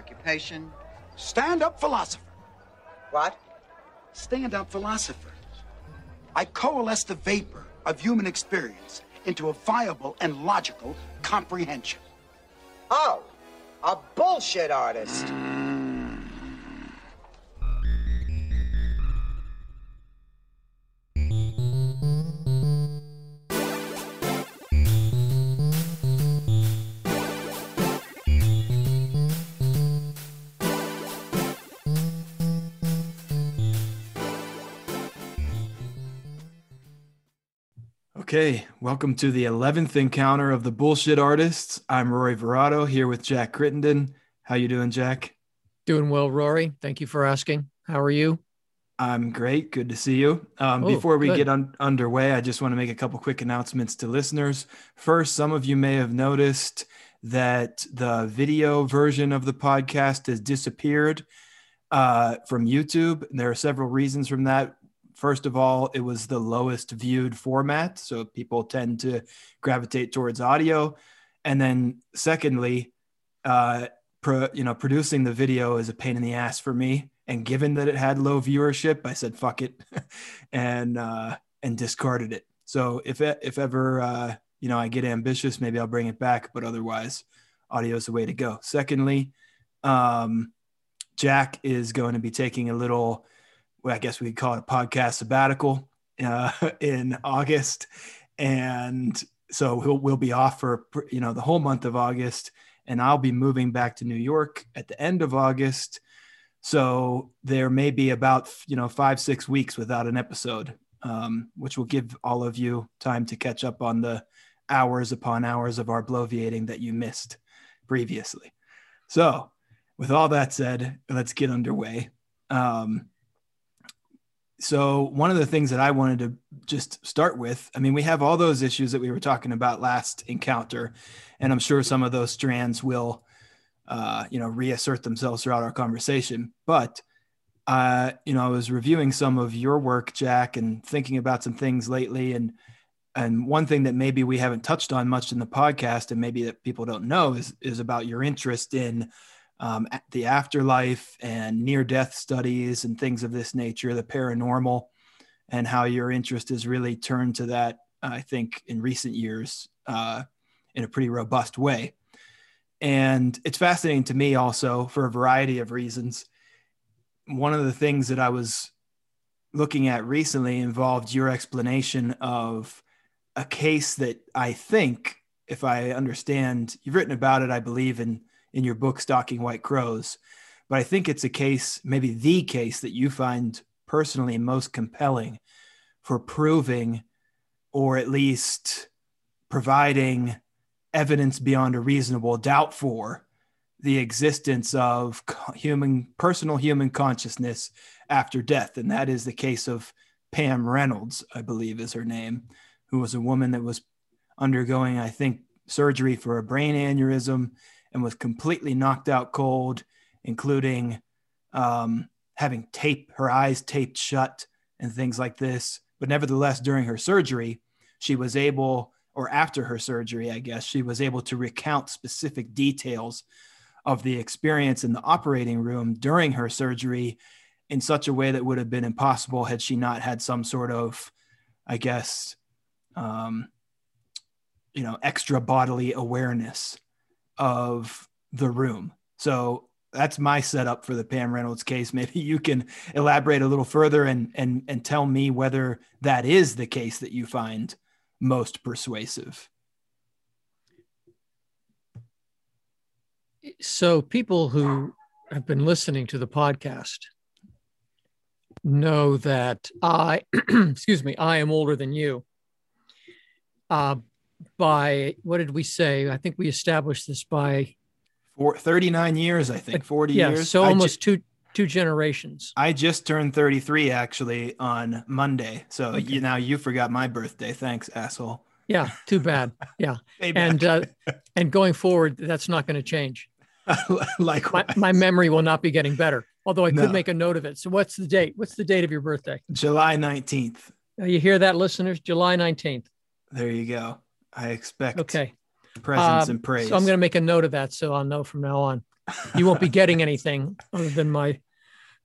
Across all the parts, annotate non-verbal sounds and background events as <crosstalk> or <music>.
Occupation? Stand up philosopher. What? Stand up philosopher. I coalesce the vapor of human experience into a viable and logical comprehension. Oh, a bullshit artist. Okay, welcome to the 11th encounter of the Bullshit Artists. I'm Rory Verado here with Jack Crittenden. How you doing, Jack? Doing well, Rory. Thank you for asking. How are you? I'm great. Good to see you. Um, Oh, before we good. get un- underway, I just want to make a couple quick announcements to listeners. First, some of you may have noticed that the video version of the podcast has disappeared uh, from YouTube. There are several reasons from that. First of all, it was the lowest viewed format, so people tend to gravitate towards audio. And then, secondly, uh, pro, you know, producing the video is a pain in the ass for me. And given that it had low viewership, I said fuck it, <laughs> and uh, and discarded it. So if if ever uh, you know I get ambitious, maybe I'll bring it back. But otherwise, audio is the way to go. Secondly, um, Jack is going to be taking a little, well, I guess we could call it a podcast sabbatical uh, <laughs> in August, and so we'll we'll be off for you know the whole month of August, and I'll be moving back to New York at the end of August. So there may be about you know five six weeks without an episode, um, which will give all of you time to catch up on the hours upon hours of our bloviating that you missed previously. So, with all that said, let's get underway. Um, so, one of the things that I wanted to just start with, I mean, we have all those issues that we were talking about last encounter, and I'm sure some of those strands will, uh, you know, reassert themselves throughout our conversation. But, uh, you know, I was reviewing some of your work, Jack, and thinking about some things lately, and and one thing that maybe we haven't touched on much in the podcast, and maybe that people don't know, is is about your interest in um, the afterlife and near death studies and things of this nature, the paranormal, and how your interest has really turned to that. I think in recent years uh, in a pretty robust way, and it's fascinating to me also for a variety of reasons. One of the things that I was looking at recently involved your explanation of a case that I think, if I understand, you've written about it, I believe, in in your book Stalking White Crows. But I think it's a case, maybe the case that you find personally most compelling for proving or at least providing evidence beyond a reasonable doubt for the existence of human personal human consciousness after death and that is the case of Pam Reynolds I believe is her name who was a woman that was undergoing I think surgery for a brain aneurysm and was completely knocked out cold including um, having tape her eyes taped shut and things like this. But nevertheless during her surgery she was able or after her surgery i guess she was able to recount specific details of the experience in the operating room during her surgery in such a way that would have been impossible had she not had some sort of i guess um, you know extra bodily awareness of the room so that's my setup for the Pam Reynolds case. <laughs> Maybe you can elaborate a little further and and and tell me whether that is the case that you find most persuasive. So, people who have been listening to the podcast know that I, <clears throat> excuse me, I am older than you. Uh, by what did we say? I think we established this by For 39 years, I think, 40 yeah, years. so I ju- almost two two generations. I just turned 33 actually on Monday. So Okay. you now you forgot my birthday. Thanks, asshole. Yeah, too bad. <laughs> Yeah, and uh, <laughs> and going forward, that's not going to change. <laughs> My, likewise. my memory will not be getting better. Although I could No. make a note of it. So, what's the date? What's the date of your birthday? July 19th. Uh, You hear that, listeners? July nineteenth. There you go. I expect Okay. presents Um, and praise. So I'm going to make a note of that, so I'll know from now on. you won't be <laughs> getting anything other than my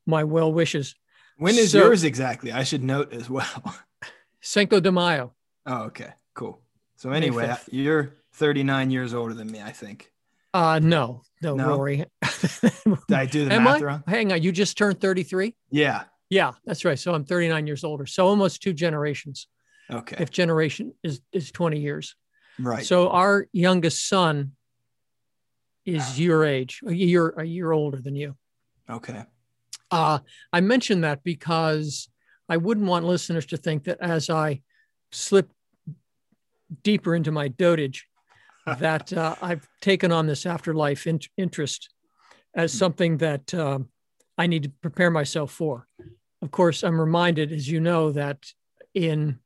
my well wishes. When is So- yours exactly? I should note as well. <laughs> Cinco de Mayo. Oh, okay, cool. So anyway, 5th. you're 39 years older than me, I think. Uh no, no, No? Rory. <laughs> Did I do the Am math I? wrong? Hang on, you just turned 33? Yeah. Yeah, that's right. So I'm 39 years older. So almost two generations. Okay. If generation is is 20 years. Right. So our youngest son is your age, a year a year older than you. okay. Uh, I mention that because I wouldn't want listeners to think that as I slip deeper into my dotage, <laughs> that uh, I've taken on this afterlife in- interest as something that um, I need to prepare myself for. Of course, I'm reminded, as you know, that in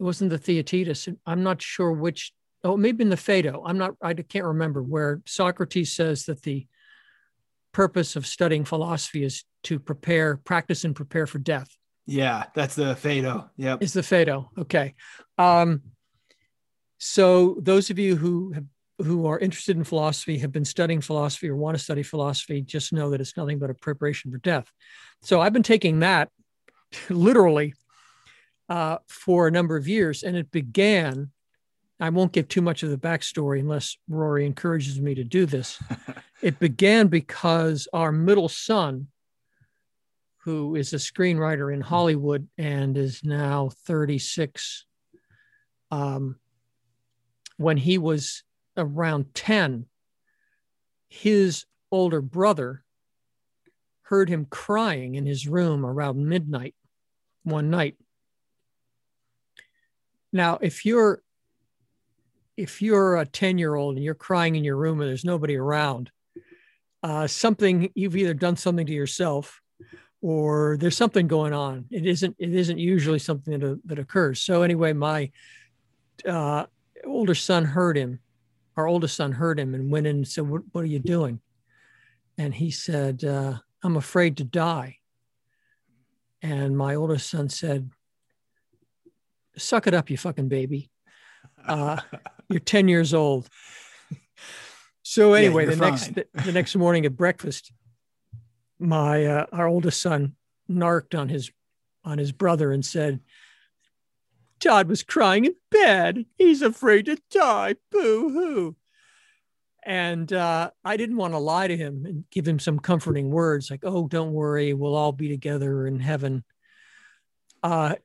it wasn't the Theaetetus. I'm not sure which. Oh, maybe in the Phaedo. I'm not. I can't remember where Socrates says that the purpose of studying philosophy is to prepare, practice, and prepare for death. Yeah, that's the Phaedo. Yep. Is the Phaedo okay? Um, so those of you who have who are interested in philosophy, have been studying philosophy, or want to study philosophy, just know that it's nothing but a preparation for death. So I've been taking that <laughs> literally uh, for a number of years, and it began. I won't give too much of the backstory unless Rory encourages me to do this. <laughs> it began because our middle son, who is a screenwriter in Hollywood and is now 36, um, when he was around 10, his older brother heard him crying in his room around midnight one night. Now, if you're if you're a 10 year old and you're crying in your room and there's nobody around, uh, something you've either done something to yourself or there's something going on. It isn't it isn't usually something that, that occurs. So anyway, my uh, older son heard him. Our oldest son heard him and went in and said, "What, what are you doing?" And he said, uh, "I'm afraid to die." And my oldest son said, "Suck it up, you fucking baby. Uh, you're 10 years old." So anyway, you're the next the, the next morning at breakfast, my uh, our oldest son narked on his on his brother and said, "Todd was crying in bed. He's afraid to die. Boo hoo." And uh, I didn't want to lie to him and give him some comforting words like, "Oh, don't worry, we'll all be together in heaven." Uh,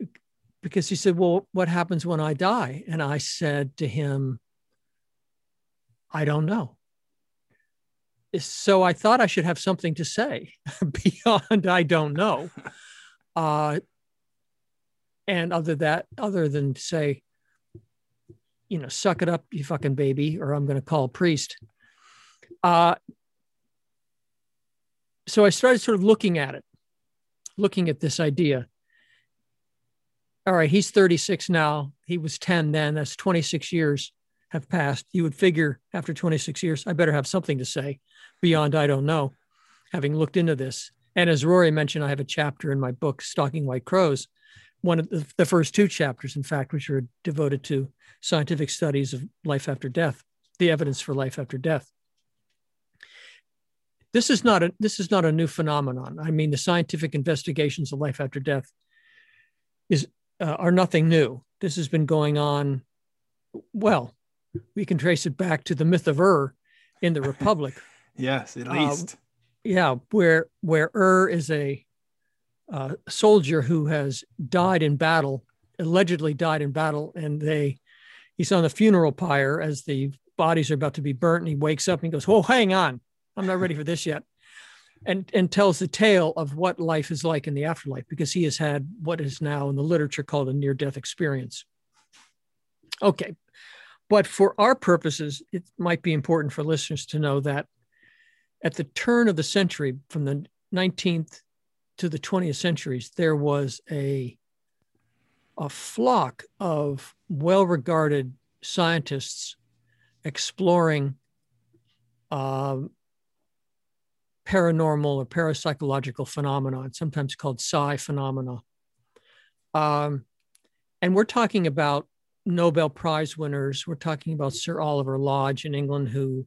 because he said, "Well, what happens when I die?" And I said to him, "I don't know." So I thought I should have something to say <laughs> beyond "I don't know," <laughs> uh, and other that, other than say, you know, suck it up, you fucking baby, or I'm going to call a priest. Uh, so I started sort of looking at it, looking at this idea. All right, he's 36 now. He was 10 then. That's 26 years have passed. You would figure after 26 years, I better have something to say beyond I don't know, having looked into this. And as Rory mentioned, I have a chapter in my book, Stalking White Crows, one of the, the first two chapters, in fact, which are devoted to scientific studies of life after death, the evidence for life after death. This is not a this is not a new phenomenon. I mean, the scientific investigations of life after death is uh, are nothing new. This has been going on. Well, we can trace it back to the myth of Ur in the Republic. <laughs> Yes, at Uh, least. yeah, where where Ur is a uh, soldier who has died in battle, allegedly died in battle, and they he's on the funeral pyre as the bodies are about to be burnt, and he wakes up and he goes, "Oh, hang on, I'm not ready for this yet," and and tells the tale of what life is like in the afterlife because he has had what is now in the literature called a near-death experience. Okay, but for our purposes, it might be important for listeners to know that at the turn of the century, from the 19th to the 20th centuries, there was a, a flock of well regarded scientists exploring um, paranormal or parapsychological phenomena, sometimes called psi phenomena. Um, and we're talking about Nobel Prize winners. We're talking about Sir Oliver Lodge in England, who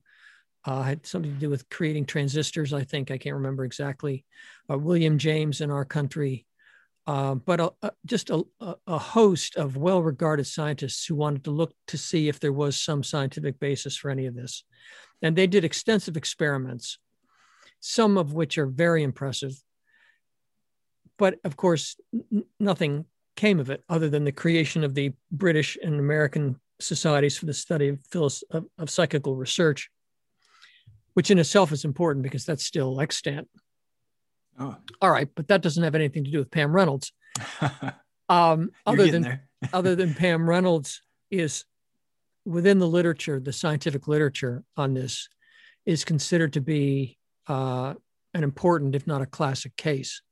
uh, had something to do with creating transistors. I think I can't remember exactly. Uh, William James in our country, uh, but a, a, just a, a, host of well-regarded scientists who wanted to look to see if there was some scientific basis for any of this, and they did extensive experiments, some of which are very impressive. But of course, n- nothing came of it other than the creation of the British and American societies for the study of, of, of psychical research which in itself is important because that's still extant. Oh. All right, but that doesn't have anything to do with Pam Reynolds. <laughs> um, other than <laughs> other than Pam Reynolds is within the literature, the scientific literature on this is considered to be uh, an important, if not a classic case.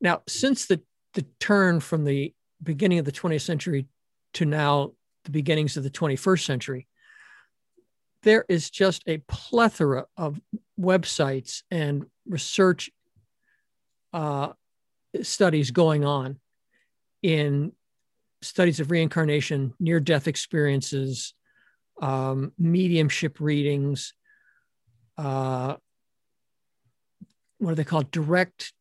Now, since the the turn from the beginning of the 20th century to now the beginnings of the 21st century, there is just a plethora of websites and research uh, studies going on in studies of reincarnation, near death experiences, um, mediumship readings, uh, what are they called? Direct,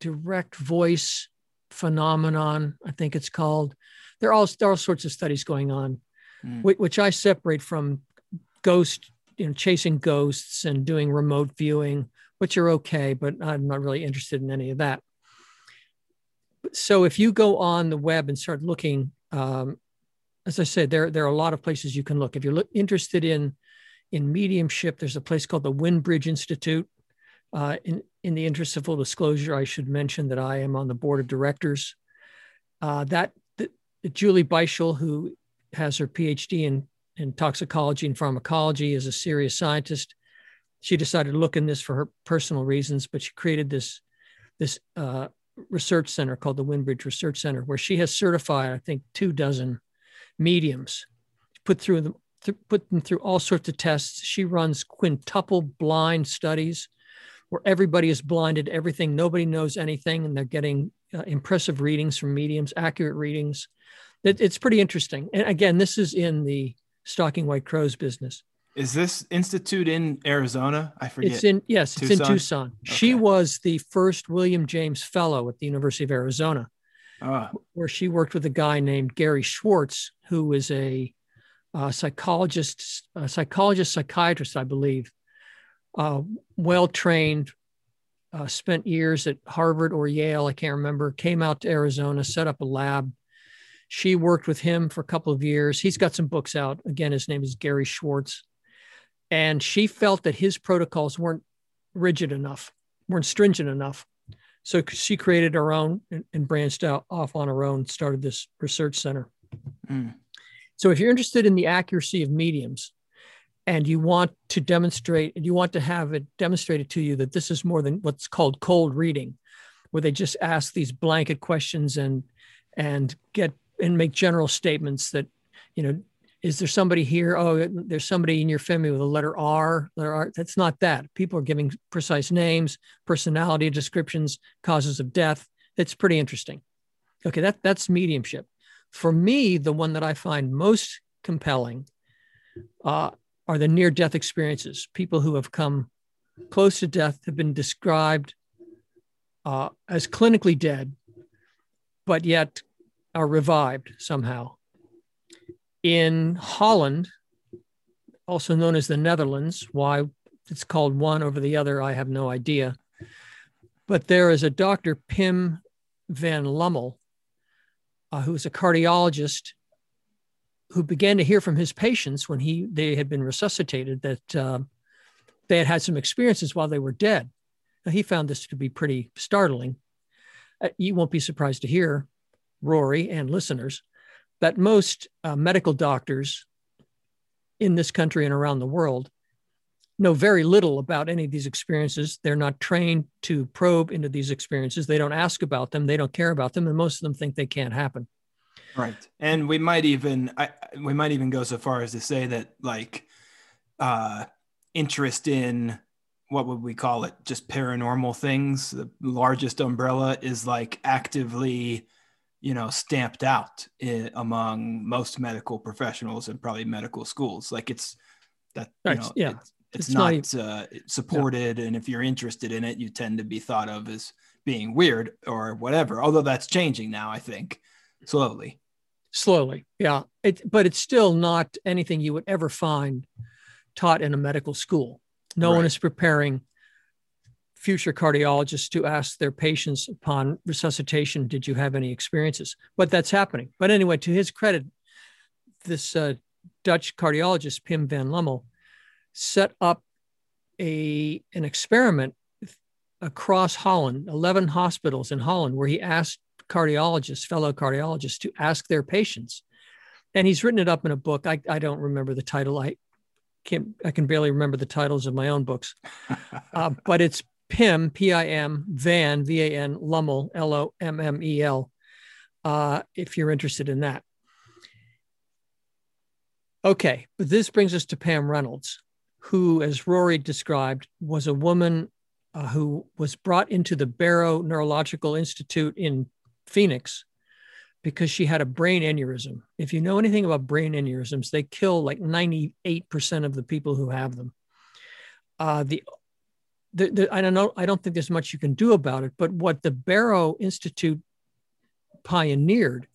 direct voice phenomenon, I think it's called. There are all, there are all sorts of studies going on, mm. which, which I separate from ghost, you know, chasing ghosts and doing remote viewing, which are okay, but I'm not really interested in any of that. So if you go on the web and start looking, um, as I said, there there are a lot of places you can look. If you're look, interested in in mediumship, there's a place called the Windbridge Institute. Uh, in in the interest of full disclosure, I should mention that I am on the board of directors. Uh, that Julie Beischel, who has her PhD in in toxicology and pharmacology, is a serious scientist. She decided to look in this for her personal reasons, but she created this this uh, research center called the Windbridge Research Center, where she has certified, I think, two dozen mediums, put through them, th- put them through all sorts of tests. She runs quintuple blind studies where everybody is blinded everything. Nobody knows anything, and they're getting uh, impressive readings from mediums, accurate readings. It, it's pretty interesting. And again, this is in the stalking white crows business. Is this institute in Arizona? I forget. It's in yes, Tucson? it's in Tucson. Okay. She was the first William James Fellow at the University of Arizona, ah. where she worked with a guy named Gary Schwartz, who was a, a psychologist, a psychologist, psychiatrist, I believe, uh, well trained, uh, spent years at Harvard or Yale, I can't remember. Came out to Arizona, set up a lab, she worked with him for a couple of years. He's got some books out. Again, his name is Gary Schwartz. And she felt that his protocols weren't rigid enough, weren't stringent enough. So she created her own and, and branched out off on her own, started this research center. Mm. So if you're interested in the accuracy of mediums and you want to demonstrate, and you want to have it demonstrated to you that this is more than what's called cold reading, where they just ask these blanket questions and and get and make general statements that, you know, is there somebody here? Oh, there's somebody in your family with a letter R. Letter R. That's not that. People are giving precise names, personality descriptions, causes of death. It's pretty interesting. Okay, that that's mediumship. For me, the one that I find most compelling uh, are the near-death experiences. People who have come close to death have been described uh, as clinically dead, but yet are revived somehow. In Holland, also known as the Netherlands, why it's called one over the other, I have no idea. But there is a Dr. Pim van Lommel, uh, who is a cardiologist who began to hear from his patients when he they had been resuscitated that uh, they had had some experiences while they were dead. Now, he found this to be pretty startling. Uh, you won't be surprised to hear Rory and listeners, that most uh, medical doctors in this country and around the world know very little about any of these experiences. They're not trained to probe into these experiences. They don't ask about them. They don't care about them, and most of them think they can't happen. Right, and we might even I, we might even go so far as to say that like uh, interest in what would we call it? Just paranormal things. The largest umbrella is like actively you know stamped out in, among most medical professionals and probably medical schools like it's That you Right, know, yeah. it's, it's, It's not not, uh, supported, and if you're interested in it, you tend to be thought of as being weird or whatever. Although that's changing now, I think, slowly. slowly yeah. It, but it's still not anything you would ever find taught in a medical school. No one is preparing future cardiologists to ask their patients upon resuscitation did you have any experiences? But that's happening. But anyway to his credit this uh, dutch cardiologist pim van lommel set up a an experiment across holland 11 hospitals in holland where he asked cardiologists, fellow cardiologists, to ask their patients. And he's written it up in a book. I, I don't remember the title. I can I can barely remember the titles of my own books. <laughs> Uh, but it's PIM, P-I-M, Van, V-A-N, Lommel, L-O-M-M-E-L. Uh, if you're interested in that. Okay, but this brings us to Pam Reynolds, who, as Rory described, was a woman uh, who was brought into the Barrow Neurological Institute in Phoenix because she had a brain aneurysm. If you know anything about brain aneurysms, they kill like 98% of the people who have them. Uh, the, the, the, I don't know, I don't think there's much you can do about it, but what the Barrow Institute pioneered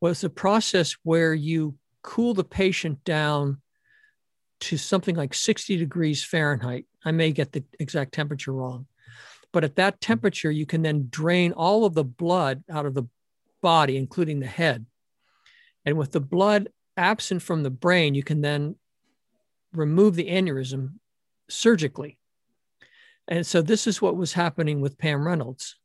was a process where you cool the patient down to something like 60 degrees Fahrenheit. I may get the exact temperature wrong. But at that temperature, you can then drain all of the blood out of the body, including the head. And with the blood absent from the brain, you can then remove the aneurysm surgically. And so this is what was happening with Pam Reynolds.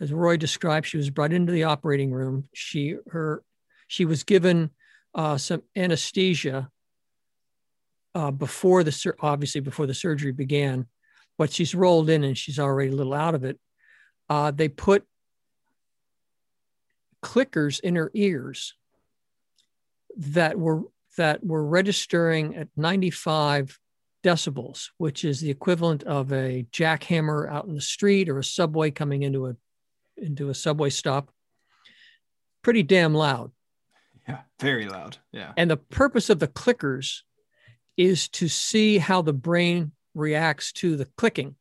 As Roy described, she was brought into the operating room. She her she was given uh, some anesthesia uh, before the obviously before the surgery began, but she's rolled in and she's already a little out of it. Uh, they put clickers in her ears that were that were registering at 95 decibels, which is the equivalent of a jackhammer out in the street or a subway coming into a into a subway stop. Pretty damn loud. Yeah, very loud. Yeah. And the purpose of the clickers is to see how the brain reacts to the clicking.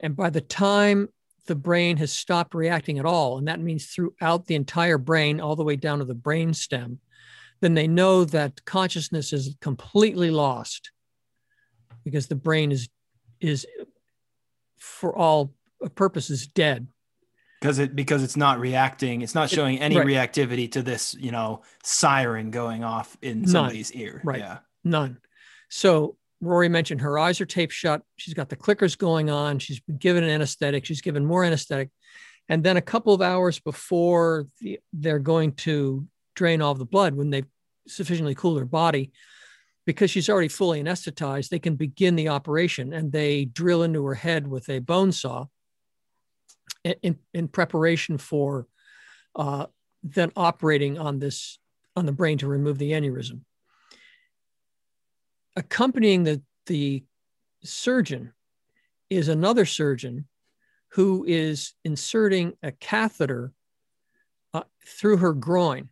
And by the time the brain has stopped reacting at all, and that means throughout the entire brain, all the way down to the brain stem, then they know that consciousness is completely lost because the brain is is for all purposes dead. because it because it's not reacting it's not showing any right. reactivity to this you know siren going off in None. somebody's ear Right. yeah None. So Rory mentioned her eyes are taped shut. She's got the clickers going on. She's been given an anesthetic. She's given more anesthetic. And then a couple of hours before the, they're going to drain all the blood, when they've sufficiently cooled her body, because she's already fully anesthetized, they can begin the operation and they drill into her head with a bone saw in, in, preparation for uh, then operating on this on the brain to remove the aneurysm accompanying the, the surgeon is another surgeon who is inserting a catheter uh, through her groin.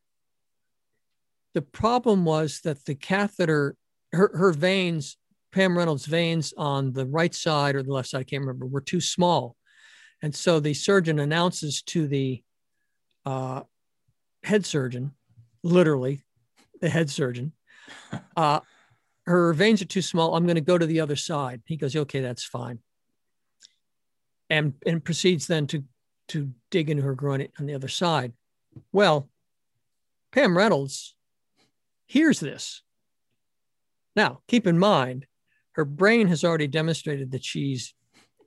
The problem was that the catheter, her, her veins, Pam Reynolds' veins on the right side or the left side, I can't remember, were too small. And so the surgeon announces to the uh, head surgeon, literally the head surgeon, <laughs> uh, her veins are too small. I'm going to go to the other side. He goes, okay, that's fine. And, and proceeds then to, to dig into her groin on the other side. Well, Pam Reynolds hears this. Now, keep in mind, her brain has already demonstrated that she's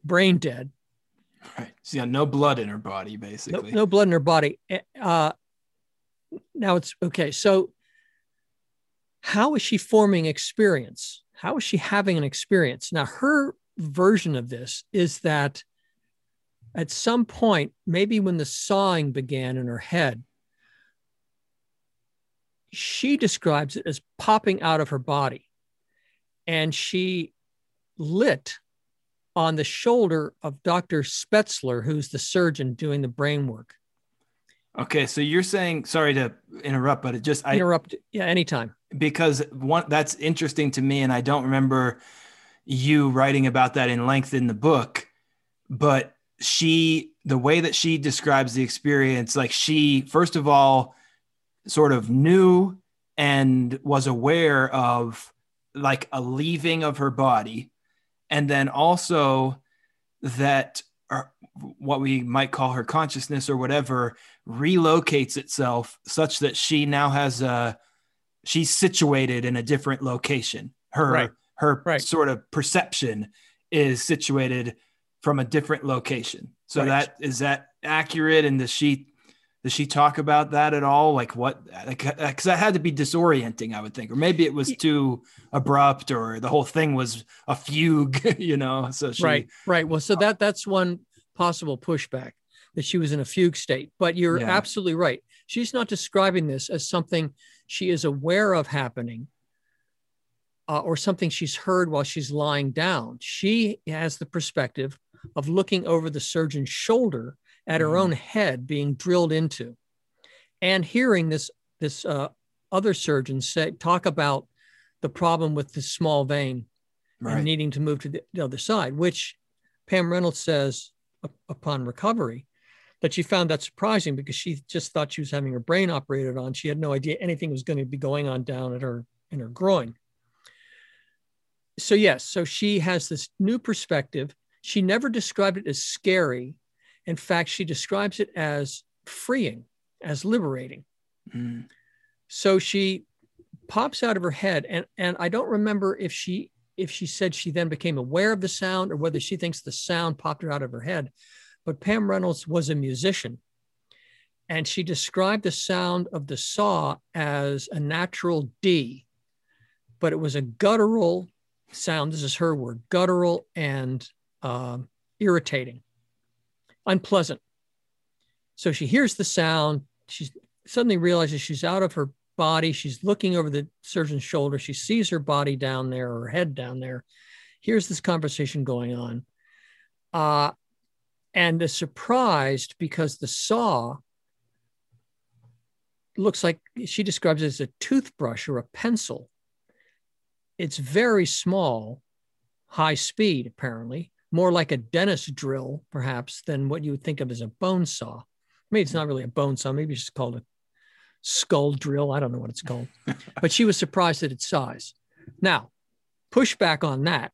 brain dead. right she's got no blood in her body basically no blood in her body. Eh, Uh, now it's okay. So, how is she forming experience? How is she having an experience? Now, her version of this is that at some point, maybe when the sawing began in her head, she describes it as popping out of her body. And she lit on the shoulder of Dr. Spetzler, who's the surgeon doing the brain work. Okay, so you're saying sorry to interrupt, but it just I Interrupt. Yeah, anytime. because one that's interesting to me and i don't remember you writing about that in length in the book but she the way that she describes the experience like she first of all sort of knew and was aware of like a leaving of her body and then also that uh, what we might call her consciousness or whatever relocates itself such that she now has a she's situated in a different location. Her Right. her Right. sort of perception is situated from a different location. So Right. that is that accurate? And does she does she talk about that at all? Like what? Because uh, that had to be disorienting, I would think, or maybe it was too abrupt, or the whole thing was a fugue, <laughs> you know. So she, right right well so oh. that that's one possible pushback that she was in a fugue state but you're Yeah. absolutely right she's not describing this as something she is aware of happening uh, or something she's heard while she's lying down she has the perspective of looking over the surgeon's shoulder at her Mhm. own head being drilled into and hearing this this uh, other surgeon say talk about the problem with the small vein and needing to move to the, the other side, which Pam Reynolds says upon recovery that she found that surprising because she just thought she was having her brain operated on. She had no idea anything was going to be going on down at her in her groin. So yes, so she has this new perspective. She never described it as scary. In fact, she describes it as freeing, as liberating Mm. so she pops out of her head and and i don't remember if she if she said she then became aware of the sound or whether she thinks the sound popped her out of her head but pam reynolds was a musician and she described the sound of the saw as a natural d but it was a guttural sound. This is her word guttural and um, irritating unpleasant. So she hears the sound. She suddenly realizes she's out of her body. She's looking over the surgeon's shoulder. She sees her body down there her head down there. Here's this conversation going on. Uh, and is surprised because the saw looks like she describes it as a toothbrush or a pencil. It's very small high speed apparently more like a dentist drill perhaps than what you would think of as a bone saw. Maybe it's not really a bone saw maybe it's just called a skull drill i don't know what it's called. <laughs> But she was surprised at its size. Now pushback on that.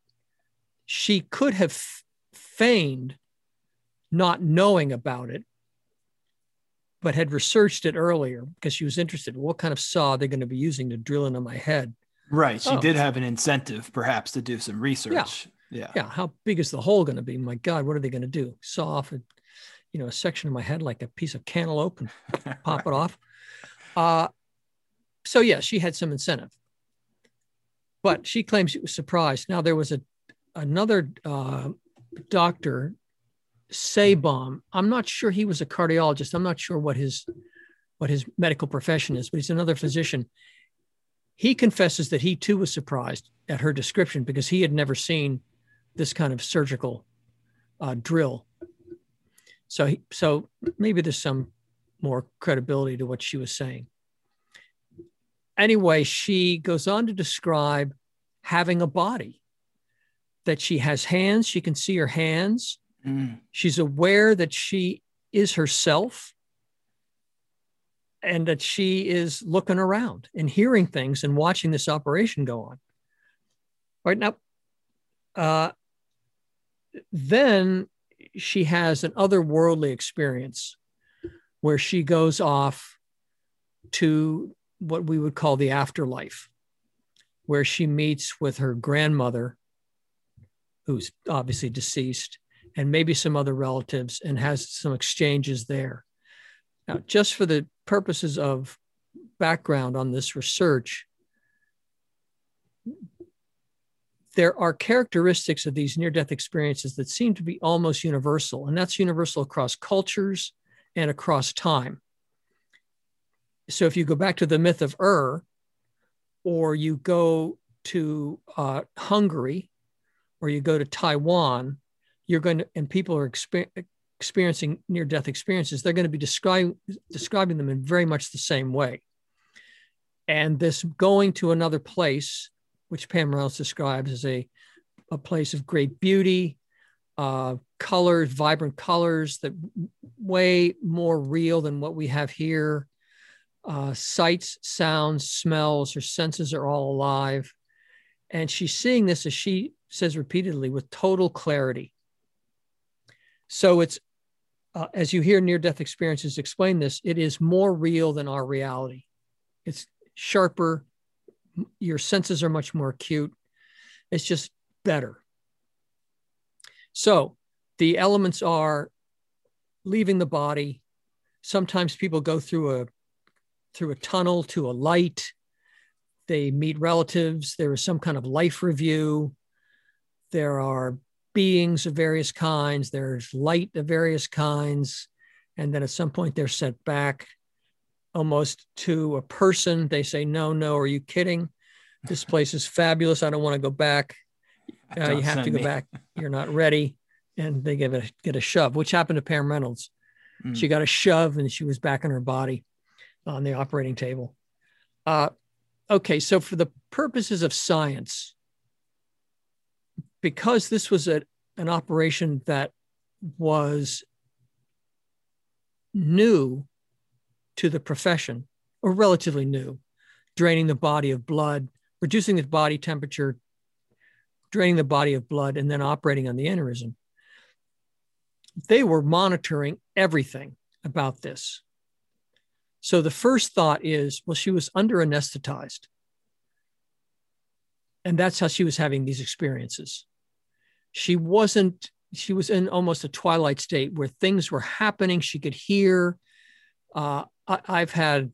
She could have feigned not knowing about it but had researched it earlier because she was interested what kind of saw they're going to be using to drill into my head. Right. She Oh. did have an incentive, perhaps, to do some research. Yeah, yeah. How big is the hole going to be? My god what are they going to do? Saw off a, you know a section of my head like a piece of cantaloupe and <laughs> pop it off. Uh, so yeah she had some incentive. But she claims she was surprised. Now there was a another uh, doctor Sabom. i'm not sure he was a cardiologist i'm not sure what his what his medical profession is but he's another physician he confesses that he too was surprised at her description because he had never seen this kind of surgical uh, drill. So, he, so maybe there's some more credibility to what she was saying. Anyway, she goes on to describe having a body, that she has hands, she can see her hands, Mm. she's aware that she is herself and that she is looking around and hearing things and watching this operation go on right now uh, then she has an otherworldly experience where she goes off to what we would call the afterlife where she meets with her grandmother who's obviously deceased and maybe some other relatives and has some exchanges there. Now, just for the purposes of background on this research, there are characteristics of these near death experiences that seem to be almost universal, and that's universal across cultures and across time. So, if you go back to the myth of Ur, or you go to uh, Hungary, or you go to Taiwan, you're going to, and people are exper- experiencing near death experiences, they're going to be describing describing them in very much the same way. And this going to another place, which Pam Reynolds describes as a, a place of great beauty, uh, colors, vibrant colors that way more real than what we have here. Uh, sights, sounds, smells, her senses are all alive. And she's seeing this, as she says repeatedly, with total clarity. So it's, uh, as you hear near death experiences explain this, it is more real than our reality. It's sharper. Your senses are much more acute. It's just better. So the elements are leaving the body. Sometimes people go through a through a tunnel to a light. They meet relatives. There is some kind of life review. There are beings of various kinds. There's light of various kinds. And then at some point, they're sent back almost to a person. They say, No, no, are you kidding? This <laughs> place is fabulous. I don't want to go back. <laughs> Uh, you have to go me. back. <laughs> You're not ready. And they give it get a shove, which happened to Pam Reynolds. Mm. She got a shove and she was back in her body on the operating table. Uh, okay, so for the purposes of science, because this was a, an operation that was new to the profession, or relatively new, draining the body of blood, reducing the body temperature, draining the body of blood, and then operating on the aneurysm. They were monitoring everything about this. So the first thought is, well, she was under anesthetized. And that's how she was having these experiences. She wasn't, she was in almost a twilight state where things were happening. She could hear. Uh, I, have had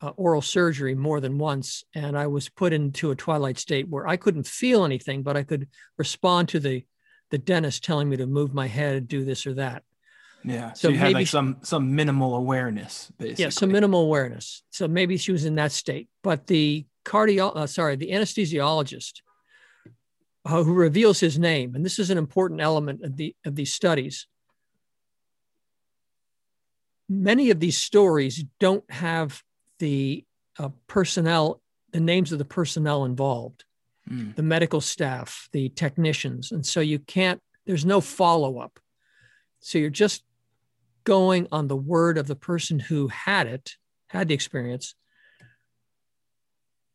uh, oral surgery more than once, and I was put into a twilight state where I couldn't feel anything, but I could respond to the the dentist telling me to move my head, and do this or that. Yeah. So, so you had like some some minimal awareness, basically. Yeah, some minimal awareness. So maybe she was in that state. But the cardio, uh, sorry, the anesthesiologist uh, who reveals his name, and this is an important element of the of these studies. Many of these stories don't have the uh, personnel, the names of the personnel involved, mm. the medical staff, the technicians, and so you can't. There's no follow up. So you're just going on the word of the person who had it, had the experience,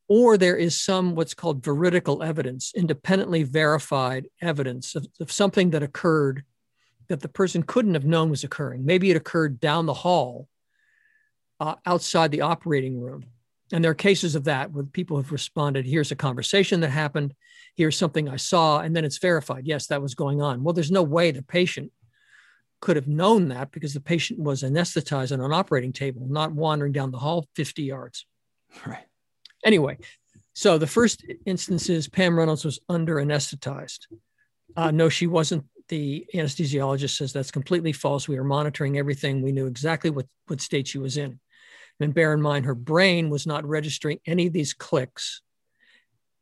or there is some what's called veridical evidence, independently verified evidence of, of, something that occurred that the person couldn't have known was occurring. Maybe it occurred down the hall uh, outside the operating room. And there are cases of that where people have responded here's a conversation that happened, here's something I saw, and then it's verified. Yes, that was going on. Well, there's no way the patient could have known that because the patient was anesthetized on an operating table, not wandering down the hall 50 yards. Right. Anyway, so the first instance is Pam Reynolds was under anesthetized. Uh, no, she wasn't. The anesthesiologist says that's completely false. We were monitoring everything. We knew exactly what, what state she was in. And bear in mind, her brain was not registering any of these clicks,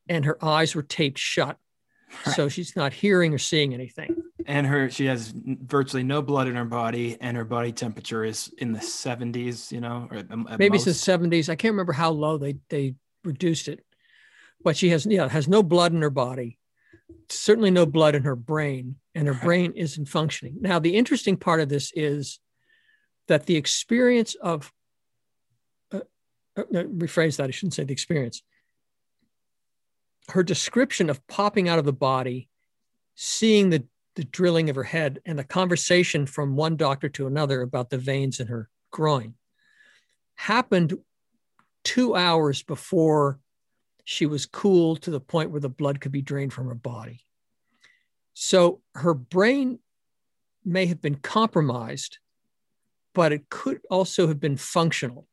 and her eyes were taped shut. Right. So she's not hearing or seeing anything and her she has virtually no blood in her body and her body temperature is in the 70s you know or maybe most. it's the 70s i can't remember how low they they reduced it. But she has yeah has no blood in her body certainly no blood in her brain and her brain isn't functioning. Now the interesting part of this is that the experience of uh, uh, rephrase that i shouldn't say the experience. Her description of popping out of the body seeing the the drilling of her head and the conversation from one doctor to another about the veins in her groin happened two hours before she was cooled to the point where the blood could be drained from her body. So her brain may have been compromised, but it could also have been functional,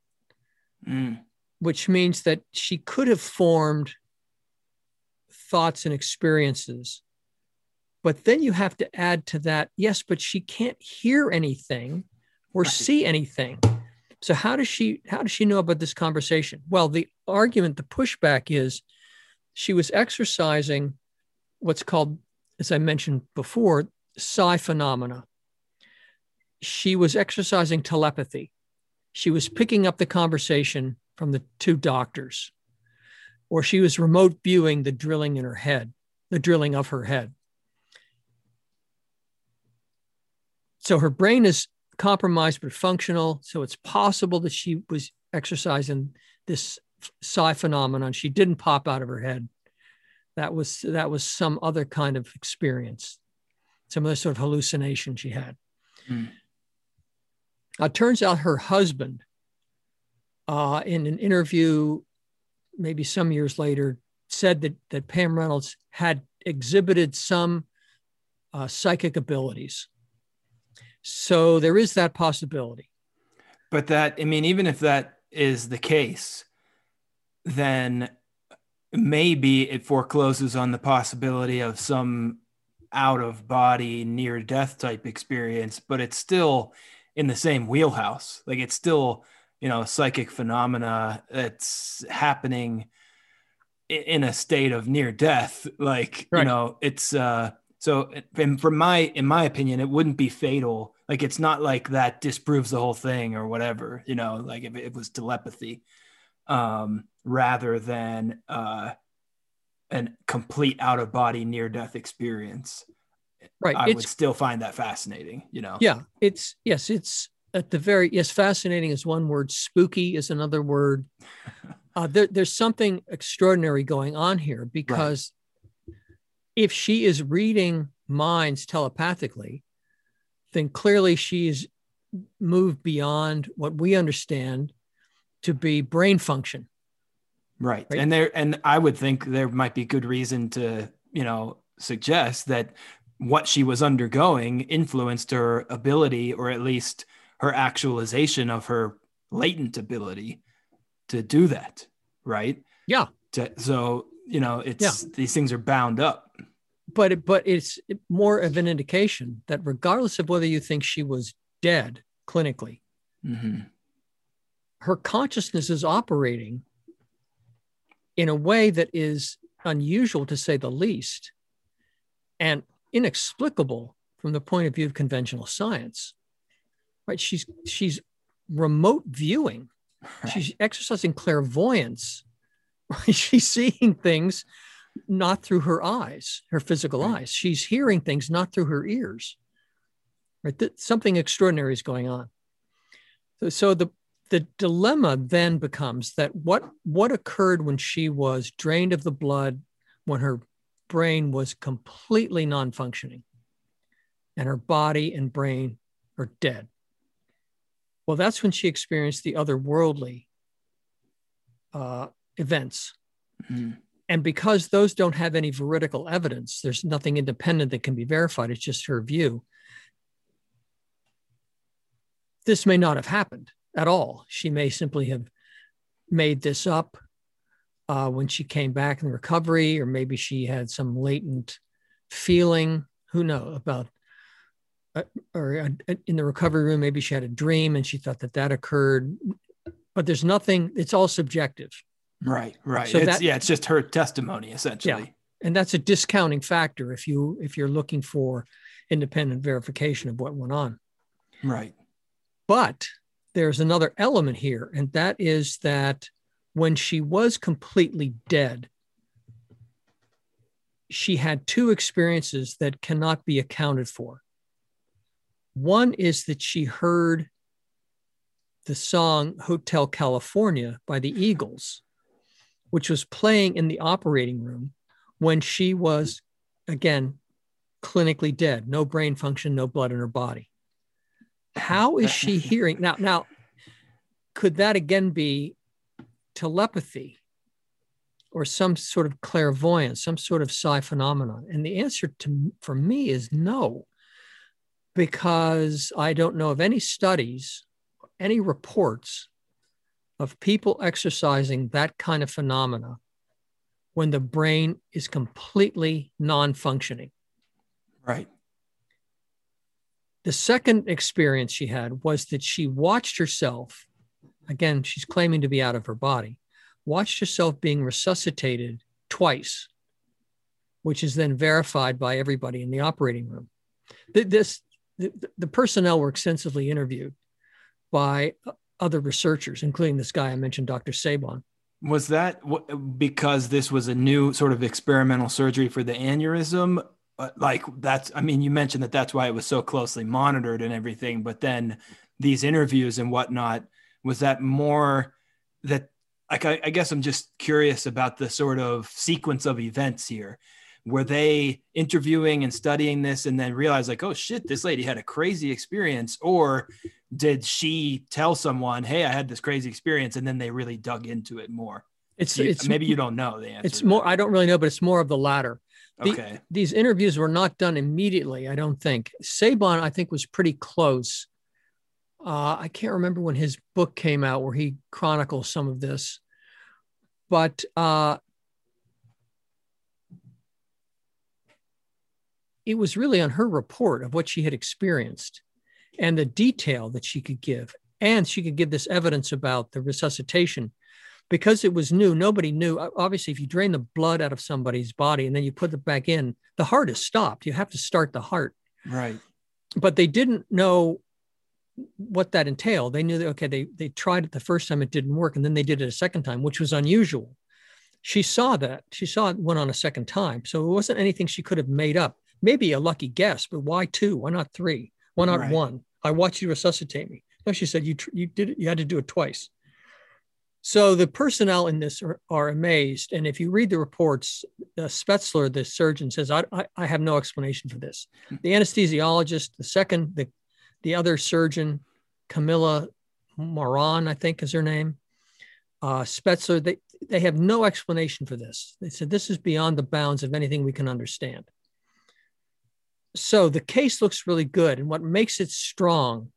mm. which means that she could have formed thoughts and experiences but then you have to add to that, yes, but she can't hear anything or see anything. So how does she how does she know about this conversation? Well, the argument, the pushback is she was exercising what's called, as I mentioned before, psi phenomena. she was exercising telepathy. She was picking up the conversation from the two doctors, or she was remote viewing the drilling in her head, the drilling of her head. So her brain is compromised but functional. So it's possible that she was exercising this psi phenomenon. She didn't pop out of her head. That was that was some other kind of experience, some other sort of hallucination she had. Mm. Now, it turns out her husband, uh, in an interview, maybe some years later, said that that Pam Reynolds had exhibited some uh, psychic abilities. So there is that possibility. But that, I mean, even if that is the case, then maybe it forecloses on the possibility of some out of body near death type experience, but it's still in the same wheelhouse. Like it's still, you know, psychic phenomena that's happening in a state of near death. Like, right. you know, it's uh so and from my in my opinion, it wouldn't be fatal. Like it's not like that disproves the whole thing or whatever, you know, like if it was telepathy. Um, rather than uh an complete out of body near death experience right i it's, would still find that fascinating you know yeah it's yes it's at the very yes fascinating is one word spooky is another word <laughs> uh, there, there's something extraordinary going on here because right. if she is reading minds telepathically then clearly she's moved beyond what we understand to be brain function. Right. right. And there and i would think there might be good reason to you know suggest that what she was undergoing influenced her ability or at least her actualization of her latent ability to do that right? Yeah. To, so you know it's yeah. these things are bound up but it, but it's more of an indication that regardless of whether you think she was dead clinically mm-hmm. her consciousness is operating in a way that is unusual to say the least and inexplicable from the point of view of conventional science right she's she's remote viewing right. she's exercising clairvoyance <laughs> she's seeing things not through her eyes her physical right. eyes. She's hearing things not through her ears. Right? That something extraordinary is going on. So, so the the dilemma then becomes that what what occurred when she was drained of the blood when her brain was completely non-functioning and her body and brain are dead? Well that's when she experienced the otherworldly uh, events. Mm-hmm. And because those don't have any veridical evidence there's nothing independent that can be verified it's just her view this may not have happened at all. She may simply have made this up uh, when she came back in recovery, or maybe she had some latent feeling. Who knows about? Uh, or uh, in the recovery room, maybe she had a dream and she thought that that occurred. But there's nothing. It's all subjective. Right. Right. So it's, that, yeah, it's just her testimony essentially. Yeah, and that's a discounting factor if you if you're looking for independent verification of what went on. Right. But there's another element here, and that is that when she was completely dead, she had two experiences that cannot be accounted for. One is that she heard the song Hotel California by the Eagles, which was playing in the operating room when she was, again, clinically dead, no brain function, no blood in her body. How is she <laughs> hearing now? Now, could that again be telepathy or some sort of clairvoyance, some sort of psi phenomenon? And the answer to for me is no, because I don't know of any studies, any reports of people exercising that kind of phenomena when the brain is completely non-functioning. Right. The second experience she had was that she watched herself, again, she's claiming to be out of her body, watched herself being resuscitated twice, which is then verified by everybody in the operating room. This, the, the personnel were extensively interviewed by other researchers, including this guy I mentioned, Dr. Sabom. Was that because this was a new sort of experimental surgery for the aneurysm? Uh, like that's, I mean, you mentioned that that's why it was so closely monitored and everything, but then these interviews and whatnot, was that more that, like, I, I guess I'm just curious about the sort of sequence of events here were they interviewing and studying this and then realize like oh shit this lady had a crazy experience? Or did she tell someone hey i had this crazy experience and then they really dug into it more? It's, you, it's maybe you don't know the answer it's more i don't really know but it's more of the latter. The, okay. these interviews were not done immediately i don't think. Sabom i think was pretty close. Uh, i can't remember when his book came out where he chronicles some of this. But uh, it was really on her report of what she had experienced and the detail that she could give. And she could give this evidence about the resuscitation because it was new. Nobody knew. Obviously, if you drain the blood out of somebody's body and then you put it back in, the heart is stopped. You have to start the heart. Right. But they didn't know what that entailed. They knew that, okay, they, they tried it the first time, it didn't work. And then they did it a second time, which was unusual. She saw that. She saw it went on a second time. So it wasn't anything she could have made up maybe a lucky guess, but why two? Why not three? Why not right. one? I watched you resuscitate me. No, she said you you did it. You had to do it twice. So the personnel in this are, are amazed, and if you read the reports, uh, Spetzler, the surgeon, says, I, I, I have no explanation for this." The anesthesiologist, the second, the the other surgeon, Camilla Moran, I think is her name, uh, Spetzler, they they have no explanation for this. They said this is beyond the bounds of anything we can understand so the case looks really good. And what makes it strong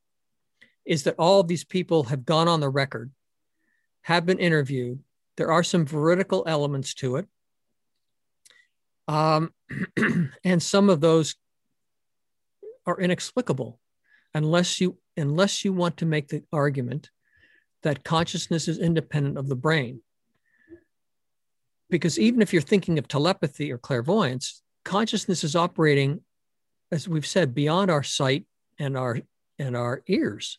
is that all of these people have gone on the record, have been interviewed. There are some veridical elements to it. Um, <clears throat> and some of those are inexplicable unless you unless you want to make the argument that consciousness is independent of the brain because even if you're thinking of telepathy or clairvoyance consciousness is operating as we've said, beyond our sight and our and our ears.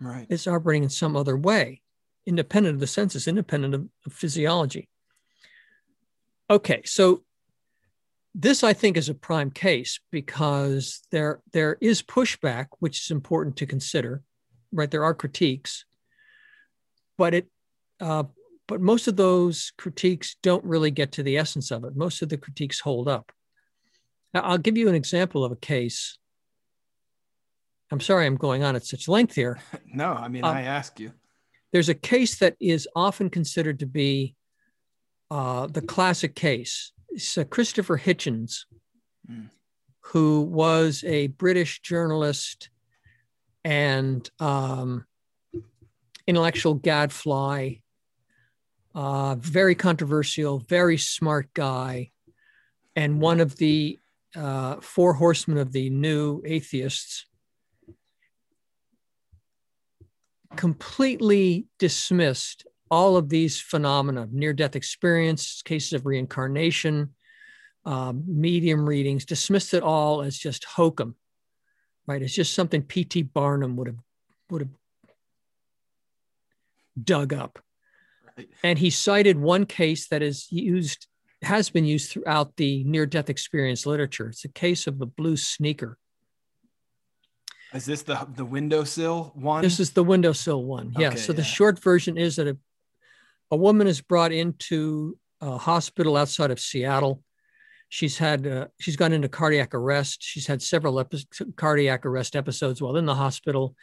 Right. It's operating in some other way, independent of the senses, independent of, of physiology. Okay, so this I think is a prime case because there there is pushback, which is important to consider. Right, there are critiques, but it uh, but most of those critiques don't really get to the essence of it. Most of the critiques hold up. Now, I'll give you an example of a case. I'm sorry I'm going on at such length here. <laughs> no, I mean, uh, I ask you. There's a case that is often considered to be uh, the classic case. It's uh, Christopher Hitchens, mm. who was a British journalist and um, intellectual gadfly, uh, very controversial, very smart guy, and one of the uh, four horsemen of the new atheists completely dismissed all of these phenomena near death experience, cases of reincarnation, um, medium readings, dismissed it all as just hokum, right? It's just something P.T. Barnum would have would have dug up. Right. And he cited one case that is used has been used throughout the near death experience literature. It's a case of the blue sneaker. Is this the the windowsill one? This is the windowsill one. Yeah. Okay, so yeah. the short version is that a, a woman is brought into a hospital outside of Seattle. She's had uh, she's gone into cardiac arrest. She's had several epi- cardiac arrest episodes while in the hospital.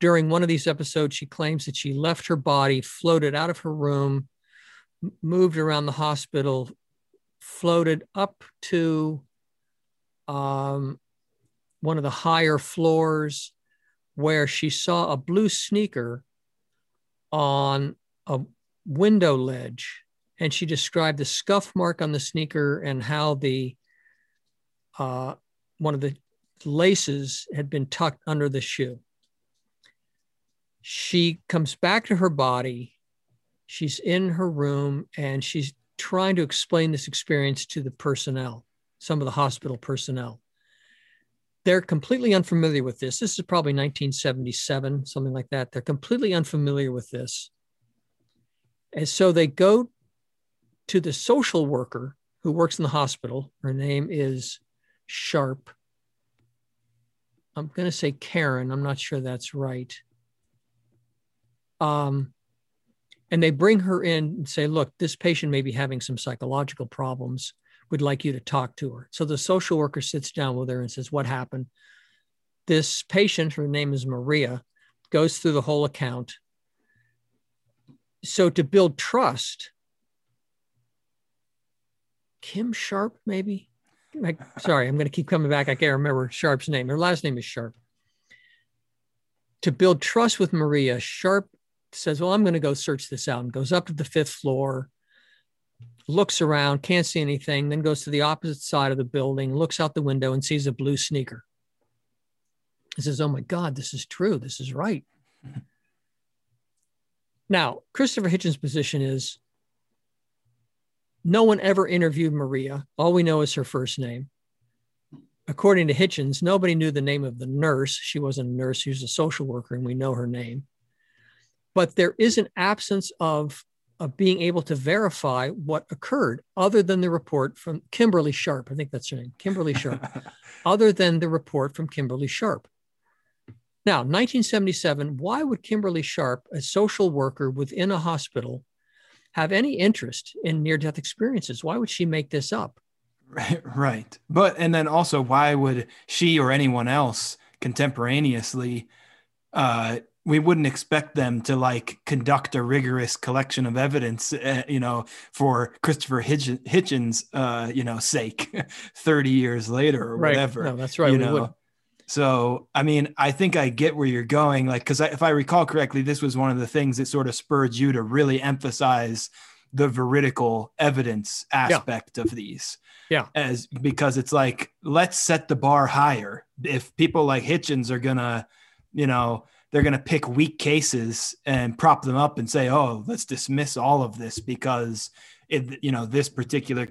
During one of these episodes, she claims that she left her body, floated out of her room, moved around the hospital, floated up to um, one of the higher floors where she saw a blue sneaker on a window ledge. And she described the scuff mark on the sneaker and how the uh, one of the laces had been tucked under the shoe. She comes back to her body. She's in her room and she's trying to explain this experience to the personnel, some of the hospital personnel. they're completely unfamiliar with this. This is probably 1977, something like that. They're completely unfamiliar with this. And so they go to the social worker who works in the hospital. Her name is Sharp. I'm going to say Karen. I'm not sure that's right. Um, and they bring her in and say, look, this patient may be having some psychological problems. Would like you to talk to her. So the social worker sits down with her and says, What happened? This patient, her name is Maria, goes through the whole account. So to build trust, Kim Sharp, maybe? Sorry, I'm going to keep coming back. I can't remember Sharp's name. Her last name is Sharp. To build trust with Maria, Sharp says, Well, I'm going to go search this out and goes up to the fifth floor, looks around, can't see anything, then goes to the opposite side of the building, looks out the window and sees a blue sneaker. He says, Oh my God, this is true. This is right. <laughs> Now, Christopher Hitchens' position is no one ever interviewed Maria. All we know is her first name. According to Hitchens, nobody knew the name of the nurse. She wasn't a nurse, she was a social worker, and we know her name. But there is an absence of, of being able to verify what occurred other than the report from Kimberly Sharp. I think that's her name, Kimberly Sharp, <laughs> other than the report from Kimberly Sharp. Now, 1977, why would Kimberly Sharp, a social worker within a hospital, have any interest in near death experiences. Why would she make this up? Right, right. But and then also, why would she or anyone else contemporaneously? Uh, we wouldn't expect them to like conduct a rigorous collection of evidence, uh, you know, for Christopher Hitchens, uh, you know, sake, <laughs> thirty years later or right. whatever. No, that's right. You we know, so, I mean, I think I get where you're going. Like, because if I recall correctly, this was one of the things that sort of spurred you to really emphasize the veridical evidence aspect yeah. of these. Yeah. As because it's like, let's set the bar higher. If people like Hitchens are going to, you know, they're going to pick weak cases and prop them up and say, oh, let's dismiss all of this because, it, you know, this particular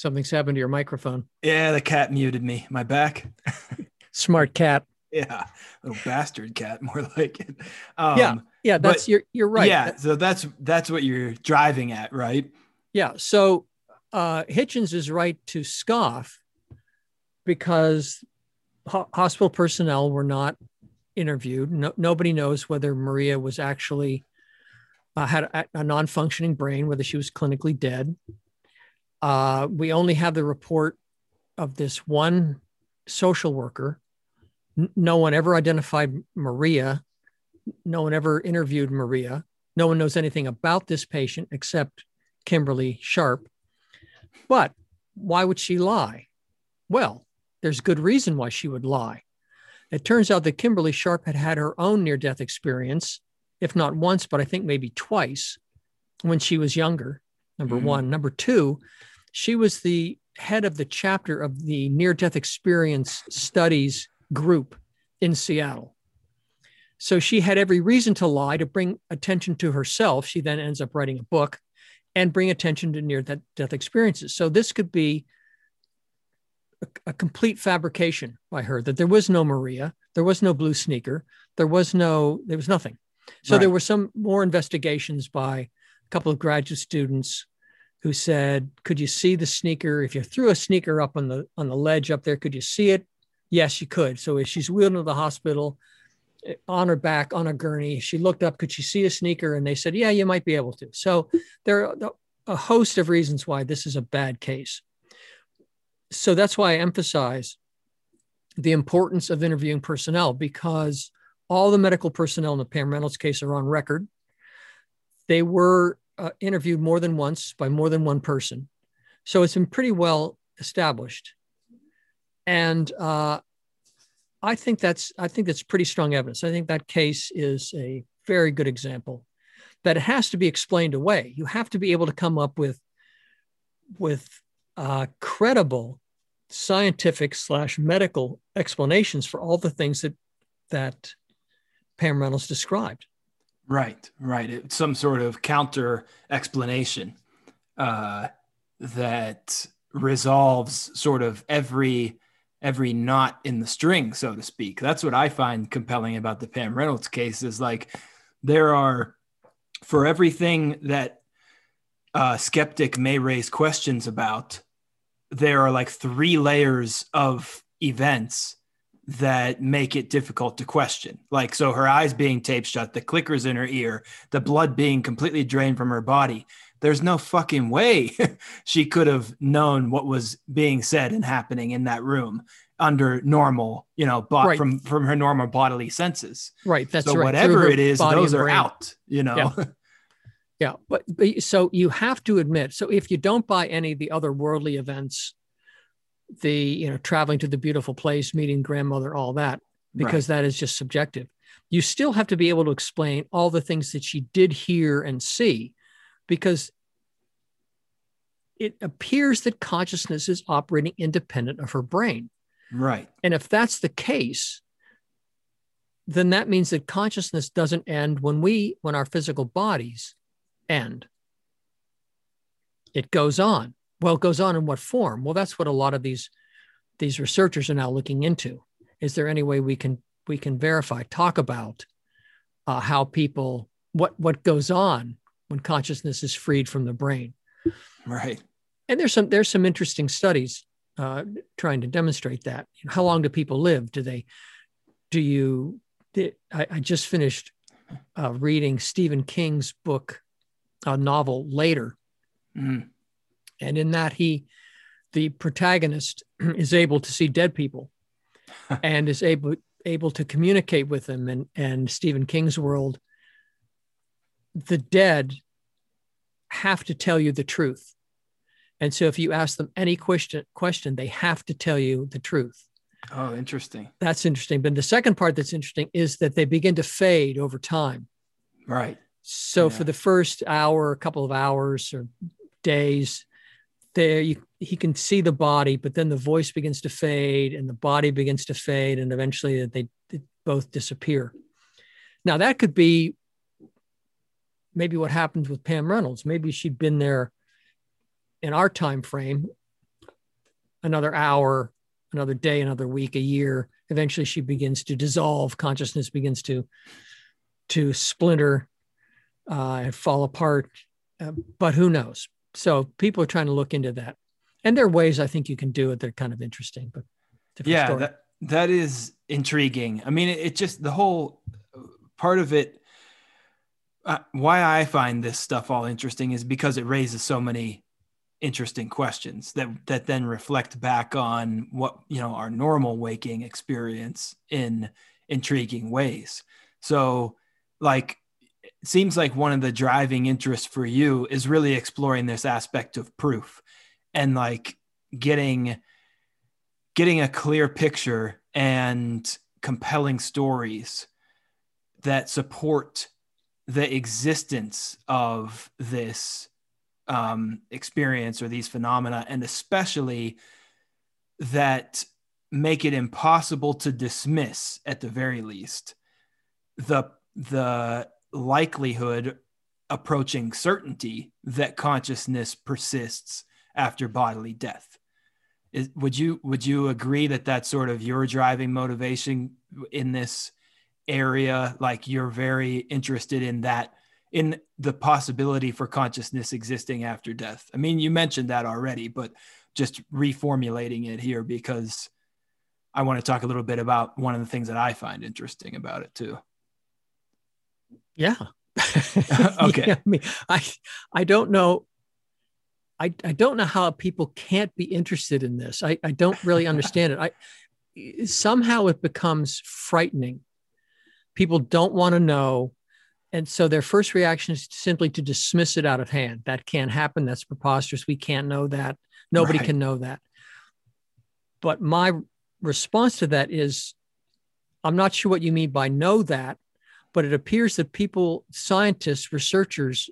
Something's happened to your microphone. Yeah, the cat muted me. My back. <laughs> Smart cat. Yeah, little bastard cat, <laughs> more like it. Um, yeah, yeah, that's but, you're you're right. Yeah, so that's that's what you're driving at, right? Yeah. So uh, Hitchens is right to scoff because ho- hospital personnel were not interviewed. No, nobody knows whether Maria was actually uh, had a, a non-functioning brain, whether she was clinically dead. Uh, we only have the report of this one social worker. N- no one ever identified Maria. No one ever interviewed Maria. No one knows anything about this patient except Kimberly Sharp. But why would she lie? Well, there's good reason why she would lie. It turns out that Kimberly Sharp had had her own near death experience, if not once, but I think maybe twice when she was younger. Number mm-hmm. one. Number two, she was the head of the chapter of the near death experience studies group in Seattle. So she had every reason to lie to bring attention to herself. She then ends up writing a book and bring attention to near death experiences. So this could be a, a, complete fabrication by her that there was no Maria, there was no blue sneaker, there was no, there was nothing. So right. there were some more investigations by a couple of graduate students who said, "Could you see the sneaker? If you threw a sneaker up on the on the ledge up there, could you see it?" Yes, you could. So as she's wheeled into the hospital on her back on a gurney, she looked up. Could she see a sneaker? And they said, "Yeah, you might be able to." So there are a host of reasons why this is a bad case. So that's why I emphasize the importance of interviewing personnel because all the medical personnel in the Pam Reynolds case are on record. They were uh, interviewed more than once by more than one person. So it's been pretty well established. And uh, I think that's I think that's pretty strong evidence. I think that case is a very good example that it has to be explained away. You have to be able to come up with with uh, credible scientific slash medical explanations for all the things that that Pam Reynolds described. Right, right. Some sort of counter explanation. uh, that resolves sort of every every knot in the string, so to speak. That's what I find compelling about the Pam Reynolds case is like there are for everything that a skeptic may raise questions about, there are like three layers of events that make it difficult to question. Like, so her eyes being taped shut, the clickers in her ear, the blood being completely drained from her body. There's no fucking way <laughs> she could have known what was being said and happening in that room under normal, you know, Right. from from her normal bodily senses. Right. That's so right. whatever it is, those are brain. out. You know, Yeah. <laughs> Yeah, but, but so you have to admit. So if you don't buy any of the other worldly events, the you know traveling to the beautiful place, meeting grandmother, all that, because that is just subjective. You still have to be able to explain all the things that she did hear and see, because it appears that consciousness is operating independent of her brain. right? And if that's the case, then that means that consciousness doesn't end when we, when our physical bodies end. It goes on. Well, it goes on in what form? Well, that's what a lot of these these researchers are now looking into. Is there any way we can we can verify, talk about uh, how people what what goes on when consciousness is freed from the brain? Right. and there's some there's some interesting studies uh, trying to demonstrate that. How long do people live? Do they? Do you? Did, I, I just finished uh, reading Stephen King's book, a novel later, Mhm. and in that he, the protagonist, <clears throat> is able to see dead people, <laughs> and is able able to communicate with them. And and Stephen King's world, the dead have to tell you the truth. And so if you ask them any question question, they have to tell you the truth. Oh, interesting. That's interesting. But the second part that's interesting is that they begin to fade over time. Right. So Yeah. for the first hour, a couple of hours or days, there you, he can see the body, but then the voice begins to fade and the body begins to fade, and eventually they, they both disappear. Now that could be maybe what happened with Pam Reynolds. Maybe she'd been there in our time frame, another hour, another day, another week, a year. Eventually, she begins to dissolve. Consciousness begins to to splinter uh, and fall apart. Uh, but who knows? So people are trying to look into that, and there are ways I think you can do it that are kind of interesting. But yeah story. that that is intriguing i mean it, it just the whole part of it uh, why i find this stuff all interesting is because it raises so many interesting questions that that then reflect back on what you know our normal waking experience in intriguing ways. So like it seems like one of the driving interests for you is really exploring this aspect of proof and like getting getting a clear picture and compelling stories that support the existence of this um, experience or these phenomena, and especially that make it impossible to dismiss, at the very least, the the likelihood approaching certainty that consciousness persists after bodily death. Is, would you would you agree that that's sort of your driving motivation in this area? Like you're very interested in that in the possibility for consciousness existing after death. I mean, you mentioned that already, but just reformulating it here because I want to talk a little bit about one of the things that I find interesting about it too. Yeah. <laughs> Okay. <laughs> Yeah, I mean, I I don't know. I, I don't know how people can't be interested in this. I, I don't really <laughs> understand it. I somehow it becomes frightening. People don't want to know. And so their first reaction is simply to dismiss it out of hand. That can't happen. That's preposterous. We can't know that. Nobody Right. can know that. But my response to that is I'm not sure what you mean by know that, but it appears that people, scientists, researchers,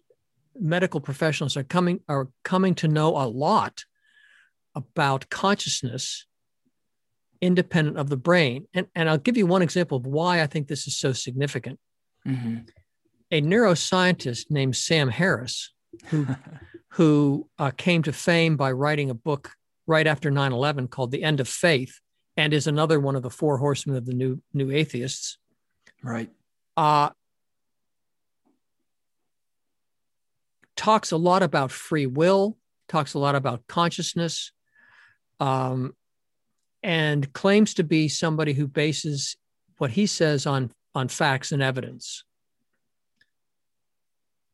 medical professionals are coming are coming to know a lot about consciousness independent of the brain. And, and I'll give you one example of why I think this is so significant. Mhm. A neuroscientist named Sam Harris, who <laughs> who uh, came to fame by writing a book right after 9-11 called the end of faith and is another one of the four horsemen of the new new atheists Right. uh, talks a lot about free will, talks a lot about consciousness, um, and claims to be somebody who bases what he says on, on facts and evidence.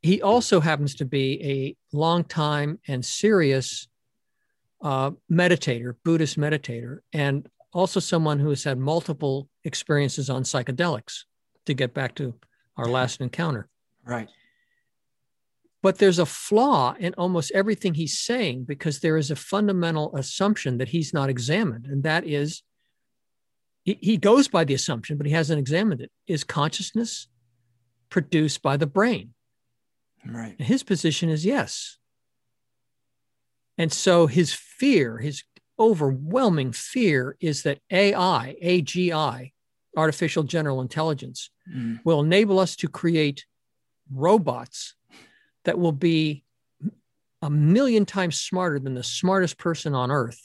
He also happens to be a long-time and serious uh, meditator, Buddhist meditator, and also someone who has had multiple experiences on psychedelics to get back to our last encounter. Right. But there's a flaw in almost everything he's saying because there is a fundamental assumption that he's not examined. And that is, he, he goes by the assumption, but he hasn't examined it. Is consciousness produced by the brain? Right. And his position is yes. And so his fear, his overwhelming fear, is that AI, AGI, artificial general intelligence, Mm. will enable us to create robots that will be a million times smarter than the smartest person on earth.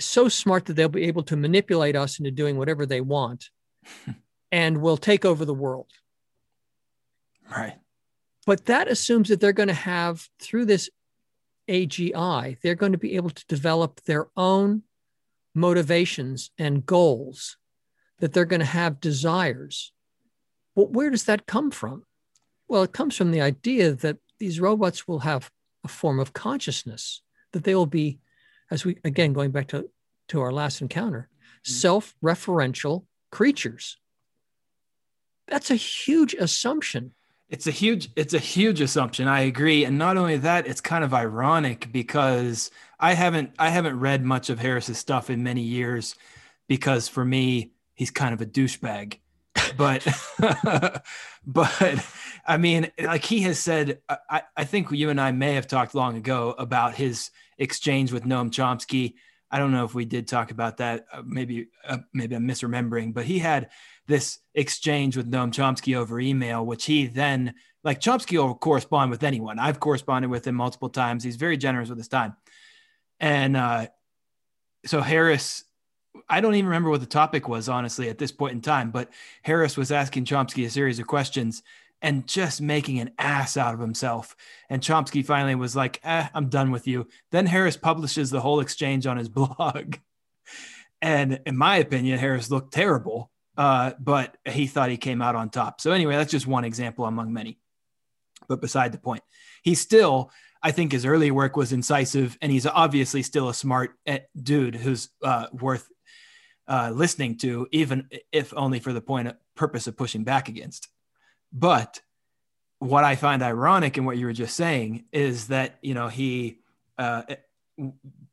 So smart that they'll be able to manipulate us into doing whatever they want <laughs> and will take over the world. Right. But that assumes that they're going to have, through this AGI, they're going to be able to develop their own motivations and goals, that they're going to have desires. But where does that come from? Well, it comes from the idea that these robots will have a form of consciousness, that they will be, as we, again, going back to, to our last encounter, mm-hmm. self referential creatures. That's a huge assumption. It's a huge it's a huge assumption. I agree. And not only that, it's kind of ironic because I haven't I haven't read much of Harris's stuff in many years because for me, he's kind of a douchebag. <laughs> But <laughs> but I mean, like he has said, I, I think you and I may have talked long ago about his exchange with Noam Chomsky. I don't know if we did talk about that. Uh, maybe uh, maybe I'm misremembering, but he had this exchange with Noam Chomsky over email, which he then like Chomsky will correspond with anyone. I've corresponded with him multiple times. He's very generous with his time, and uh, so Harris. I don't even remember what the topic was, honestly, at this point in time. But Harris was asking Chomsky a series of questions and just making an ass out of himself. And Chomsky finally was like, eh, I'm done with you. Then Harris publishes the whole exchange on his <laughs> blog. And in my opinion, Harris looked terrible, uh, but he thought he came out on top. So, anyway, that's just one example among many. But beside the point, he still, I think his early work was incisive, and he's obviously still a smart eh, dude who's uh, worth uh, listening to, even if only for the point of purpose of pushing back against. But what I find ironic in what you were just saying is that you know he uh,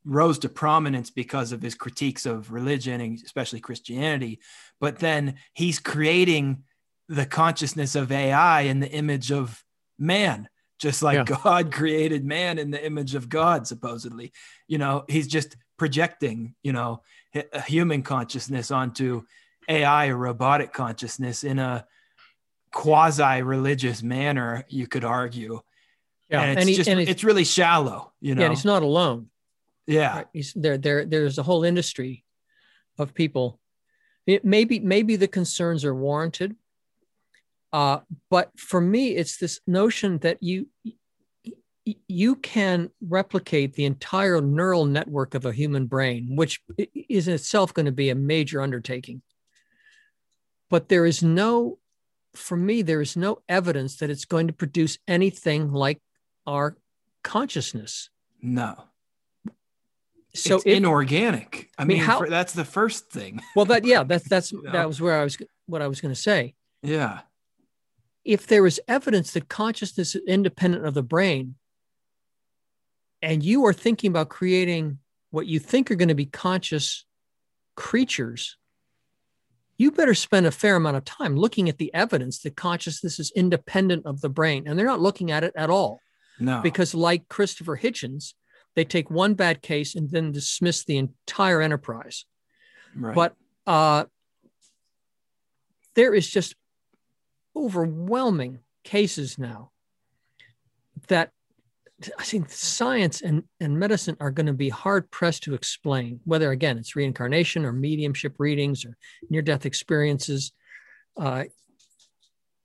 rose to prominence because of his critiques of religion and especially Christianity, but then he's creating the consciousness of AI in the image of man, just like Yeah. God <laughs> created man in the image of God, supposedly. You know, he's just projecting, you know, human consciousness onto AI or robotic consciousness in a quasi religious manner, you could argue. Yeah. and it's And, he, just it's, it's, really shallow, you know. yeah, and he's not alone. yeah. Right? He's there. There. There's a whole industry of people. It, maybe maybe the concerns are warranted, uh, but for me, it's this notion that you you can replicate the entire neural network of a human brain, which is in itself going to be a major undertaking. But there is no, for me, there is no evidence that it's going to produce anything like our consciousness. No. So it's if- inorganic. I mean, mean, how- that's the first thing. Well, that yeah, that's that's <laughs> know? that was where I was what I was going to say. Yeah. If there is evidence that consciousness is independent of the brain, and you are thinking about creating what you think are going to be conscious creatures, you better spend a fair amount of time looking at the evidence that consciousness is independent of the brain, and they're not looking at it at all No. because, like Christopher Hitchens, they take one bad case and then dismiss the entire enterprise. right. but uh, there is just overwhelming cases now that I think science and, and medicine are going to be hard pressed to explain whether again it's reincarnation or mediumship readings or near death experiences. Uh,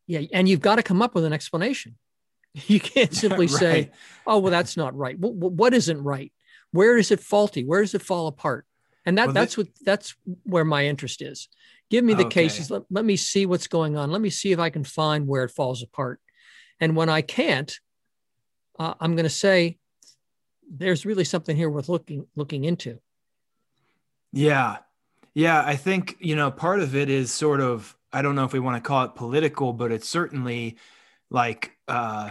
yeah, and you've got to come up with an explanation. <laughs> You can't <laughs> simply Right. say, "Oh, well, that's not right." What, what isn't right? Where is it faulty? Where does it fall apart? And that Well, that's what that's where my interest is. Give me the Okay. cases. Let, let me see what's going on. Let me see if I can find where it falls apart. And when I can't, uh, I'm going to say there's really something here worth looking looking into. Yeah. Yeah. I think, you know, part of it is sort of, I don't know if we want to call it political, but it's certainly like, uh,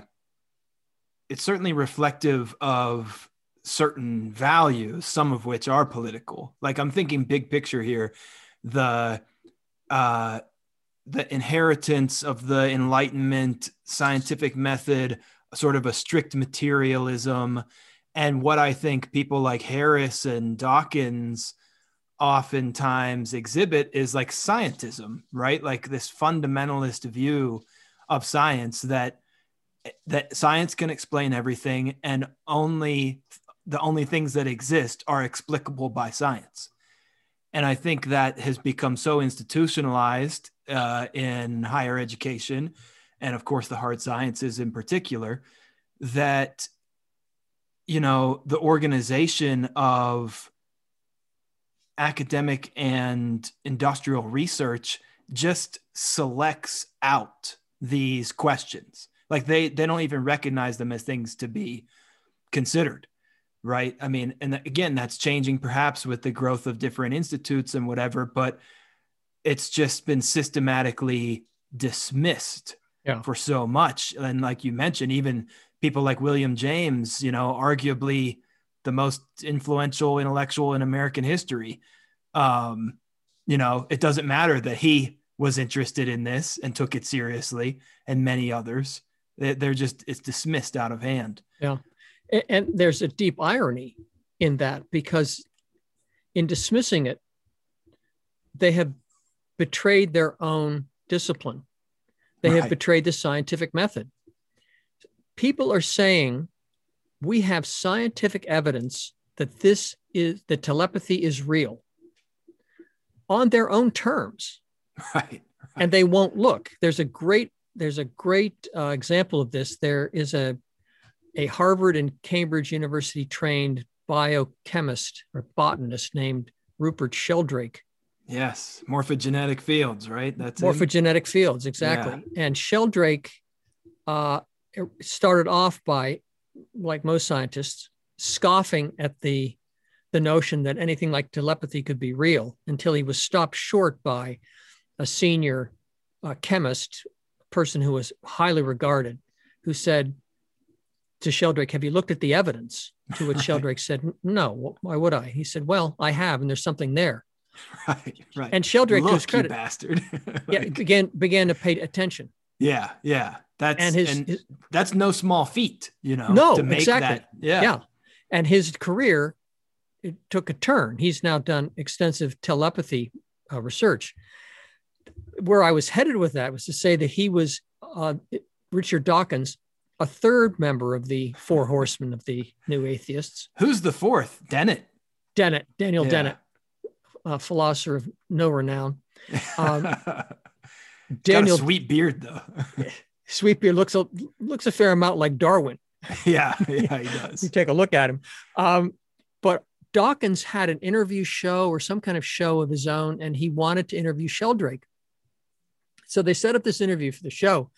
it's certainly reflective of certain values, some of which are political. Like I'm thinking big picture here, the, uh, the inheritance of the Enlightenment scientific method, sort of a strict materialism, and what I think people like Harris and Dawkins oftentimes exhibit is like scientism, right? Like this fundamentalist view of science that that science can explain everything and only the only things that exist are explicable by science. And I think that has become so institutionalized uh, in higher education, and of course the hard sciences in particular, that you know the organization of academic and industrial research just selects out these questions. Like they they don't even recognize them as things to be considered right? I mean and again that's changing perhaps with the growth of different institutes and whatever but it's just been systematically dismissed Yeah. for so much. And like you mentioned even people like william james you know arguably the most influential intellectual in american history. Um you know it doesn't matter that he was interested in this and took it seriously and many others. They- they're just it's dismissed out of hand. A- And there's a deep irony in that because in dismissing it, they have betrayed their own discipline. They have betrayed the scientific method. People are saying we have scientific evidence that this is that telepathy is real on their own terms <laughs> right and they won't look. There's a great there's a great uh, example of this. There is a a Harvard and Cambridge University trained biochemist or botanist named Rupert Sheldrake. Yes morphogenetic fields right that's? Morphogenetic fields, exactly. And Sheldrake uh, started off by, like most scientists, scoffing at the the notion that anything like telepathy could be real until he was stopped short by a senior uh, chemist, person who was highly regarded, who said to Sheldrake, "Have you looked at the evidence?" To which Sheldrake <laughs> said, "No. Why would I?" He said, "Well, I have, and there's something there." <laughs> right right. And Sheldrake, Look, his credit, bastard. <laughs> Yeah, began began to pay attention. yeah yeah. That's And and, his- his- that's no small feat you know No, to make exactly. that yeah. Yeah. And his career it took a turn. He's now done extensive telepathy uh, research. Where i was headed with that was to say that he was uh, richard dawkins a third member of the four horsemen of the new atheists. Who's the fourth? Dennett. Dennett daniel Yeah. dennett a philosopher of no renown Um, <laughs> daniel sweet beard though <laughs> sweetbeard looks a looks a fair amount like darwin yeah <laughs> yeah he does you take a look at him. Um, but Dawkins had an interview show or some kind of show of his own, and he wanted to interview Sheldrake. So they set up this interview for the show.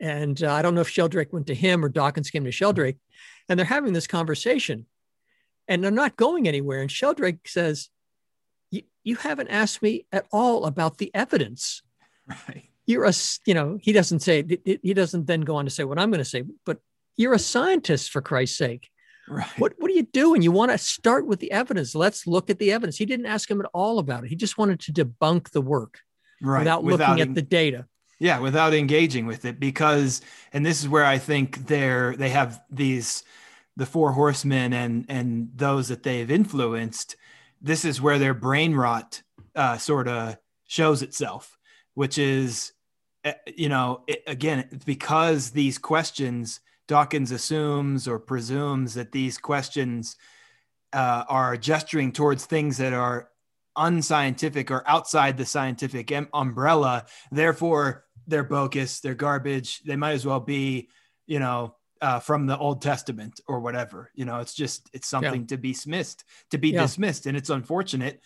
And uh, I don't know if Sheldrake went to him or Dawkins came to Sheldrake, and they're having this conversation and they're not going anywhere. And Sheldrake says, "You- haven't asked me at all about the evidence. Right. You're a, you know he doesn't say he doesn't then go on to say what i'm going to say but you're a scientist for christ's sake. Right. What what are you doing? You want to start with the evidence. Let's look at the evidence. He didn't ask him at all about it. He just wanted to debunk the work right. without looking en- at the data. Yeah without engaging with it because and this is where i think they're they have these the four horsemen and and those that they've influenced this is where their brain rot uh, sort of shows itself which is uh, you know it, again because these questions Dawkins assumes or presumes that these questions uh, are gesturing towards things that are unscientific or outside the scientific em- umbrella. Therefore, they're bogus, they're garbage. They might as well be, you know, uh, from the Old Testament or whatever. You know, it's just it's something Yeah. to be dismissed, to be Yeah. dismissed, and it's unfortunate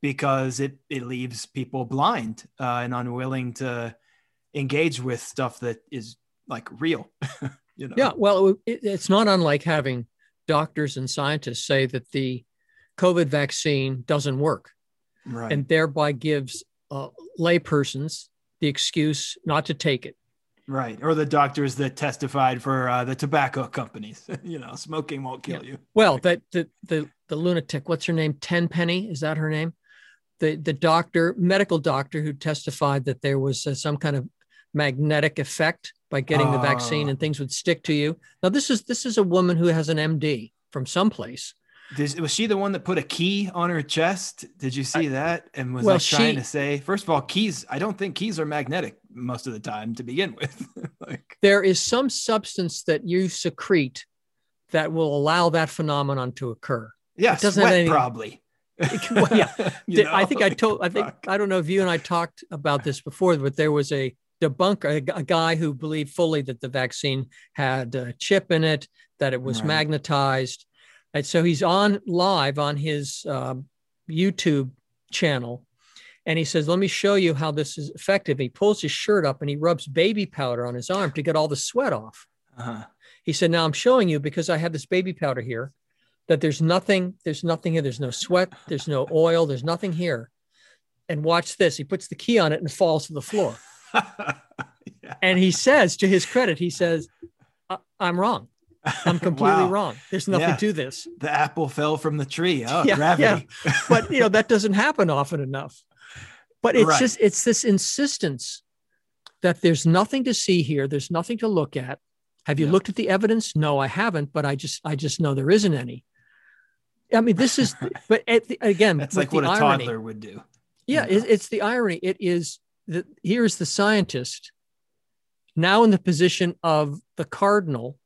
because it it leaves people blind uh, and unwilling to engage with stuff that is like real. <laughs> you know. Yeah, well, it, it's not unlike having doctors and scientists say that the COVID vaccine doesn't work Right. and thereby gives uh, laypersons the excuse not to take it. Right. Or the doctors that testified for uh, the tobacco companies. <laughs> you know, smoking won't kill you. Well, that the the the lunatic, what's her name? Tenpenny, is that her name? The the doctor, medical doctor, who testified that there was uh, some kind of magnetic effect by getting the vaccine and things would stick to you. Now, this is this is a woman who has an MD from someplace. Did, was she the one that put a key on her chest? Did you see that? And was well, like trying she- to say, first of all, keys. I don't think keys are magnetic most of the time to begin <laughs> with. like, There is some substance that you secrete that will allow that phenomenon to occur. yeah, doesn't have sweat any- probably. Well, yeah. <laughs> You Did- I know, think I told. I think fuck. I don't know if you and I talked about this before, but there was a debunker, a, a guy who believed fully that the vaccine had a chip in it, that it was Right. magnetized, and so he's on live on his um, YouTube channel, and he says, "Let me show you how this is effective." He pulls his shirt up and he rubs baby powder on his arm to get all the sweat off. Uh-huh. He said, "Now I'm showing you because I have this baby powder here, that there's nothing, there's nothing here. There's no sweat, there's no oil, there's nothing here." And watch this. He puts the key on it and falls to the floor. <laughs> yeah. And he says, to his credit, he says, "I- "I'm wrong. I'm <laughs> completely Wow. wrong. There's nothing Yeah. to this." The apple fell from the tree. Oh, <laughs> Yeah, gravity. But you know that doesn't happen often enough. But it's Right. just it's this insistence that there's nothing to see here. There's nothing to look at. Have you Yeah. looked at the evidence? No, I haven't. But I just I just know there isn't any. I mean, this is. <laughs> But the, again, That's like what a irony- toddler would do. Yeah, you it, it's the irony. It is that here's the scientist now in the position of the cardinal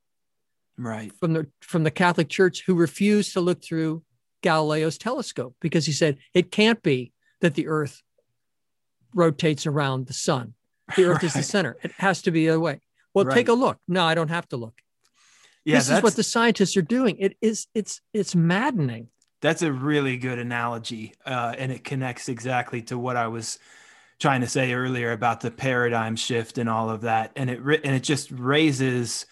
Right. from the from the Catholic Church who refused to look through Galileo's telescope because he said it can't be that the Earth rotates around the sun. The Earth is the center. It has to be the other way. Well, take a look. No, I don't have to look. Yeah, this is what the scientists are doing. It is it's it's maddening. that's a really good analogy. Uh, and it connects exactly to what I was trying to say earlier about the paradigm shift and all of that. And it, and it just raises,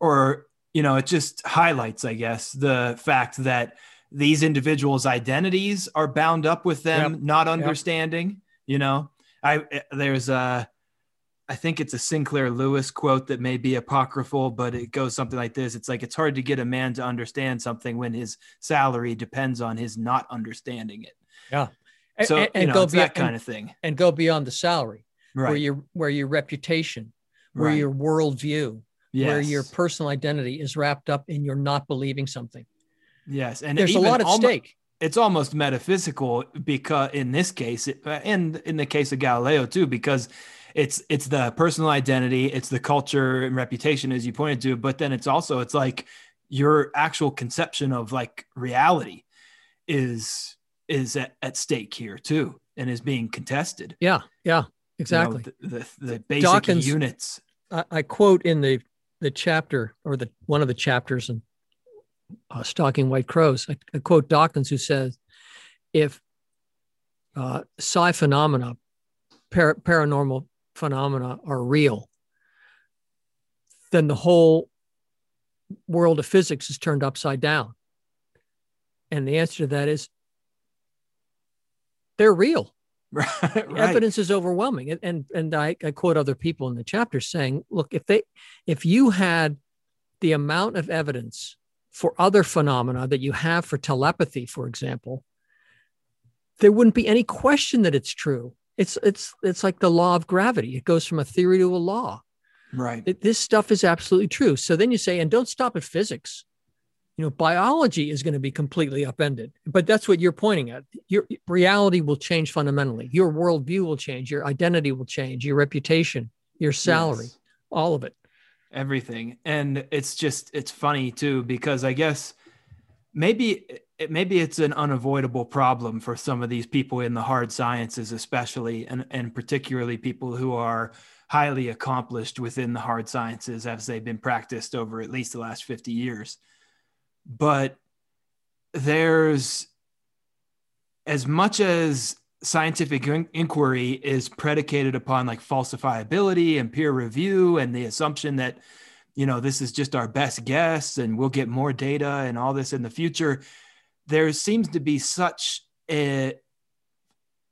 or, you know, it just highlights, I guess, the fact that these individuals' identities are bound up with them Yep. not understanding, you know, I, eh, there's a, I think it's a Sinclair Lewis quote that may be apocryphal, but it goes something like this. It's like it's hard to get a man to understand something when his salary depends on his not understanding it. Yeah. And, So and, you know, go beyond, that kind of thing, and go beyond the salary, Right. where your where your reputation, where right. your worldview, where your personal identity is wrapped up in your not believing something. yes, and There's a lot at almo- stake. It's almost metaphysical because in this case, it, uh, and in the case of Galileo too, because it's it's the personal identity, it's the culture and reputation, as you pointed to, but then it's also it's like your actual conception of like reality is is at, at stake here too, and is being contested. Yeah, yeah, You know, exactly. the, the, the basic Dawkins- units. I, I quote in the the chapter or the one of the chapters in uh, Stalking White Crows. I, I quote Dawkins, who says, "If uh, psi phenomena, par- paranormal phenomena are real, then the whole world of physics is turned upside down." And the answer to that is, they're real. <laughs> right. The evidence is overwhelming and and, and I, I quote other people in the chapter saying look if they if you had the amount of evidence for other phenomena that you have for telepathy for example there wouldn't be any question that it's true. It's it's it's like the law of gravity. It goes from a theory to a law. Right. It- this stuff is absolutely true. So then you say and don't stop at physics. You know biology is going to be completely upended. But that's what you're pointing at. Your reality will change fundamentally. Your worldview will change. Your identity will change. Your reputation your salary Yes. all of it everything. And it's just it's funny too because I guess maybe it, maybe it's an unavoidable problem for some of these people in the hard sciences especially and and particularly people who are highly accomplished within the hard sciences as they've been practiced over at least the last 50 years. But there's as much as scientific in- inquiry is predicated upon like falsifiability and peer review and the assumption that you know this is just our best guess and we'll get more data and all this in the future. There seems to be such a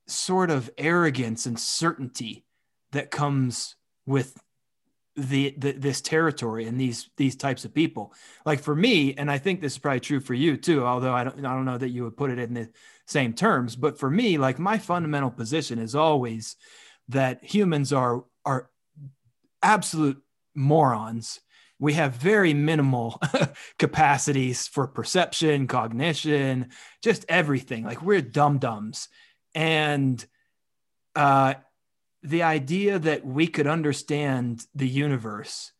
sort of arrogance and certainty that comes with the, the, this territory and these these types of people. Like for me and i think this is probably true for you too although i don't i don't know that you would put it in the same terms but for me like my fundamental position is always that humans are are absolute morons. We have very minimal <laughs> capacities for perception cognition just everything. Like we're dum dums and uh the idea that we could understand the universe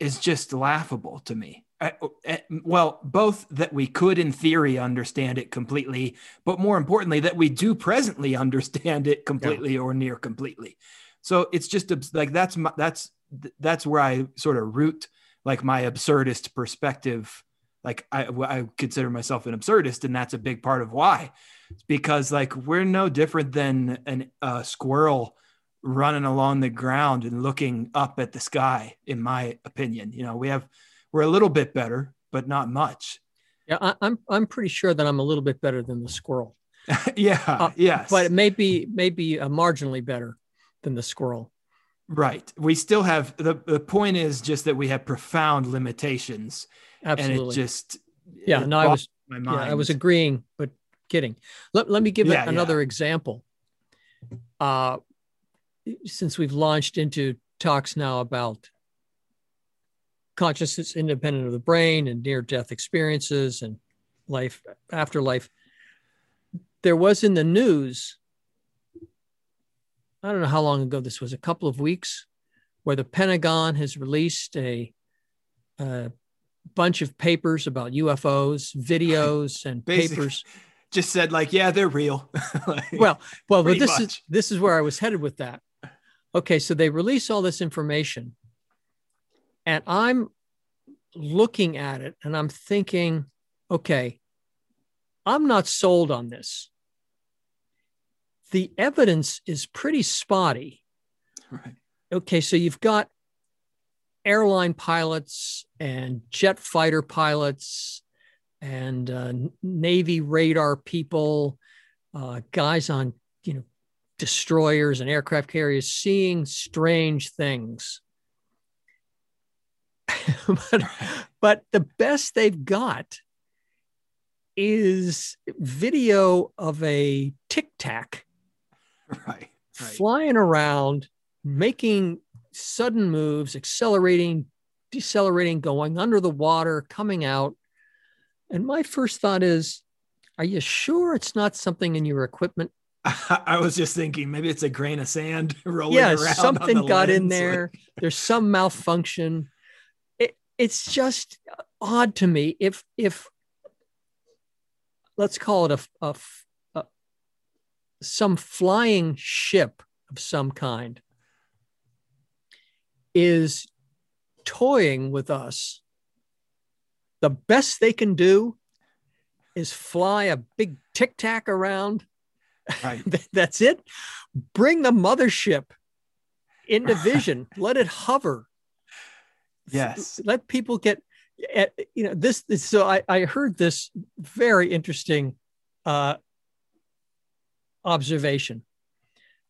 is just laughable to me. I, I, well, both that we could, in theory, understand it completely, but more importantly, that we do presently <laughs> understand it completely yeah. or near completely. So it's just like that's my, that's that's where I sort of root like my absurdist perspective. Like I, I consider myself an absurdist, and that's a big part of why because like we're no different than an, a squirrel running along the ground and looking up at the sky in my opinion. You know we have we're a little bit better but not much. Yeah I, am I'm, I'm pretty sure that i'm a little bit better than the squirrel. <laughs> Yeah uh, yes. but it may be maybe uh, marginally better than the squirrel. Right. We still have the, the point is just that we have profound limitations. Absolutely and it just yeah it no i was my yeah, i was agreeing but kidding. Let, let me give yeah, another yeah. example. Uh, since we've launched into talks now about consciousness independent of the brain and near death experiences and life afterlife, there was in the news, I don't know how long ago this was, a couple of weeks, where the Pentagon has released a, a bunch of papers about UFOs, videos, and papers just said like, yeah, they're real. <laughs> like, well, well, but this much. is this is where I was headed with that. Okay, so they release all this information, and I'm looking at it and I'm thinking, okay, I'm not sold on this. The evidence is pretty spotty. Right. Okay, so you've got airline pilots and jet fighter pilots and uh, Navy radar people, uh, guys on you know destroyers and aircraft carriers seeing strange things. <laughs> but, but the best they've got is video of a tic tac <laughs> right, right. flying around, making sudden moves, accelerating, decelerating, going under the water, coming out. And my first thought is, are you sure it's not something in your equipment? <laughs> I was just thinking maybe it's a grain of sand <laughs> rolling yeah, around. something got lens. in there. <laughs> There's some malfunction. It, it's just odd to me. If if let's call it a, a, a some flying ship of some kind is toying with us the best they can do is fly a big tic tac around. Right. <laughs> That's it. Bring the mothership into <laughs> vision. Let it hover. Yes. Let people get, eh, you know, this. this so I, I heard this very interesting uh, observation.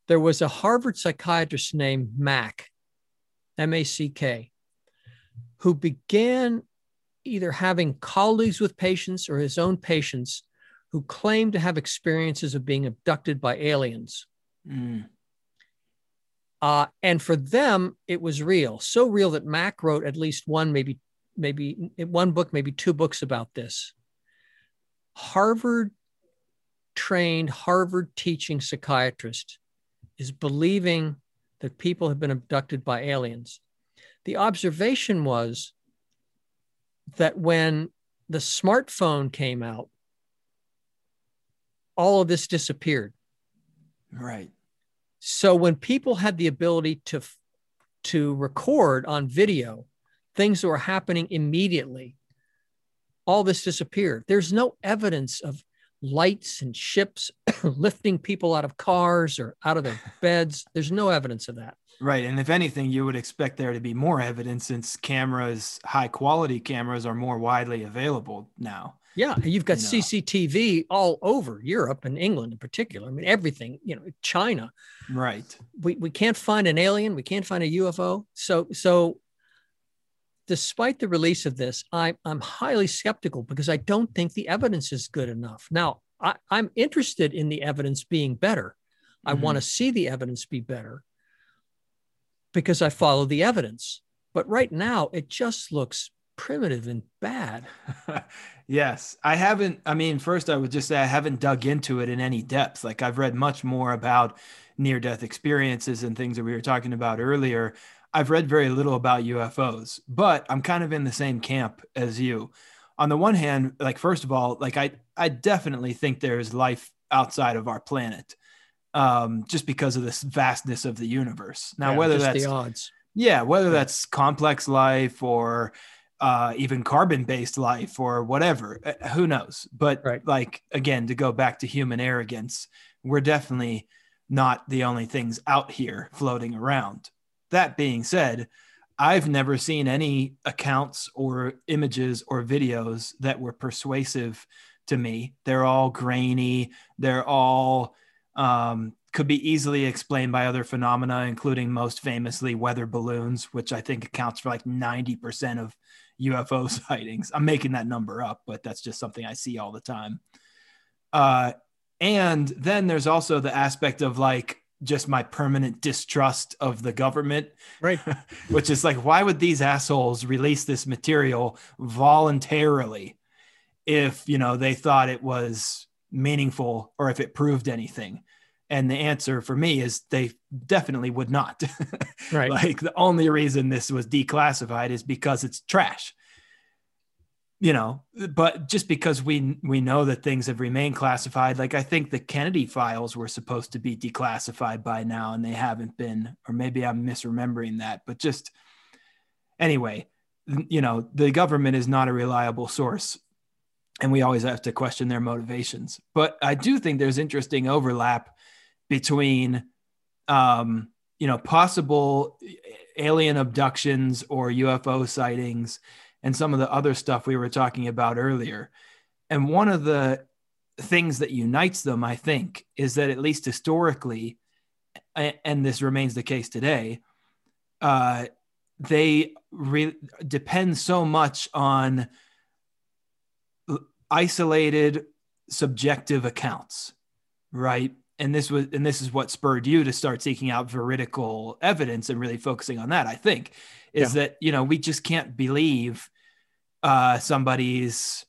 There was a Harvard psychiatrist named Mack, M A C K, who began either having colleagues with patients or his own patients who claim to have experiences of being abducted by aliens. Mm. Uh, and for them, it was real, so real that Mack wrote at least one, maybe, maybe one book, maybe two books about this. Harvard trained, Harvard teaching psychiatrist is believing that people have been abducted by aliens. The observation was that when the smartphone came out, all of this disappeared. Right. So when people had the ability to to record on video things that were happening immediately, all this disappeared. There's no evidence of lights and ships <coughs> lifting people out of cars or out of their <laughs> beds. There's no evidence of that. Right. And if anything, you would expect there to be more evidence since cameras, high quality cameras, are more widely available now. Yeah. You've got You know. CCTV all over Europe and England in particular. I mean, everything, you know, China. Right. We, we can't find an alien. We can't find a UFO. So, so despite the release of this, I, I'm highly skeptical because I don't think the evidence is good enough. Now, I, I'm interested in the evidence being better. I Mhm. want to see the evidence be better because I follow the evidence. But right now, it just looks primitive and bad. <laughs> yes. I haven't, I mean, first, I would just say I haven't dug into it in any depth. Like, I've read much more about near death experiences and things that we were talking about earlier. I've read very little about UFOs, but I'm kind of in the same camp as you. On the one hand, like, first of all, like, I, I definitely think there's life outside of our planet um, just because of this vastness of the universe. Now, Yeah, whether that's the odds. yeah, whether that's complex life or uh, even carbon based life or whatever, uh, who knows? But Right. like, again, to go back to human arrogance, we're definitely not the only things out here floating around. That being said, I've never seen any accounts or images or videos that were persuasive to me. They're all grainy. They're all um, could be easily explained by other phenomena, including most famously weather balloons, which I think accounts for like 90% of UFO <laughs> sightings. I'm making that number up, but that's just something I see all the time. Uh, and then there's also the aspect of like just my permanent distrust of the government Right. <laughs> which is like, why would these assholes release this material voluntarily if, you know, they thought it was meaningful or if it proved anything? And the answer for me is they definitely would not. <laughs> Right. like the only reason this was declassified is because it's trash. You know, but just because we we know that things have remained classified, like I think the Kennedy files were supposed to be declassified by now and they haven't been, or maybe I'm misremembering that, but just anyway, you know, the government is not a reliable source and we always have to question their motivations. But I do think there's interesting overlap between um, you know, possible alien abductions or UFO sightings and some of the other stuff we were talking about earlier. And one of the things that unites them, I think, is that at least historically, and this remains the case today, uh, they re- depend so much on isolated subjective accounts, right? And this was, and this is what spurred you to start seeking out veridical evidence and really focusing on that. I think is that you know we just can't believe uh, somebody's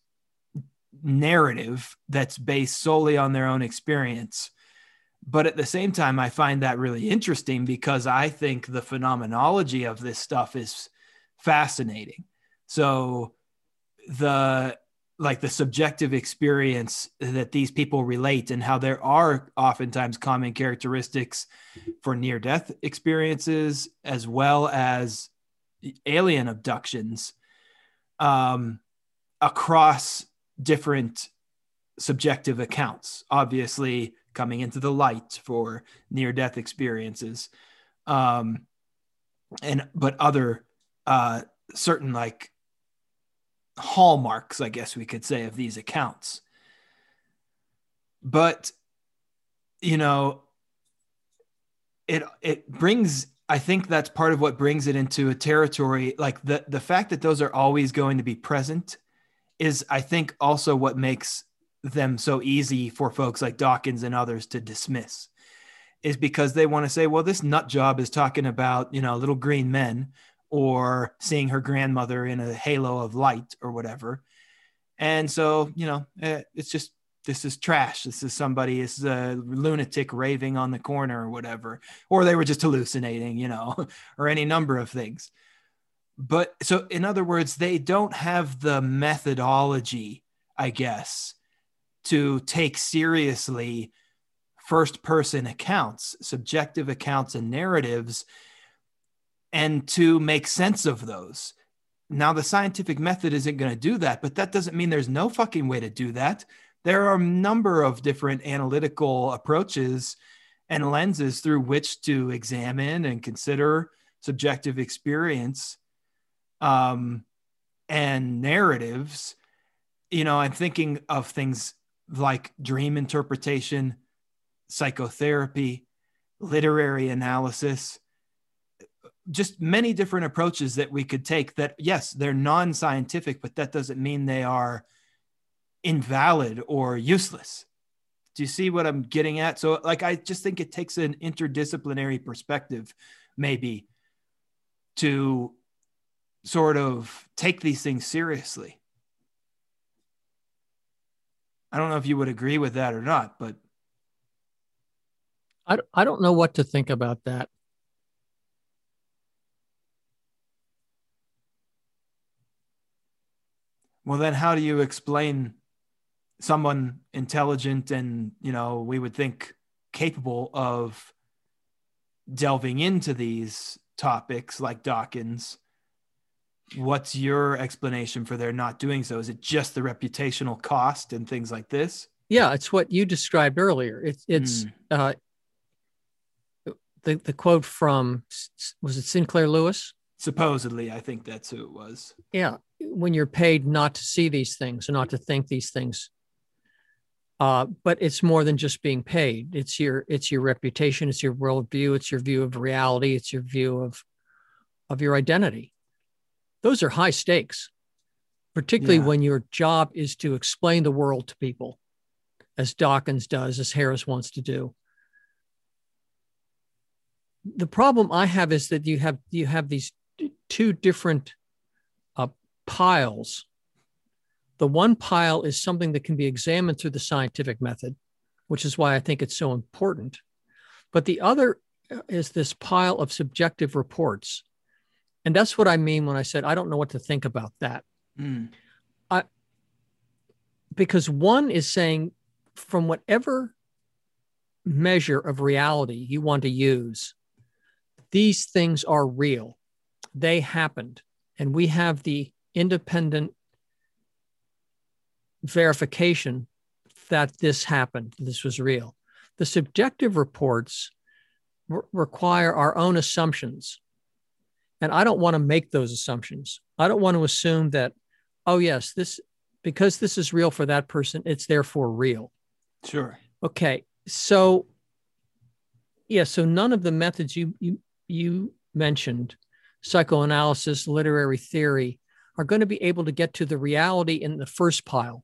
narrative that's based solely on their own experience. But at the same time, I find that really interesting because I think the phenomenology of this stuff is fascinating. So the like the subjective experience that these people relate and how there are oftentimes common characteristics for near death experiences as well as alien abductions um, across different subjective accounts obviously coming into the light for near death experiences um, and but other uh, certain like hallmarks, I guess we could say, of these accounts. But you know, it it brings I think that's part of what brings it into a territory like the the fact that those are always going to be present is I think also what makes them so easy for folks like Dawkins and others to dismiss is because they want to say, well, this nut job is talking about, you know, little green men or seeing her grandmother in a halo of light or whatever. And so, you know, eh, it's just, this is trash. This is somebody, this is a lunatic raving on the corner or whatever. Or they were just hallucinating, you know, <laughs> or any number of things. but so in other words, they don't have the methodology, I guess, to take seriously first person accounts, subjective accounts, and narratives, and to make sense of those. Now, the scientific method isn't going to do that, but that doesn't mean there's no fucking way to do that. There are a number of different analytical approaches and lenses through which to examine and consider subjective experience um, and narratives. You know, I'm thinking of things like dream interpretation, psychotherapy, literary analysis, just many different approaches that we could take that, yes, they're non scientific, but that doesn't mean they are invalid or useless. Do you see what I'm getting at? So, like, I just think it takes an interdisciplinary perspective, maybe, to sort of take these things seriously. I don't know if you would agree with that or not, but I, I don't know what to think about that. Well, then how do you explain someone intelligent and, you know, we would think capable of delving into these topics like Dawkins? What's your explanation for their not doing so? Is it just the reputational cost and things like this? Yeah, it's what you described earlier. It's it's Mm. uh, the the quote from was it Sinclair Lewis? Supposedly, I think that's who it was. Yeah, when you're paid not to see these things and not to think these things. Uh, but it's more than just being paid. It's your it's your reputation, it's your worldview, it's your view of reality, it's your view of of your identity. Those are high stakes, particularly Yeah. when your job is to explain the world to people, as Dawkins does, as Harris wants to do. The problem I have is that you have you have these two different uh, piles. The one pile is something that can be examined through the scientific method, which is why I think it's so important. But the other uh, is this pile of subjective reports. And that's what I mean when I said I don't know what to think about that. Mm. Because one is saying, from whatever measure of reality you want to use, these things are real. They happened. And we have the independent verification that this happened, this was real. The subjective reports re- require our own assumptions. And I don't want to make those assumptions. I don't want to assume that, oh, yes, this, because this is real for that person, it's therefore real. Sure. Okay. So, yeah, so none of the methods you, you, you mentioned, psychoanalysis, literary theory, are going to be able to get to the reality in the first pile.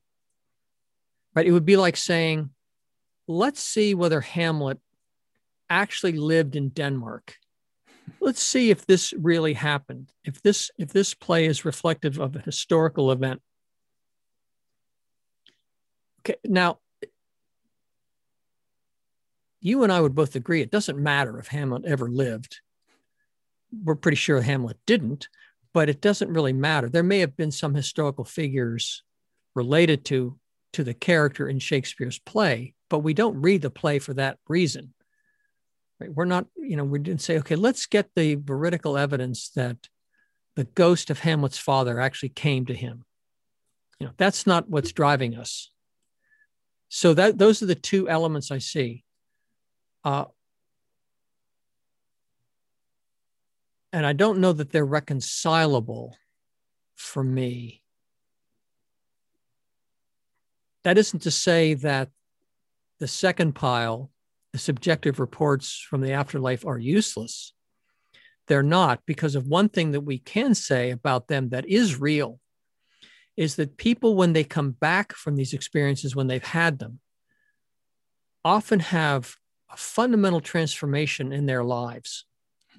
Right? It would be like saying, let's see whether Hamlet actually lived in Denmark. Let's see if this really happened. If this if this play is reflective of a historical event. Okay, now you and I would both agree it doesn't matter if Hamlet ever lived. We're pretty sure Hamlet didn't, but it doesn't really matter. There may have been some historical figures related to to the character in Shakespeare's play, but we don't read the play for that reason. Right? We're not, you know, we didn't say, okay, let's get the veridical evidence that the ghost of Hamlet's father actually came to him. You know, that's not what's driving us. So that those are the two elements I see. Uh, and I don't know that they're reconcilable for me. That isn't to say that the second pile, the subjective reports from the afterlife, are useless. They're not, because of one thing that we can say about them that is real is that people, when they come back from these experiences, when they've had them, often have a fundamental transformation in their lives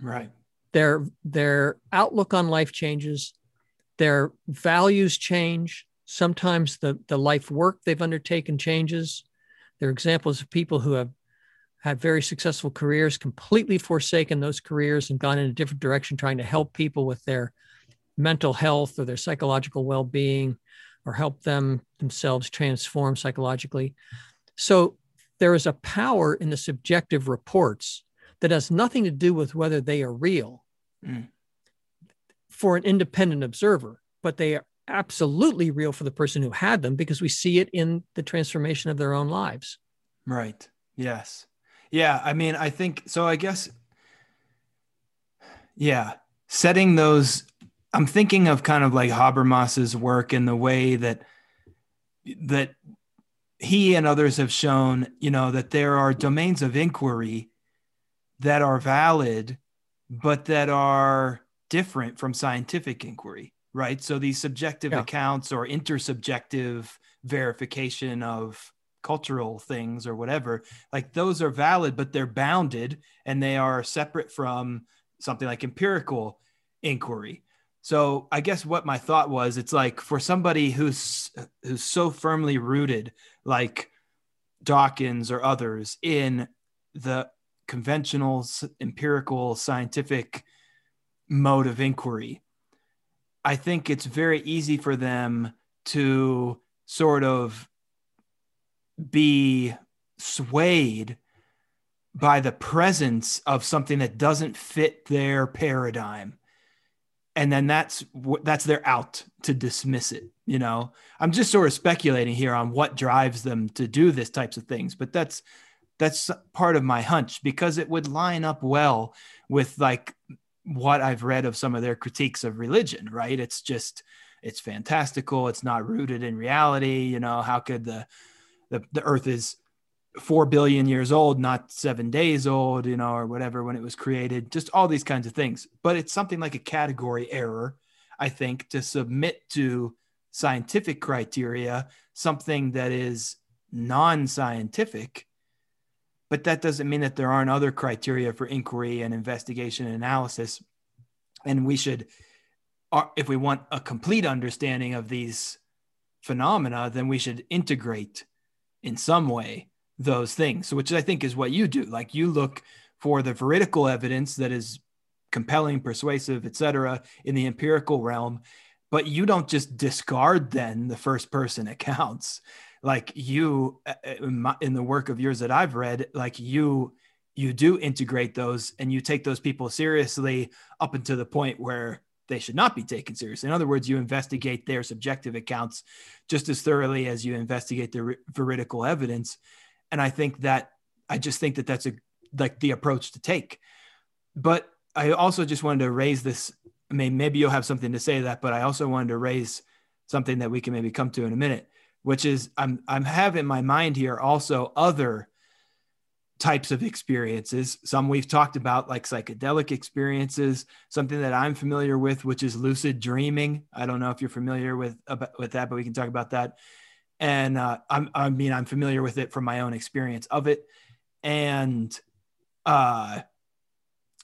Right. Their their outlook on life changes their values change. Sometimes the the life work they've undertaken changes. There are examples of people who have had very successful careers completely forsaken those careers and gone in a different direction trying to help people with their mental health or their psychological well-being or help them themselves transform psychologically. So there is a power in the subjective reports that has nothing to do with whether they are real Mm. for an independent observer, but they are absolutely real for the person who had them because we see it in the transformation of their own lives. Right. Yes. Yeah. I mean, I think so. I guess, yeah, setting those, I'm thinking of kind of like Habermas's work in the way that, that he and others have shown, you know, that there are domains of inquiry that are valid, but that are different from scientific inquiry, right? So these subjective Yeah. accounts or intersubjective verification of cultural things or whatever, like those are valid, but they're bounded and they are separate from something like empirical inquiry. So I guess what my thought was, it's like for somebody who's who's so firmly rooted, like Dawkins or others, in the conventional empirical scientific mode of inquiry, I think it's very easy for them to sort of be swayed by the presence of something that doesn't fit their paradigm. And then that's that's their out to dismiss it you know? I'm just sort of speculating here on what drives them to do this types of things but that's that's part of my hunch because it would line up well with like what i've read of some of their critiques of religion right it's just it's fantastical it's not rooted in reality you know how could the the, the earth is four billion years old, not seven days old, you know, or whatever when it was created, just all these kinds of things. But it's something like a category error, I think, to submit to scientific criteria something that is non scientific. But that doesn't mean that there aren't other criteria for inquiry and investigation and analysis. And we should, uh, if we want a complete understanding of these phenomena, then we should integrate in some way those things, which I think is what you do. Like you look for the veridical evidence that is compelling, persuasive, etc., in the empirical realm, but you don't just discard then the first person <laughs> accounts. Like you, uh, in, my, in the work of yours that I've read, like you, you do integrate those and you take those people seriously up until the point where they should not be taken seriously. In other words, you investigate their subjective accounts just as thoroughly as you investigate the veridical evidence. And i think that i just think that that's a like the approach to take. But i also just wanted to raise this i mean maybe you'll have something to say to that but i also wanted to raise something that we can maybe come to in a minute which is i'm i'm have in my mind here also other types of experiences. Some we've talked about like psychedelic experiences something that i'm familiar with which is lucid dreaming. I don't know if you're familiar with about, with that but we can talk about that. And uh, I'm, I mean, I'm familiar with it from my own experience of it, and uh,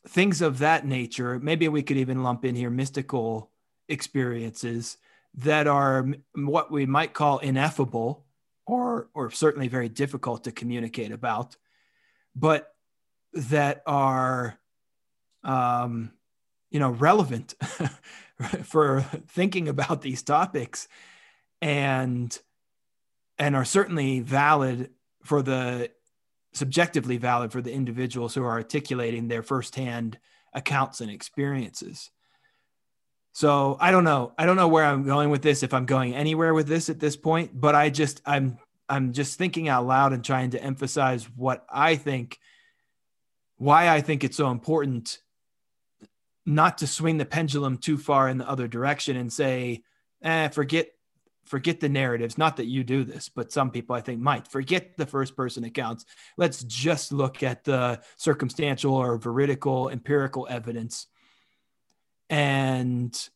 things of that nature. Maybe we could even lump in here mystical experiences that are what we might call ineffable, or or certainly very difficult to communicate about, but that are, um, you know, relevant <laughs> for thinking about these topics, and and are certainly valid for the subjectively valid for the individuals who are articulating their firsthand accounts and experiences. So I don't know. I don't know where I'm going with this, if I'm going anywhere with this at this point, but I just I'm I'm just thinking out loud and trying to emphasize what I think why I think it's so important not to swing the pendulum too far in the other direction and say, eh, forget forget the narratives. Not that you do this, but some people I think might forget the first person accounts. Let's just look at the circumstantial or veridical empirical evidence and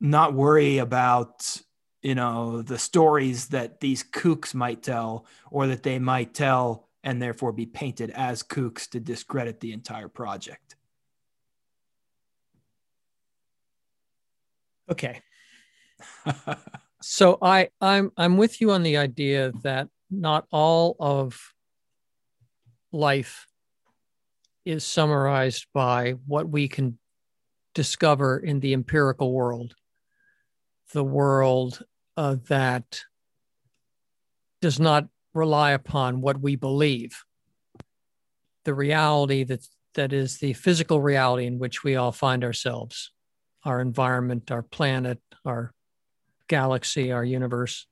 not worry about you know the stories that these kooks might tell or that they might tell and therefore be painted as kooks to discredit the entire project Okay. <laughs> so I I'm I'm with you on the idea that not all of life is summarized by what we can discover in the empirical world. the world uh, that does not rely upon what we believe. The reality that that is the physical reality in which we all find ourselves, our environment, our planet, our galaxy, our universe.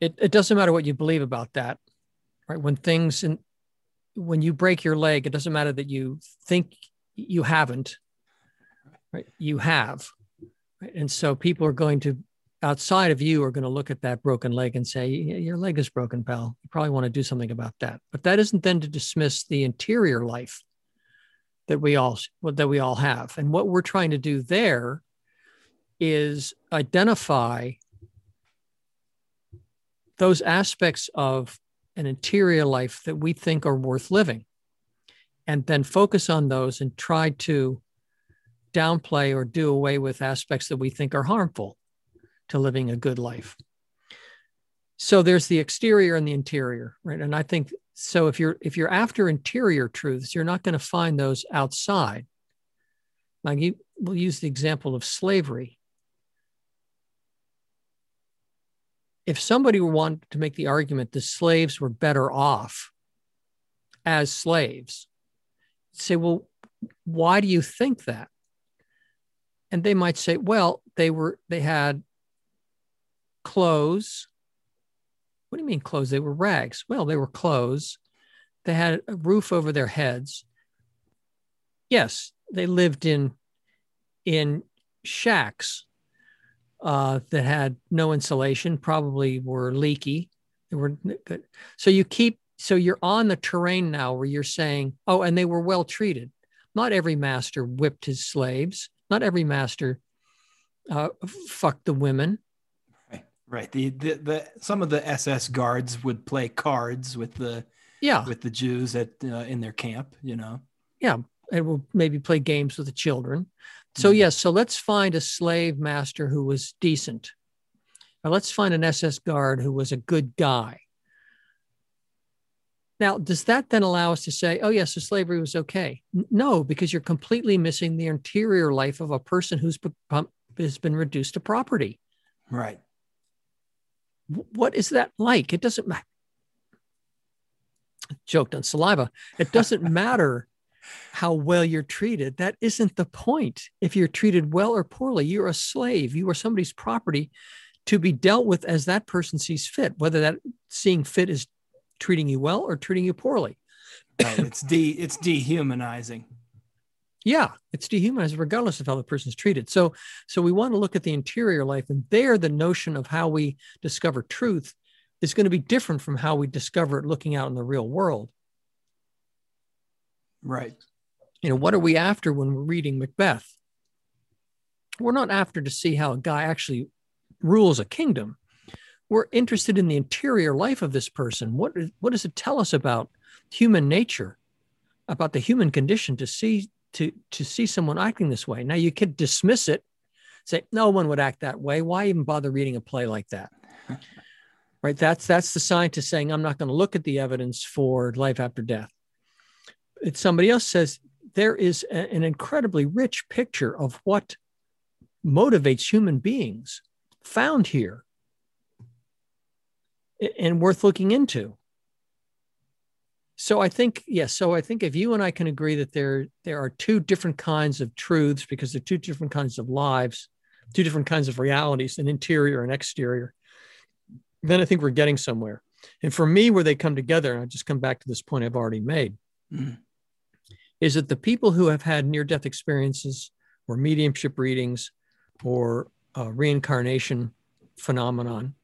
It, it doesn't matter what you believe about that, right? When things in, when you break your leg, it doesn't matter that you think you haven't, right? You have, right? And so people are going to outside of you are going to look at that broken leg and say, Your leg is broken, pal. You probably want to do something about that. But that isn't then to dismiss the interior life that we all that we all have. And what we're trying to do there is identify those aspects of an interior life that we think are worth living and then focus on those and try to downplay or do away with aspects that we think are harmful to living a good life. So there's the exterior and the interior, right? And I think so if you're if you're after interior truths, you're not going to find those outside. Like you we'll use the example of slavery. If somebody wanted to make the argument the slaves were better off as slaves, say, well, why do you think that? And they might say, well, they were they had clothes. What do you mean clothes? They were rags. Well, they were clothes. They had a roof over their heads. Yes, they lived in in shacks uh, that had no insulation, probably were leaky. They were. So you keep so you're on the terrain now where you're saying, oh, and they were well treated. Not every master whipped his slaves. Not every master uh, fucked the women. Right. right. The, the the some of the SS guards would play cards with the yeah with the Jews at uh, in their camp. You know. Yeah, and will maybe play games with the children. So mm-hmm. yes, so let's find a slave master who was decent. Or let's find an SS guard who was a good guy. Now, does that then allow us to say, oh, yes, the slavery was okay? No, because you're completely missing the interior life of a person who's has been reduced to property. Right what is that like? It doesn't matter. Joked on saliva. It doesn't <laughs> matter how well you're treated. That isn't the point. If you're treated well or poorly, you're a slave. You are somebody's property to be dealt with as that person sees fit, whether that seeing fit is treating you well or treating you poorly. Right. It's de it's dehumanizing. Yeah it's dehumanizing regardless of how the person's treated. So so we want to look at the interior life and there the notion of how we discover truth is going to be different from how we discover it looking out in the real world. Right. You know what are we after when we're reading macbeth? We're not after to see how a guy actually rules a kingdom we're interested in the interior life of this person what, what does it tell us about human nature about the human condition to see to to see someone acting this way. Now you could dismiss it, say no one would act that way. Why even bother reading a play like that? <laughs> right? That's that's the scientist saying I'm not going to look at the evidence for life after death. It's somebody else says there is a, an incredibly rich picture of what motivates human beings found here and worth looking into so I think yes. So I think if you and I can agree that there there are two different kinds of truths because they're two different kinds of lives, two different kinds of realities, an interior and exterior, then I think we're getting somewhere. And for me, where they come together, and I just come back to this point I've already made, mm-hmm. is that the people who have had near death experiences or mediumship readings or reincarnation phenomenon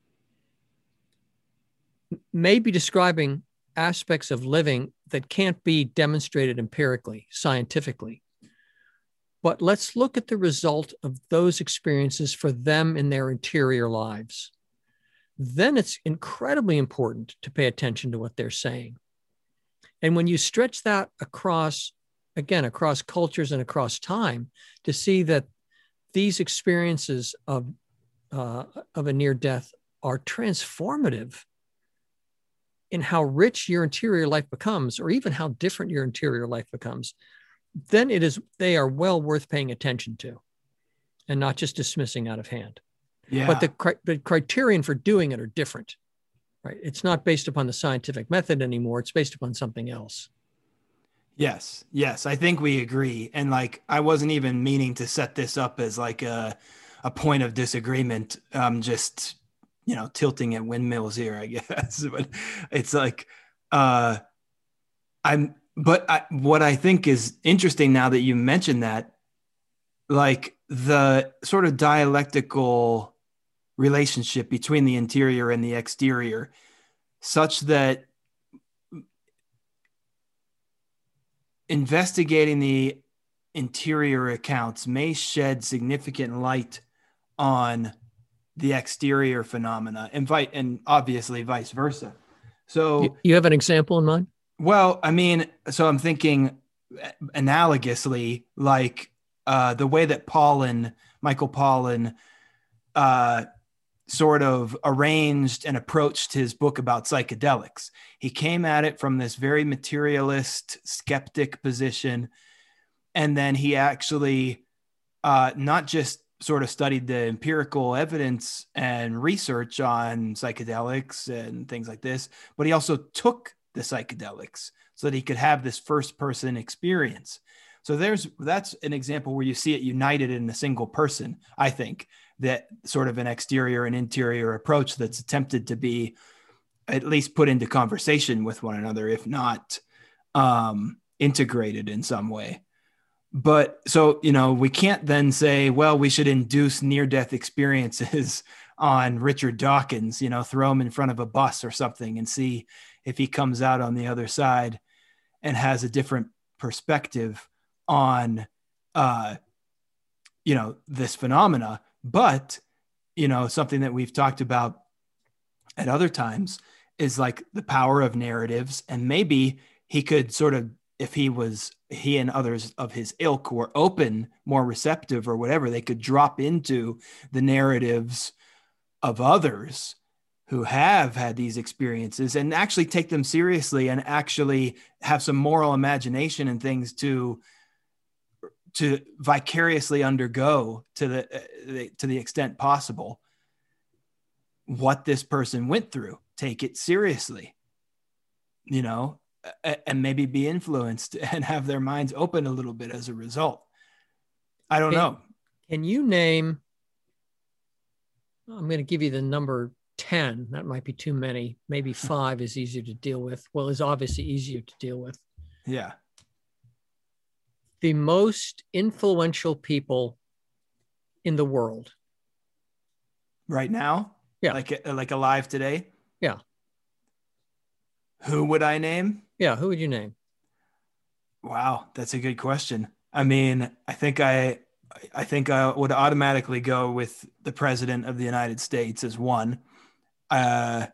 may be describing aspects of living that can't be demonstrated empirically, scientifically. But let's look at the result of those experiences for them in their interior lives. Then it's incredibly important to pay attention to what they're saying. And when you stretch that across, again, across cultures and across time, to see that these experiences of, uh, of a near death are transformative in how rich your interior life becomes, or even how different your interior life becomes, then it is they are well worth paying attention to. and not just dismissing out of hand. Yeah. But the, the criterion for doing it are different, right? It's not based upon the scientific method anymore. It's based upon something else. Yes, yes, I think we agree. And like, I wasn't even meaning to set this up as like a a point of disagreement. I'm just, you know, tilting at windmills here, I <laughs> guess. but it's like, uh, I'm. But I, what I think is interesting now that you mentioned that, like the sort of dialectical relationship between the interior and the exterior, such that investigating the interior accounts may shed significant light on the exterior phenomena and, vi- and obviously vice versa. So, You, have an example in mind? well, I mean, so I'm thinking analogously, like uh, the way that Pollan, Michael Pollan, uh, sort of arranged and approached his book about psychedelics. He came at it from this very materialist, skeptic position. And then he actually uh, not just sort of studied the empirical evidence and research on psychedelics and things like this, but he also took the psychedelics so that he could have this first person experience. So there's that's an example where you see it united in a single person, I think, that sort of an exterior and interior approach that's attempted to be at least put into conversation with one another, if not um, integrated in some way. But so, you know, we can't then say, well, we should induce near death experiences <laughs> on Richard Dawkins, you know, throw him in front of a bus or something and see if he comes out on the other side and has a different perspective on, uh, you know, this phenomena. But, you know, something that we've talked about at other times is like the power of narratives. And maybe he could sort of, if he was, he and others of his ilk were open, more receptive or whatever, they could drop into the narratives of others who have had these experiences and actually take them seriously and actually have some moral imagination and things to to vicariously undergo to the, to the extent possible what this person went through. Take it seriously you know and maybe be influenced <laughs> and have their minds open a little bit as a result i don't Can- know Can you name? I'm going to give you the number 10. That might be too many. Maybe <laughs> five is easier to deal with. Well, is obviously easier to deal with. yeah The most influential people in the world. right now Yeah. like like alive today Yeah. who would i name Yeah. Who would you name? Wow, that's a good question. I mean, I think I I think I would automatically go with the president of the United States as one. Uh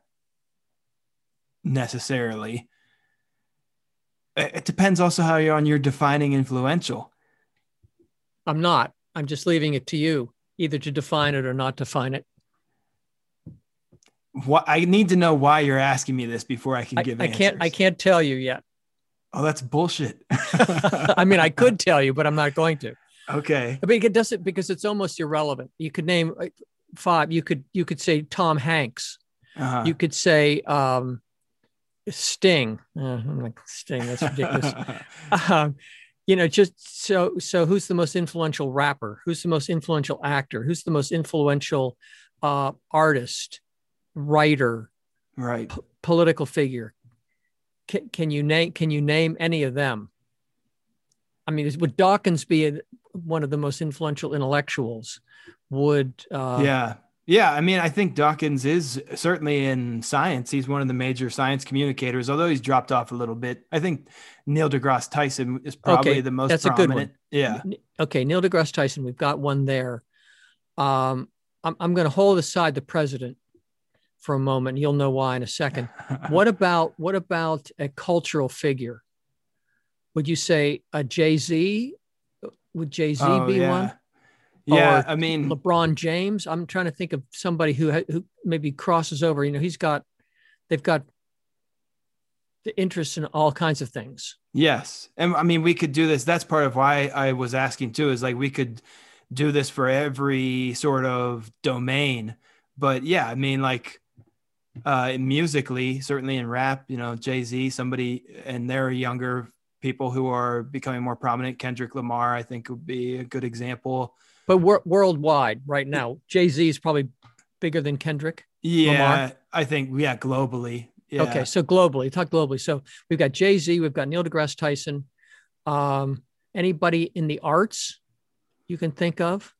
necessarily. It depends also how you're on your defining influential. I'm not. I'm just leaving it to you either to define it or not define it. What I need to know why you're asking me this before I can I, give I answers. can't. I can't tell you yet. Oh, that's bullshit. <laughs> I mean, I could tell you, but I'm not going to. okay. I mean, it doesn't because it's almost irrelevant. You could name uh, five. You could you could say Tom Hanks. Uh-huh. You could say um, Sting. Uh, I'm like Sting. That's ridiculous. <laughs> um, you know, just so so. Who's the most influential rapper? Who's the most influential actor? Who's the most influential uh, artist, writer, right. political figure? Can, can you name Can you name any of them? I mean, would Dawkins be a, one of the most influential intellectuals? Would uh, yeah. Yeah. I mean, I think Dawkins is certainly in science. He's one of the major science communicators, although he's dropped off a little bit. I think Neil deGrasse Tyson is probably Okay, the most that's a good prominent. Yeah. Okay, Neil deGrasse Tyson, we've got one there. Um, I'm, I'm going to hold aside the president for a moment. You'll know why in a second. <laughs> What about what about a cultural figure? Would you say a Jay Z? Would Jay Z Oh, be yeah. one? Yeah. Or I mean, LeBron James. I'm trying to think of somebody who who maybe crosses over. You know, he's got they've got the interest in all kinds of things. Yes. And I mean, we could do this. That's part of why I was asking too, is like we could do this for every sort of domain. But yeah, I mean, like uh, musically, certainly in rap, you know, Jay Z, somebody, and they're younger people who are becoming more prominent. Kendrick Lamar, I think, would be a good example. But wor- worldwide, right now, Jay Z is probably bigger than Kendrick. Yeah, Lamar? I think, yeah, globally. Yeah. Okay, so globally, talk globally. So we've got Jay Z, we've got Neil deGrasse Tyson. Um, anybody in the arts you can think of?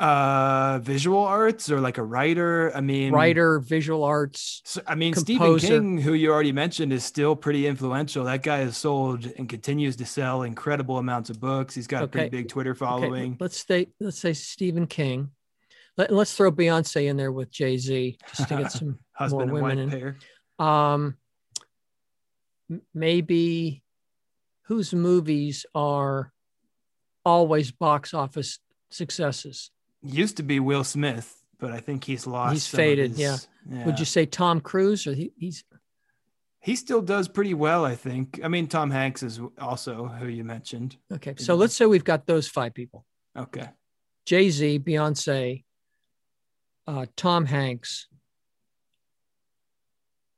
Uh, visual arts or like a writer. I mean, Writer, visual arts. So, I mean, Stephen. King, who you already mentioned, is still pretty influential. That guy has sold and continues to sell incredible amounts of books. He's got a pretty big Twitter Okay, following. let's say let's say Stephen King. Let, let's throw Beyonce in there with Jay Z just to get some <laughs> Husband more and women wife in. pair. um maybe whose movies are always box office successes Used to be Will Smith, but I think he's lost. He's faded, his- yeah. yeah. would you say tom cruise or he, he's He still does pretty well, I think. I mean, Tom Hanks is also who you mentioned. okay so let's say we've got those five people Okay. jay-z beyonce uh, tom hanks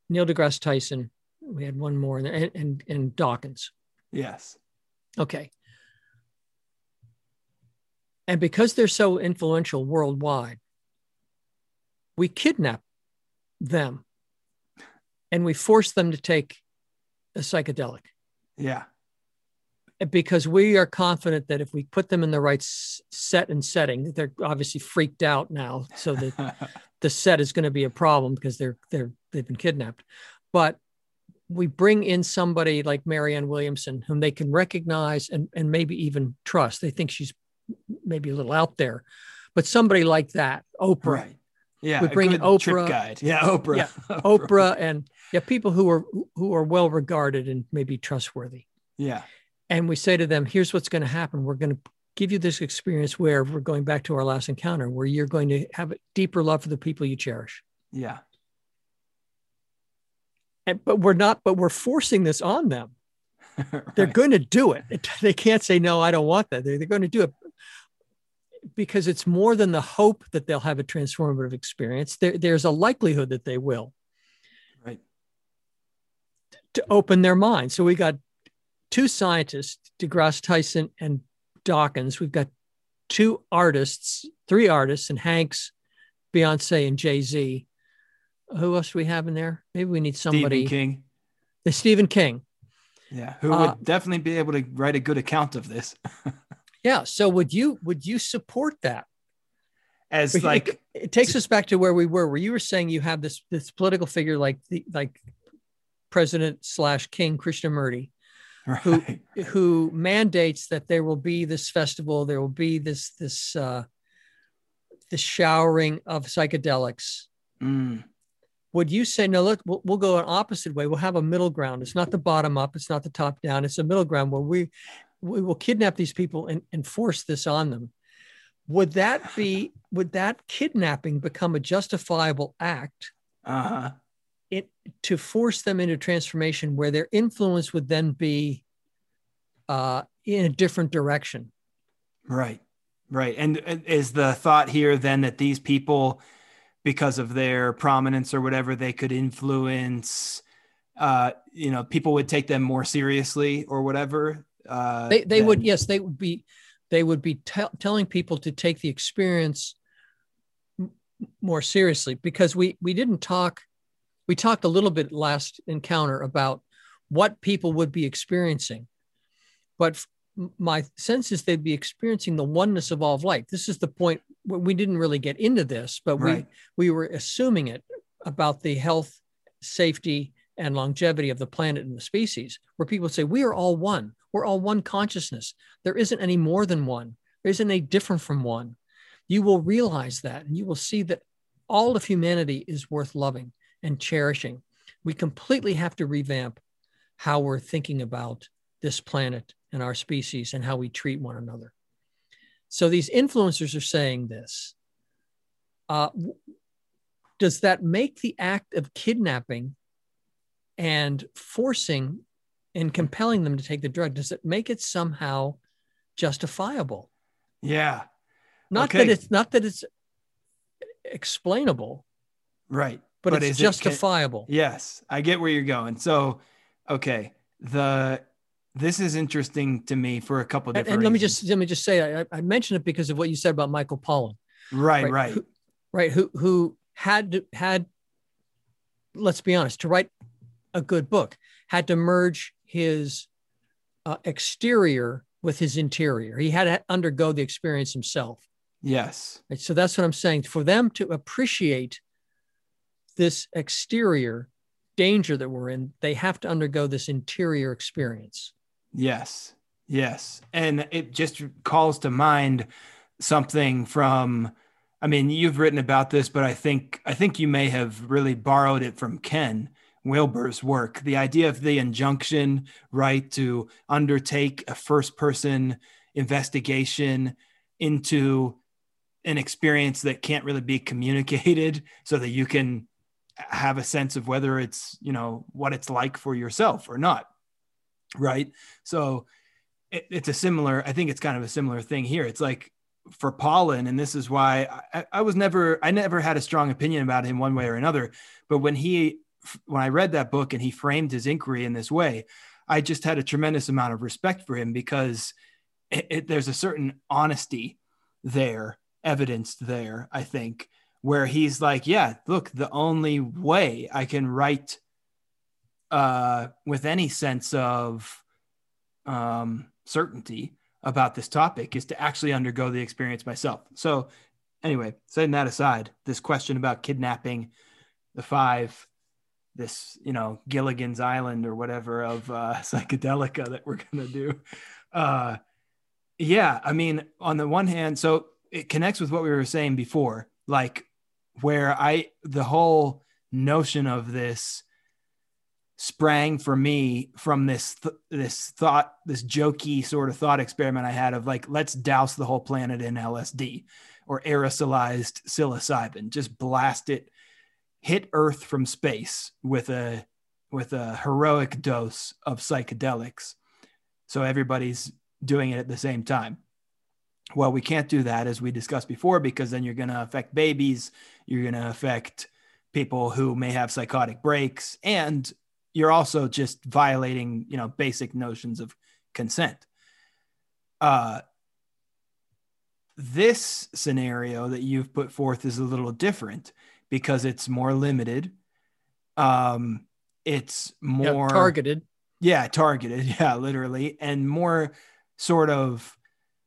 neil degrasse tyson we had one more there and, and, and dawkins Yes. Okay. And because they're so influential worldwide, we kidnap them and we force them to take a psychedelic Yeah. because we are confident that if we put them in the right set and setting, they're obviously freaked out now. So that <laughs> the set is going to be a problem because they're they're they've been kidnapped. But we bring in somebody like Marianne Williamson, whom they can recognize and, and maybe even trust. They think she's maybe a little out there, but somebody like that, Oprah, right. Yeah. We bring in good trip Oprah. guide. Yeah. Oprah. Yeah, <laughs> Oprah, and yeah, people who are who are well regarded and maybe trustworthy. Yeah. And we say to them, here's what's going to happen. We're going to give you this experience where we're going back to our last encounter, where you're going to have a deeper love for the people you cherish. Yeah. And, but we're not, but we're forcing this on them. <laughs> They're going to do it. It- <laughs> They can't say, no, I don't want that. They're, they're going to do it because it's more than the hope that they'll have a transformative experience. There, there's a likelihood that they will Right. to open their mind. So we got two scientists, DeGrasse Tyson and Dawkins. We've got two artists, three artists, and Hanks, Beyonce, and Jay Z. Who else do we have in there? Maybe we need somebody. Stephen King. The Stephen King. Yeah. Who Uh, would definitely be able to write a good account of this <laughs> Yeah. So would you would you support that? as like, it, it takes us back to where we were, where you were saying you have this this political figure like the like President slash King Krishnamurti, who right. who mandates that there will be this festival, there will be this this uh, this showering of psychedelics. Mm, Would you say no? Look, we'll, we'll go an opposite way. We'll have a middle ground. It's not the bottom up. It's not the top down. It's a middle ground where we we will kidnap these people and, and force this on them. Would that be? <laughs> Would that kidnapping become a justifiable act? uh-huh. it to force them into transformation where their influence would then be uh, in a different direction. Right. Right. And is the thought here then that these people, because of their prominence or whatever, they could influence, uh, you know, people would take them more seriously or whatever? Uh, They they would yes they would be they would be tell telling people to take the experience m- more seriously because we we didn't talk we talked a little bit last encounter about what people would be experiencing. But f- my sense is they'd be experiencing the oneness of all of life. This is the point where we didn't really get into this but we we were assuming it about the health safety and longevity of the planet and the species where people say we are all one we're all one consciousness. There isn't any more than one. There isn't any different from one. You will realize that and you will see that all of humanity is worth loving and cherishing. We completely have to revamp how we're thinking about this planet and our species and how we treat one another. So these influencers are saying this. Uh, does that make the act of kidnapping and forcing and compelling them to take the drug does it make it somehow justifiable Yeah. Not Okay. that it's not that it's explainable, Right. but, But it's is it- justifiable. Yes, I get where you're going. So, okay, the this is interesting to me for a couple And, different. and let me just let me just say I, I mentioned it because of what you said about Michael Pollan. right, right, right, who- right who who had had let's be honest to write a good book had to merge his uh, exterior with his interior. He had to undergo the experience himself. Yes, right? so that's what i'm saying. For them to appreciate this exterior danger that we're in they have to undergo this interior experience. Yes, yes, and it just calls to mind something from. I mean, you've written about this, but I think I think you may have really borrowed it from Ken Wilber's work. The idea of the injunction, right, to undertake a first-person investigation into an experience that can't really be communicated so that you can have a sense of whether it's you know what it's like for yourself or not right so it, it's a similar i think it's kind of a similar thing here it's like for Pollan, and this is why I, I was never I never had a strong opinion about him one way or another. But when he when I read that book and he framed his inquiry in this way, I just had a tremendous amount of respect for him because it, it, there's a certain honesty there, evidenced there. I think where he's like, yeah, look, the only way I can write uh, with any sense of um, certainty about this topic is to actually undergo the experience myself. So, anyway, setting that aside, this question about kidnapping the five, this, you know, Gilligan's Island or whatever of uh, <laughs> psychedelica that we're going to do. Uh, yeah, I mean, on the one hand, so it connects with what we were saying before, like where I, the whole notion of this sprang for me from this th- this thought this jokey sort of thought experiment I had of like let's douse the whole planet in LSD or aerosolized psilocybin just blast it hit earth from space with a with a heroic dose of psychedelics. So everybody's doing it at the same time. Well we can't do that as we discussed before because then you're going to affect babies you're going to affect people who may have psychotic breaks and you're also just violating you know basic notions of consent. Uh this scenario that you've put forth is a little different because it's more limited. Um it's Yeah, more targeted. Yeah targeted. <laughs> Yeah literally. And more sort of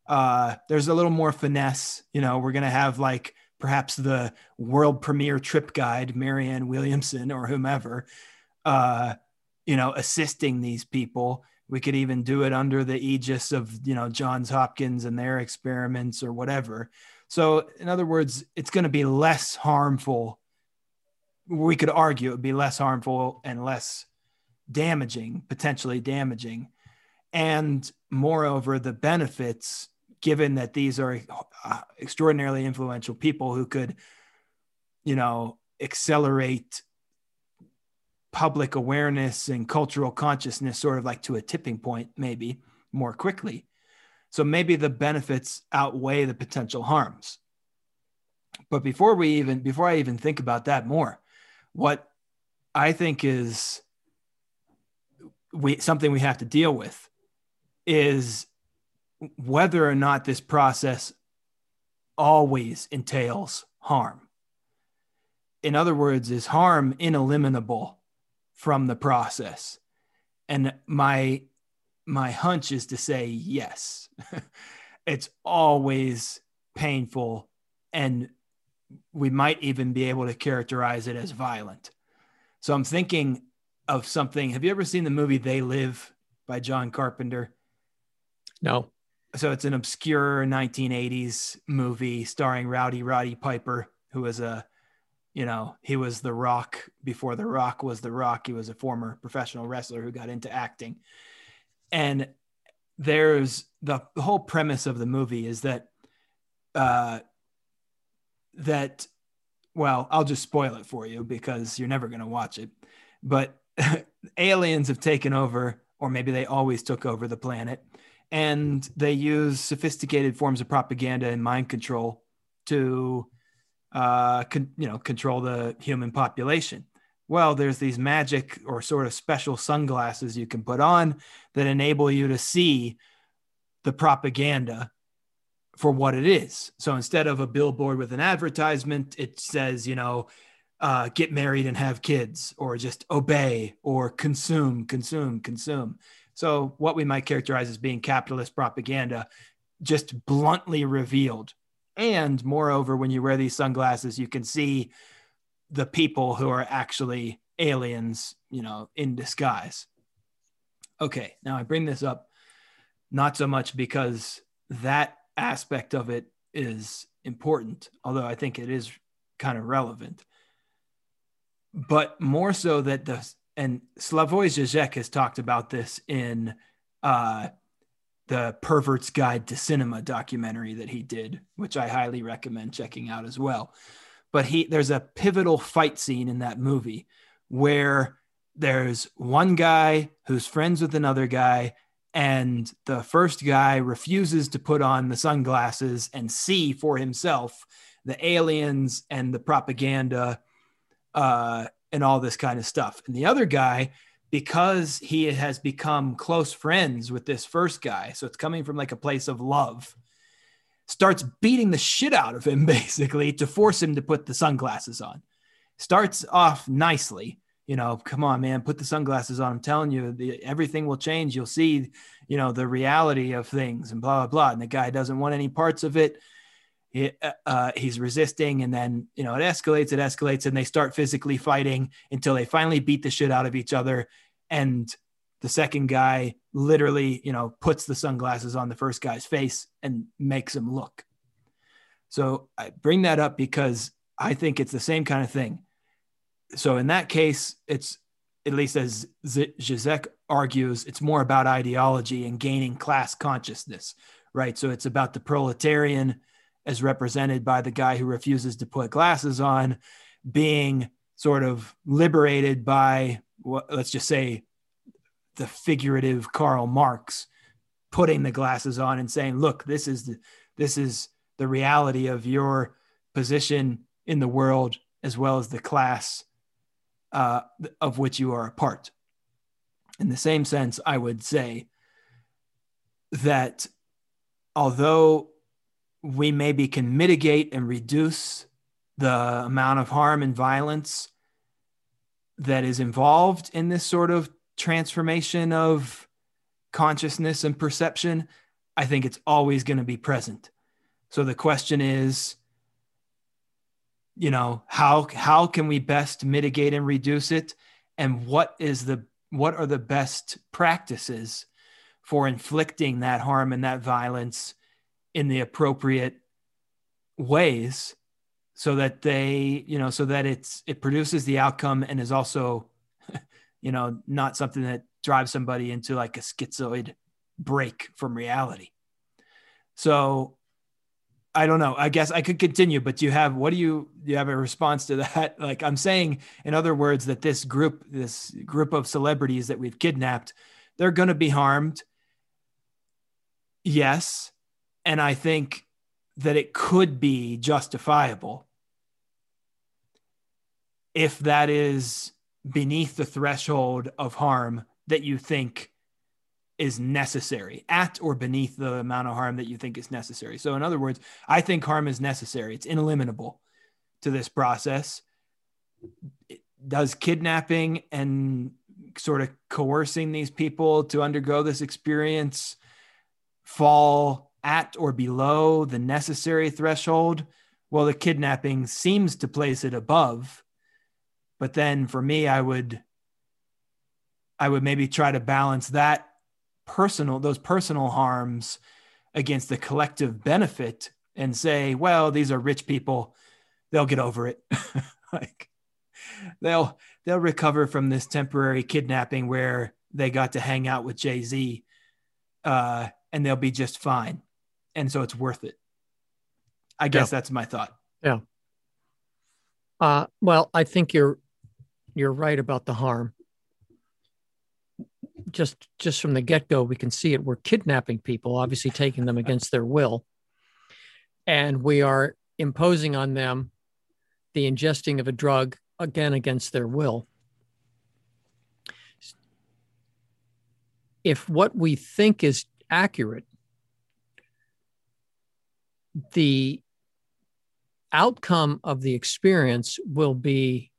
uh there's a little more finesse you know we're gonna have like perhaps the world premiere trip guide marianne williamson or whomever uh you know assisting these people. We could even do it under the aegis of you know johns hopkins and their experiments or whatever so in other words it's going to be less harmful we could argue it would be less harmful and less damaging, potentially damaging. And moreover, the benefits, given that these are uh, extraordinarily influential people who could, you know, accelerate public awareness and cultural consciousness sort of like to a tipping point, maybe more quickly. So maybe the benefits outweigh the potential harms. But before we even, before I even think about that more, what I think is we something we have to deal with is whether or not this process always entails harm. In other words, is harm ineliminable from the process? And my my hunch is to say yes. <laughs> it's always painful and we might even be able to characterize it as violent. So I'm thinking of something. Have you ever seen the movie They Live by John Carpenter? no So it's an obscure 1980s movie starring Rowdy Roddy Piper, who was a, you know, he was The Rock before The Rock was The Rock. He was a former professional wrestler who got into acting. And there's the, whole premise of the movie is that, uh, that, well, I'll just spoil it for you because you're never going to watch it. But <laughs> aliens have taken over, or maybe they always took over the planet, and they use sophisticated forms of propaganda and mind control to uh, con- you know control the human population well there's these magic or sort of special sunglasses you can put on that enable you to see the propaganda for what it is. So instead of a billboard with an advertisement it says you know uh, get married and have kids or just obey or consume consume consume. So what we might characterize as being capitalist propaganda just bluntly revealed. And moreover, when you wear these sunglasses, you can see the people who are actually aliens, you know, in disguise. Okay, now I bring this up not so much because that aspect of it is important, although I think it is kind of relevant, but more so that the and Slavoj Žižek has talked about this in uh, the Pervert's Guide to Cinema documentary that he did, which I highly recommend checking out as well. But he there's a pivotal fight scene in that movie where there's one guy who's friends with another guy and the first guy refuses to put on the sunglasses and see for himself the aliens and the propaganda uh, and all this kind of stuff. And the other guy because he has become close friends with this first guy. So it's coming from like a place of love. Starts beating the shit out of him <laughs> basically to force him to put the sunglasses on. Starts off nicely, you know, come on, man, put the sunglasses on. I'm telling you, the, everything will change. You'll see, you know, the reality of things and blah, blah, blah. And the guy doesn't want any parts of it. Uh, uh he's resisting and then you know it escalates it escalates and they start physically fighting until they finally beat the shit out of each other and the second guy literally you know puts the sunglasses on the first guy's face and makes him look. So i bring that up because i think it's the same kind of thing. So in that case it's at least as Žižek argues it's more about ideology and gaining class consciousness right? So it's about the proletarian as represented by the guy who refuses to put glasses on, being sort of liberated by let's just say the figurative Karl Marx putting the glasses on and saying, look, this is the this is the reality of your position in the world as well as the class uh, of which you are a part. In the same sense, I would say that although we maybe can mitigate and reduce the amount of harm and violence that is involved in this sort of transformation of consciousness and perception, I think it's always going to be present. So the question is, you know, how how can we best mitigate and reduce it, and what is the what are the best practices for inflicting that harm and that violence in the appropriate ways so that they you know so that it's it produces the outcome and is also you know not something that drives somebody into like a schizoid break from reality. So i don't know. I guess i could continue but do you have what do you do you have a response to that? <laughs> Like i'm saying in other words that this group this group of celebrities that we've kidnapped they're going to be harmed. Yes. And I think that it could be justifiable if that is beneath the threshold of harm that you think is necessary at or beneath the amount of harm that you think is necessary. So, in other words, I think harm is necessary, it's ineliminable to this process. Does kidnapping and sort of coercing these people to undergo this experience fall at or below the necessary threshold, well, the kidnapping seems to place it above. But then for me, I would I would maybe try to balance that personal, those personal harms against the collective benefit and say, well, these are rich people. They'll get over it. <laughs> like they'll they'll recover from this temporary kidnapping where they got to hang out with Jay-Z uh, and they'll be just fine and so it's worth it. I guess yeah. that's my thought. Yeah. Uh, well, I think you're you're right about the harm. just just from the get-go we can see it. We're kidnapping people obviously taking them against their will. And we are imposing on them the ingesting of a drug again against their will. If what we think is accurate the outcome of the experience will be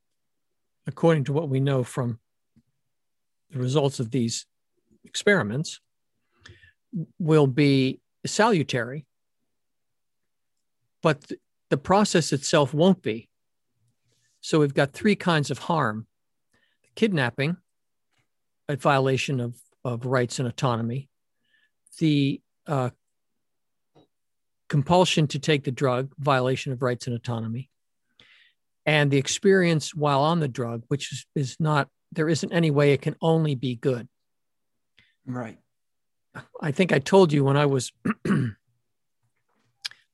according to what we know from the results of these experiments will be salutary, but th- the process itself won't be. So we've got three kinds of harm. The kidnapping, a violation of, of rights and autonomy, the uh, compulsion to take the drug, violation of rights and autonomy, and the experience while on the drug, which is, is not there isn't any way it can only be good. Right. I think I told you when I was <clears throat>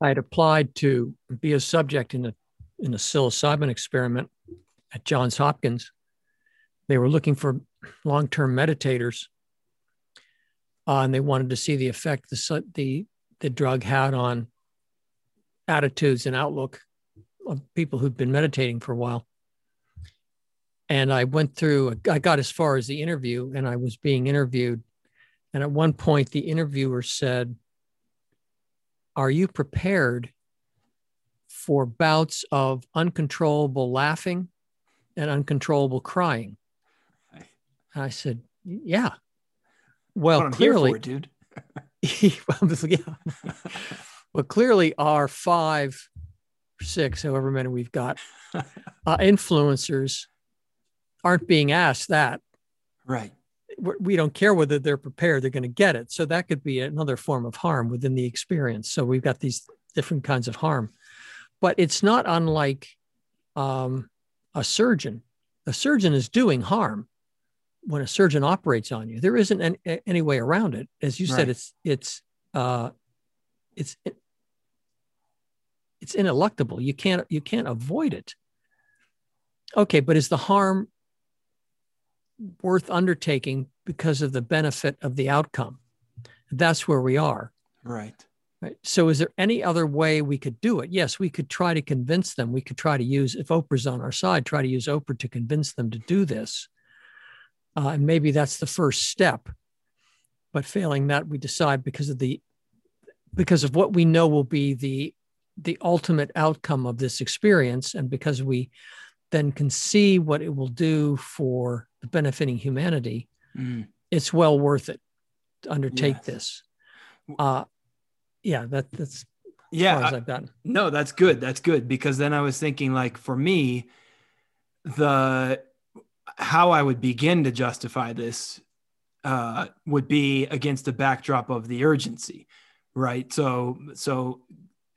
I had applied to be a subject in a in a psilocybin experiment at Johns Hopkins. They were looking for long-term meditators, uh, and they wanted to see the effect the the the drug had on attitudes and outlook of people who'd been meditating for a while and I went through, I got as far as the interview and I was being interviewed. And at one point, the interviewer said, Are you prepared for bouts of uncontrollable laughing and uncontrollable crying? And I said, Yeah. Well, clearly, for, dude. <laughs> yeah. well, clearly, our five, six, however many we've got, uh, influencers aren't being asked that. Right. We don't care whether they're prepared, they're going to get it. So that could be another form of harm within the experience. So we've got these different kinds of harm. But it's not unlike um, a surgeon. A surgeon is doing harm when a surgeon operates on you. There isn't any, any way around it. As you right. said, it's it's uh, it's it's ineluctable. You can't you can't avoid it. Okay, but is the harm worth undertaking because of the benefit of the outcome. That's where we are. Right. Right. So, is there any other way we could do it? Yes, we could try to convince them. We could try to use, if Oprah's on our side, try to use Oprah to convince them to do this. Uh, and maybe that's the first step. But failing that, we decide because of the because of what we know will be the the ultimate outcome of this experience, and because we then can see what it will do for benefiting humanity, mm. it's well worth it to undertake yes. this. Uh, yeah, that that's yeah. I, I've gotten. No, that's good. That's good because then I was thinking like for me, the how I would begin to justify this uh, would be against the backdrop of the urgency, right? So so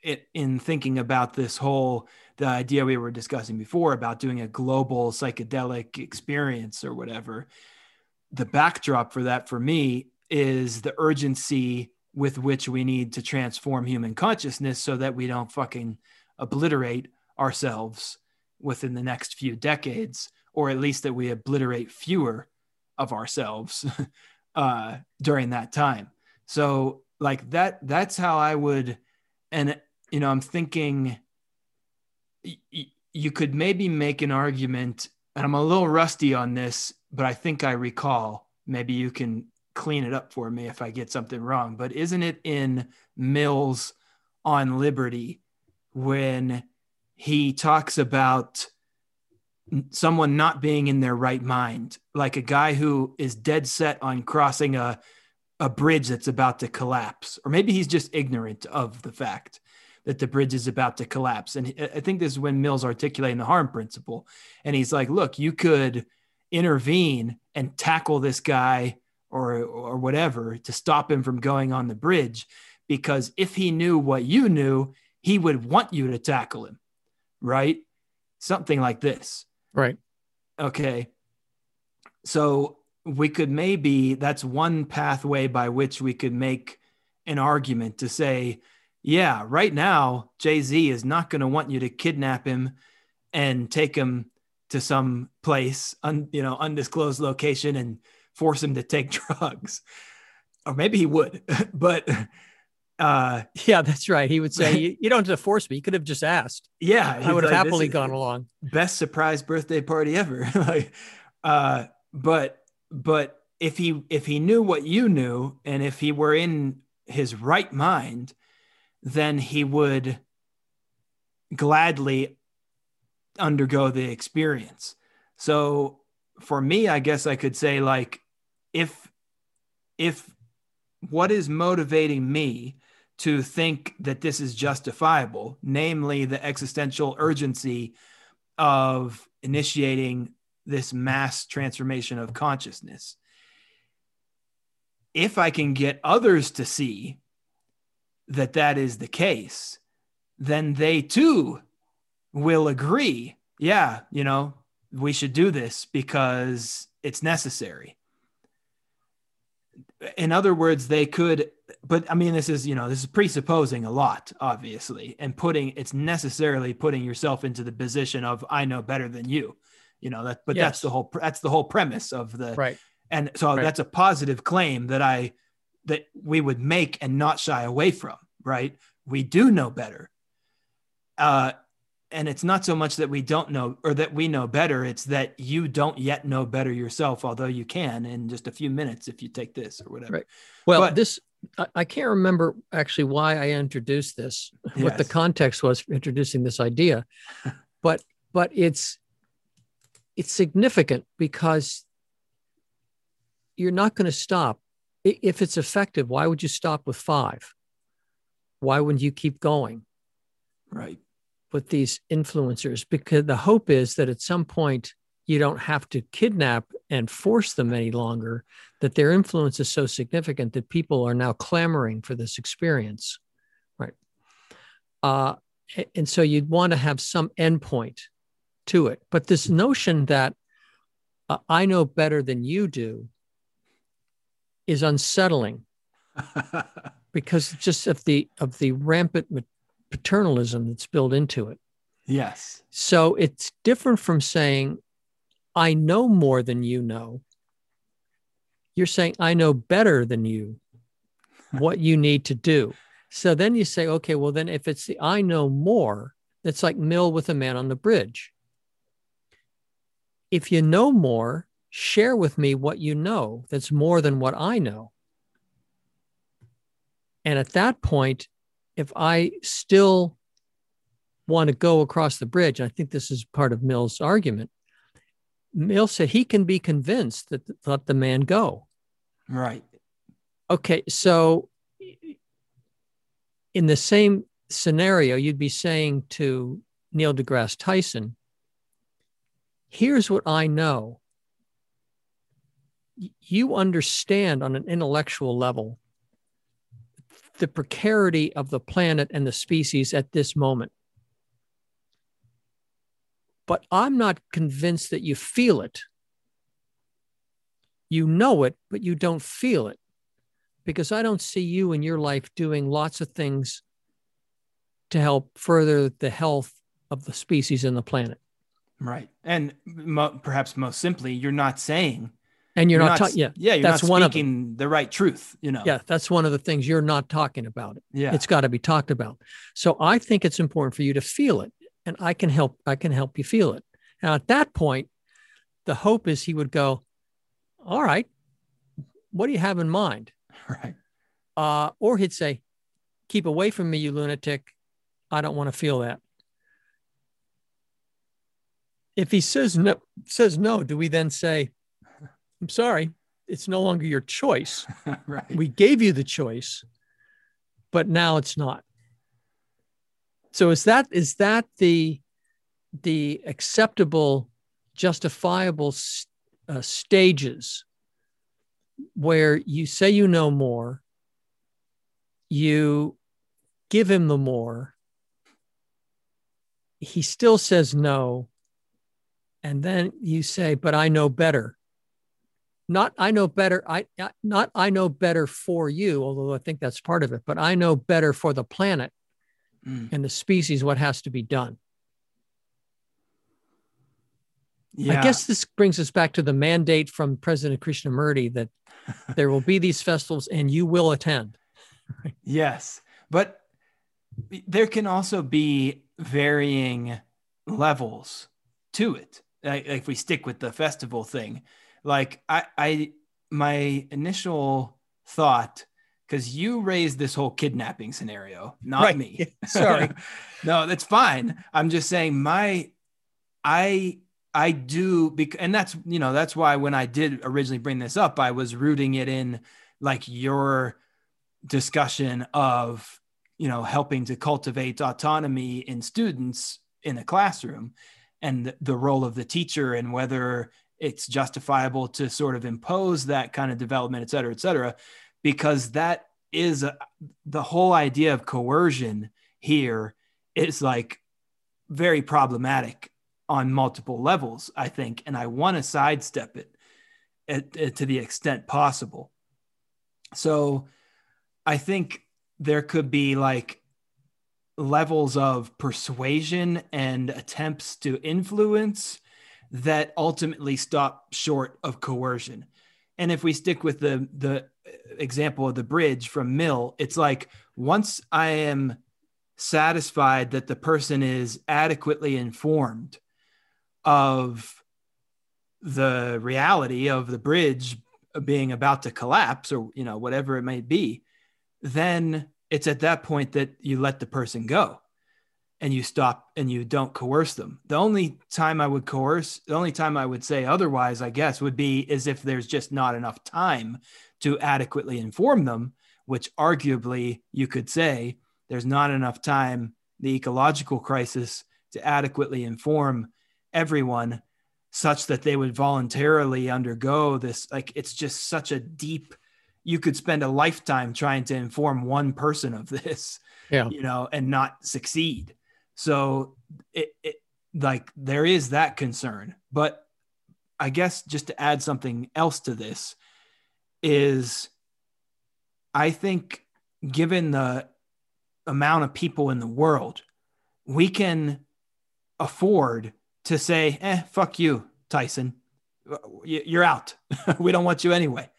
it, in thinking about this whole the idea we were discussing before about doing a global psychedelic experience or whatever the backdrop for that for me is the urgency with which we need to transform human consciousness so that we don't fucking obliterate ourselves within the next few decades or at least that we obliterate fewer of ourselves <laughs> uh, during that time. So like that that's how i would and you know, I'm thinking you could maybe make an argument, and I'm a little rusty on this, but I think I recall. Maybe you can clean it up for me if I get something wrong. But isn't it in Mills on Liberty when he talks about someone not being in their right mind, like a guy who is dead set on crossing a a bridge that's about to collapse, or maybe he's just ignorant of the fact that the bridge is about to collapse. And I think this is when Mills articulating the harm principle. And he's like, look, you could intervene and tackle this guy or or whatever to stop him from going on the bridge because if he knew what you knew, he would want you to tackle him. Right? Something like this. Right. Okay. So we could maybe that's one pathway by which we could make an argument to say yeah, right now, Jay Z is not going to want you to kidnap him and take him to some place, un, you know, undisclosed location and force him to take <laughs> drugs. Or maybe he would, <laughs> but uh, <laughs> Yeah, that's right. He would say, "You, you don't have to force me. You could have just asked. yeah, I would have like, happily gone along." Best surprise birthday party ever. like, uh, but but if he if he knew what you knew, and if he were in his right mind, then he would gladly undergo the experience. So for me, I guess I could say like if if what is motivating me to think that this is justifiable, namely the existential urgency of initiating this mass transformation of consciousness. If I can get others to see that that is the case, then they too will agree, yeah, you know, we should do this because it's necessary. In other words, they could, but I mean, this is, you know, this is presupposing a lot, obviously, and putting it's necessarily putting yourself into the position of I know better than you, you know, that, but that's the whole, that's the whole premise of the, Right. and so Right. that's a positive claim that I that we would make and not shy away from, right? We do know better. Uh and it's not so much that we don't know or that we know better, it's that you don't yet know better yourself, although you can in just a few minutes if you take this or whatever. Right. Well, But- this I, I can't remember actually why I introduced this, <laughs> what the context was for introducing this idea, <laughs> but but it's it's significant because you're not going to stop if it's effective. Why would you stop with five? Why wouldn't you keep going Right. with these influencers? Because the hope is that at some point you don't have to kidnap and force them any longer that their influence is so significant that people are now clamoring for this experience right uh, and so you'd want to have some endpoint to it but this notion that uh, i know better than you do is unsettling <laughs> because just of the of the rampant paternalism that's built into it yes. so it's different from saying, I know more than you know. You're saying, I know better than you what you need to do. So then you say, okay, well, then if it's the I know more, it's like Mill with a man on the bridge. If you know more, share with me what you know that's more than what I know. And at that point, if I still want to go across the bridge. I think this is part of Mill's argument. Mill said he can be convinced that let the man go. Right. Okay, so in the same scenario, you'd be saying to Neil deGrasse Tyson, here's what I know. You understand on an intellectual level the precarity of the planet and the species at this moment. But I'm not convinced that you feel it. You know it, but you don't feel it because I don't see you in your life doing lots of things to help further the health of the species and the planet. Right. And mo- perhaps most simply, you're not saying And you're, not, s- talking. Yeah, yeah, you're that's not one of speaking the right truth, you know. yeah, that's one of the things you're not talking about. It. Yeah. It's got to be talked about. So I think it's important for you to feel it, and I can help. I can help you feel it. Now at that point, the hope is he would go, "All right, what do you have in mind?" <laughs> right. Uh, or he'd say, "Keep away from me, you lunatic. I don't want to feel that." If he says no, says no, do we then say, "I'm sorry, it's no longer your choice. <laughs> right. We gave you the choice, but now it's not." So is that is that the the acceptable, justifiable uh, stages where you say you know more, you give him the more, he still says no, and then you say, "But I know better." Not I know better. I I- not I know better for you, although I think that's part of it. But I know better for the planet Mm. and the species what has to be done. Yeah. I guess this brings us back to the mandate from President Krishnamurti that <laughs> there will be these festivals and you will attend. Yes. But there can also be varying levels to it. Like, if we stick with the festival thing, like I, I, my initial thought, because you raised this whole kidnapping scenario, not Right. me. <laughs> <laughs> Sorry. no, that's fine. I'm just saying my, I, I do, bec- and that's you know that's why when I did originally bring this up, I was rooting it in like your discussion of you know helping to cultivate autonomy in students in a classroom and the role of the teacher and whether it's justifiable to sort of impose that kind of development et cetera et cetera because that is a, the whole idea of coercion here is like very problematic on multiple levels i think and i want to sidestep it at, at- to the extent possible. So I think there could be like levels of persuasion and attempts to influence that ultimately stop short of coercion. And if we stick with the the example of the bridge from Mill, it's like once I am satisfied that the person is adequately informed of the reality of the bridge being about to collapse or you know whatever it may be then it's at that point that you let the person go and you stop and you don't coerce them. The only time i would coerce the only time i would say otherwise i guess would be is if there's just not enough time to adequately inform them which arguably you could say there's not enough time the ecological crisis to adequately inform everyone such that they would voluntarily undergo this. Like it's just such a deep you could spend a lifetime trying to inform one person of this Yeah. you know and not succeed so it, it like there is that concern but i guess just to add something else to this is i think given the amount of people in the world we can afford to say, eh, fuck you, Tyson. You're out. <laughs> we don't want you anyway.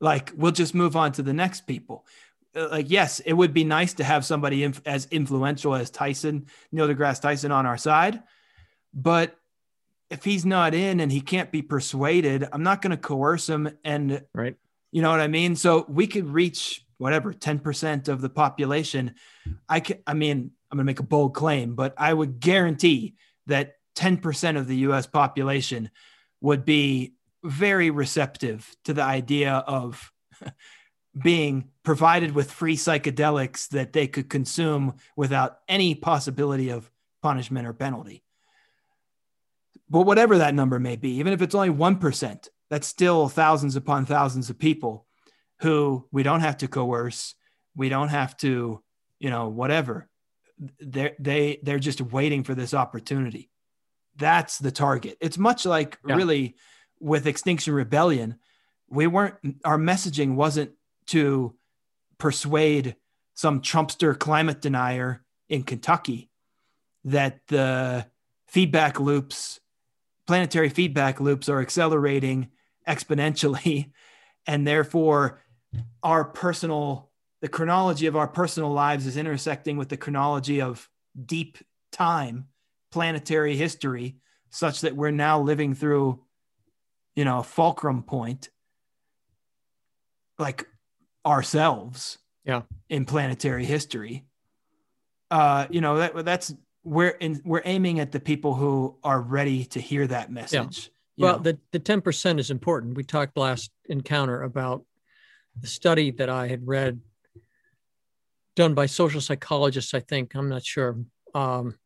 Like, we'll just move on to the next people. Uh, Like, yes, it would be nice to have somebody inf- as influential as Tyson, Neil deGrasse Tyson, on our side. But if he's not in and he can't be persuaded, I'm not going to coerce him. And Right. you know what I mean? So we could reach whatever 10% of the population. I can, I mean, I'm going to make a bold claim, but I would guarantee that 10% of the US population would be very receptive to the idea of <laughs> being provided with free psychedelics that they could consume without any possibility of punishment or penalty. But whatever that number may be, even if it's only 1%, that's still thousands upon thousands of people who we don't have to coerce. We don't have to, you know, whatever. They're, they, they're just waiting for this opportunity. That's the target. It's much like Yeah. really with Extinction Rebellion. We weren't, our messaging wasn't to persuade some Trumpster climate denier in Kentucky that the feedback loops, planetary feedback loops, are accelerating exponentially. <laughs> And therefore, our personal, the chronology of our personal lives is intersecting with the chronology of deep time, planetary history, such that we're now living through, you know, a fulcrum point like ourselves Yeah. in planetary history uh you know that that's we're in we're aiming at the people who are ready to hear that message you Well, know. the, the 10% is important. We talked last encounter about the study that I had read done by social psychologists, I think, I'm not sure, um,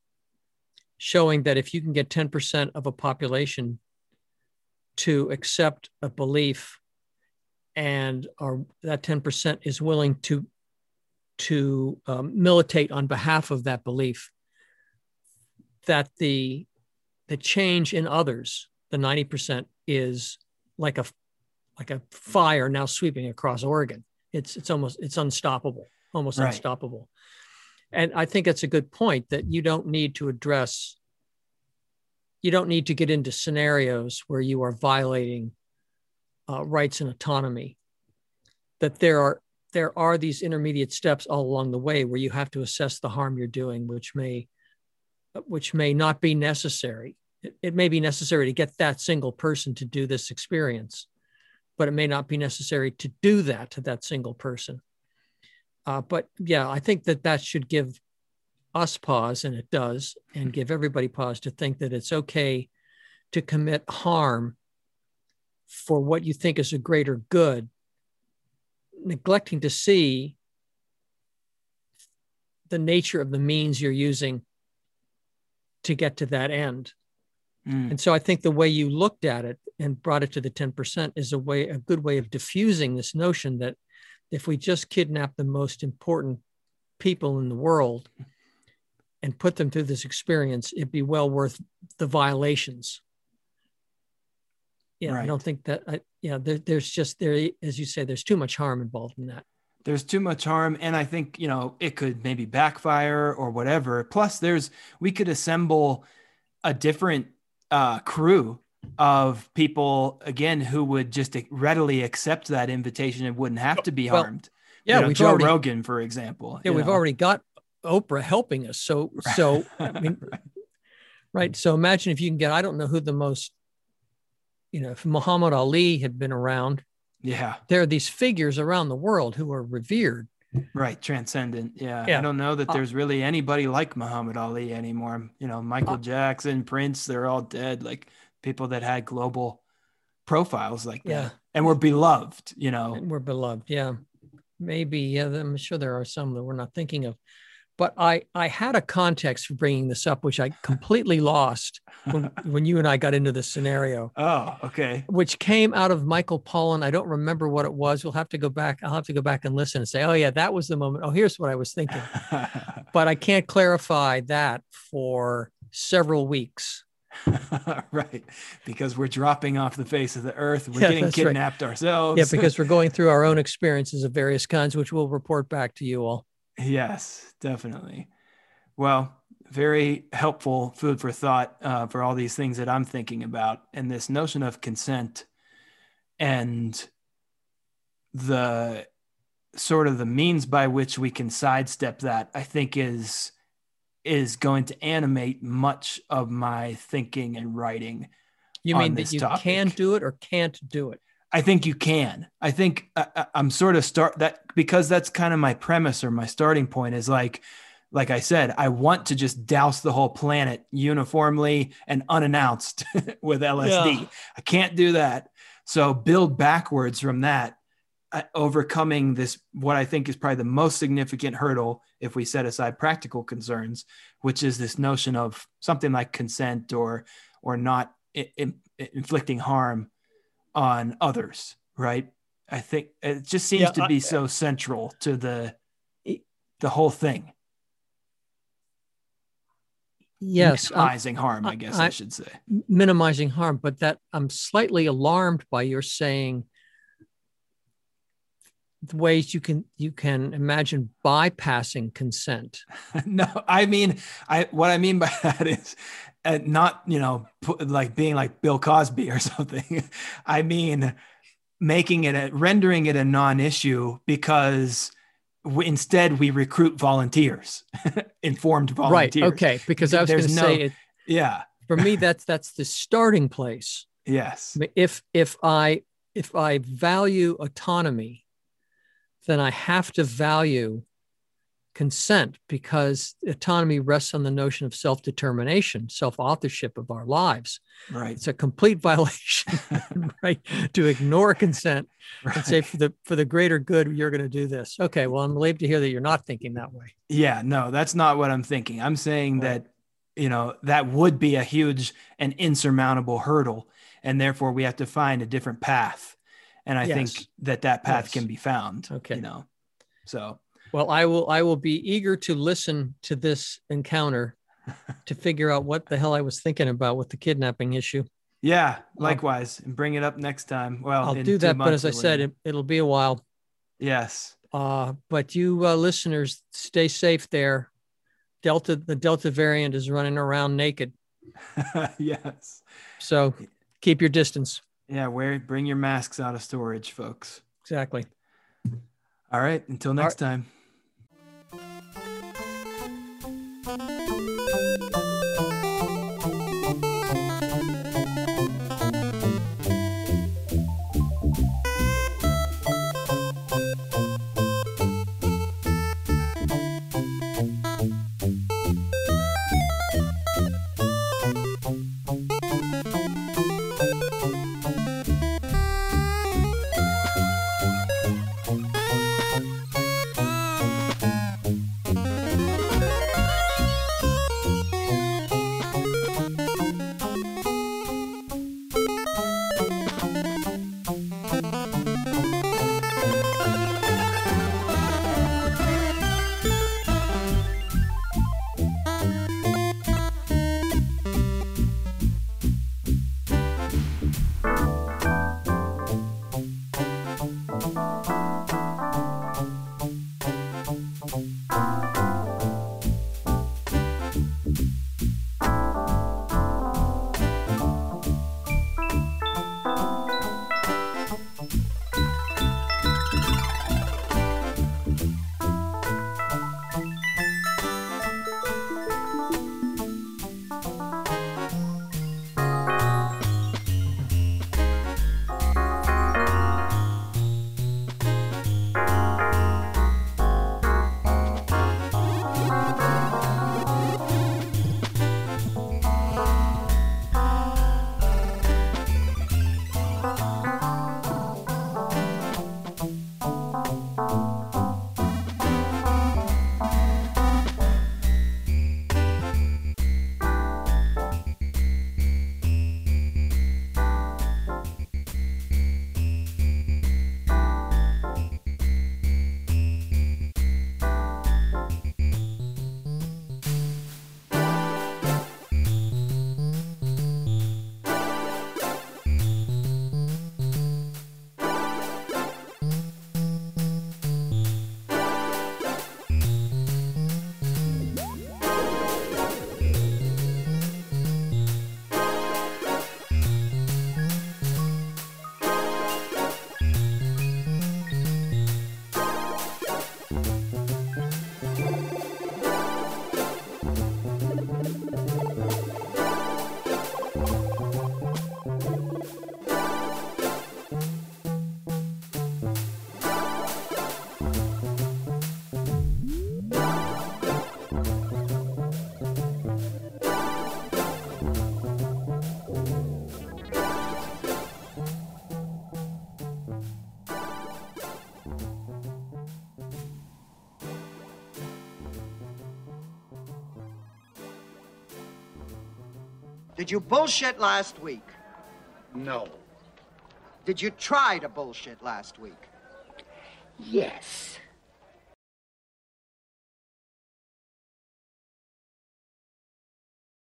showing that if you can get 10% of a population to accept a belief and are, that 10% is willing to to um, militate on behalf of that belief that the the change in others the 90% is like a like a fire now sweeping across Oregon. It's it's almost it's unstoppable, almost Right. unstoppable. And I think that's a good point that you don't need to address you don't need to get into scenarios where you are violating uh, rights and autonomy. That there are there are these intermediate steps all along the way where you have to assess the harm you're doing, which may which may not be necessary. It, it may be necessary to get that single person to do this experience, but it may not be necessary to do that to that single person. Uh, but yeah, I think that that should give us pause, and it does, and give everybody pause to think that it's okay to commit harm for what you think is a greater good, neglecting to see the nature of the means you're using to get to that end. Mm. And so I think the way you looked at it and brought it to the 10% is a way, a good way of diffusing this notion that if we just kidnap the most important people in the world and put them through this experience, it'd be well worth the violations. Yeah, I don't think that. I, yeah, there, there's just there, as you say, there's too much harm involved in that. there's too much harm and i think you know it could maybe backfire or whatever plus there's we could assemble a different uh, crew of people again who would just readily accept that invitation and wouldn't have to be Well, harmed Yeah, You know, joe already, rogan for example yeah, we've know. already got Oprah helping us. So, so I mean, <laughs> right. So imagine if you can get. I don't know who the most. You know, if Muhammad Ali had been around, yeah there are these figures around the world who are revered. right transcendent yeah, Yeah. i don't know that Uh, there's really anybody like muhammad ali anymore you know michael Uh, jackson prince they're all dead like people that had global profiles like that Yeah. and were beloved you know and were beloved. Yeah, maybe. Yeah, I'm sure there are some that we're not thinking of. But I, I had a context for bringing this up, which I completely lost when, <laughs> when you and I got into this scenario, oh okay which came out of Michael Pollan. I don't remember what it was. We'll have to go back. I'll have to go back and listen and say, oh yeah, that was the moment. Oh, here's what I was thinking. <laughs> But I can't clarify that for several weeks. <laughs> right because we're dropping off the face of the earth we're Yeah, getting that's right. kidnapped ourselves Yeah, because we're going through our own experiences of various kinds, which we'll report back to you all. Yes definitely well very helpful food for thought uh, for all these things that i'm thinking about and this notion of consent and the sort of the means by which we can sidestep that i think is is going to animate much of my thinking and writing You mean that you topic. can do it or can't do it? I think you can. I think I, I- I'm sort of start that because that's kind of my premise or my starting point is like, like I said, I want to just douse the whole planet uniformly and unannounced <laughs> with LSD. Yeah. I can't do that. So build backwards from that, uh, overcoming this, what I think is probably the most significant hurdle if we set aside practical concerns, which is this notion of something like consent or, or not i- inflicting harm on others, right? I think it just seems Yeah, to I- be so central to the the whole thing. Yes, um, minimizing harm, I guess I, I- should say. minimizing harm, but that I'm slightly alarmed by your saying the ways you can you can imagine bypassing consent. <laughs> no, I mean, I what I mean by <laughs> that is uh, not you know put, like being like Bill Cosby or <laughs> something. I mean making it a rendering it a non-issue because we, instead we recruit volunteers, <laughs> informed volunteers. Right. Okay. Because I was going to no- say it Yeah. for me. That's that's the starting place. Yes. If if I if I value autonomy, then I have to value consent because autonomy rests on the notion of self determination, self authorship of our lives. Right. It's a complete <laughs> violation, <laughs> right? To ignore consent <laughs> and say for the for the greater good, you're going to do this. Okay, well, I'm relieved to hear that you're not thinking that way. Yeah, no, that's not what I'm thinking. I'm saying Right. that, you know, that would be a huge and insurmountable hurdle. And therefore, we have to find a different path. And I Yes. think that that path Yes. can be found. Okay. You know, so Well, I will I will be eager to listen to this encounter <laughs> to figure out what the hell I was thinking about with the kidnapping issue. yeah, likewise. And bring it up next time. Well, I'll do that, but as I said, it, it'll be a while. yes. Uh, but you uh, listeners, stay safe there. Delta, the Delta variant is running around naked. <laughs> yes. So keep your distance. Yeah, wear bring your masks out of storage, folks. Exactly. All right, until next time. Música Did you bullshit last week? No. Did you try to bullshit last week?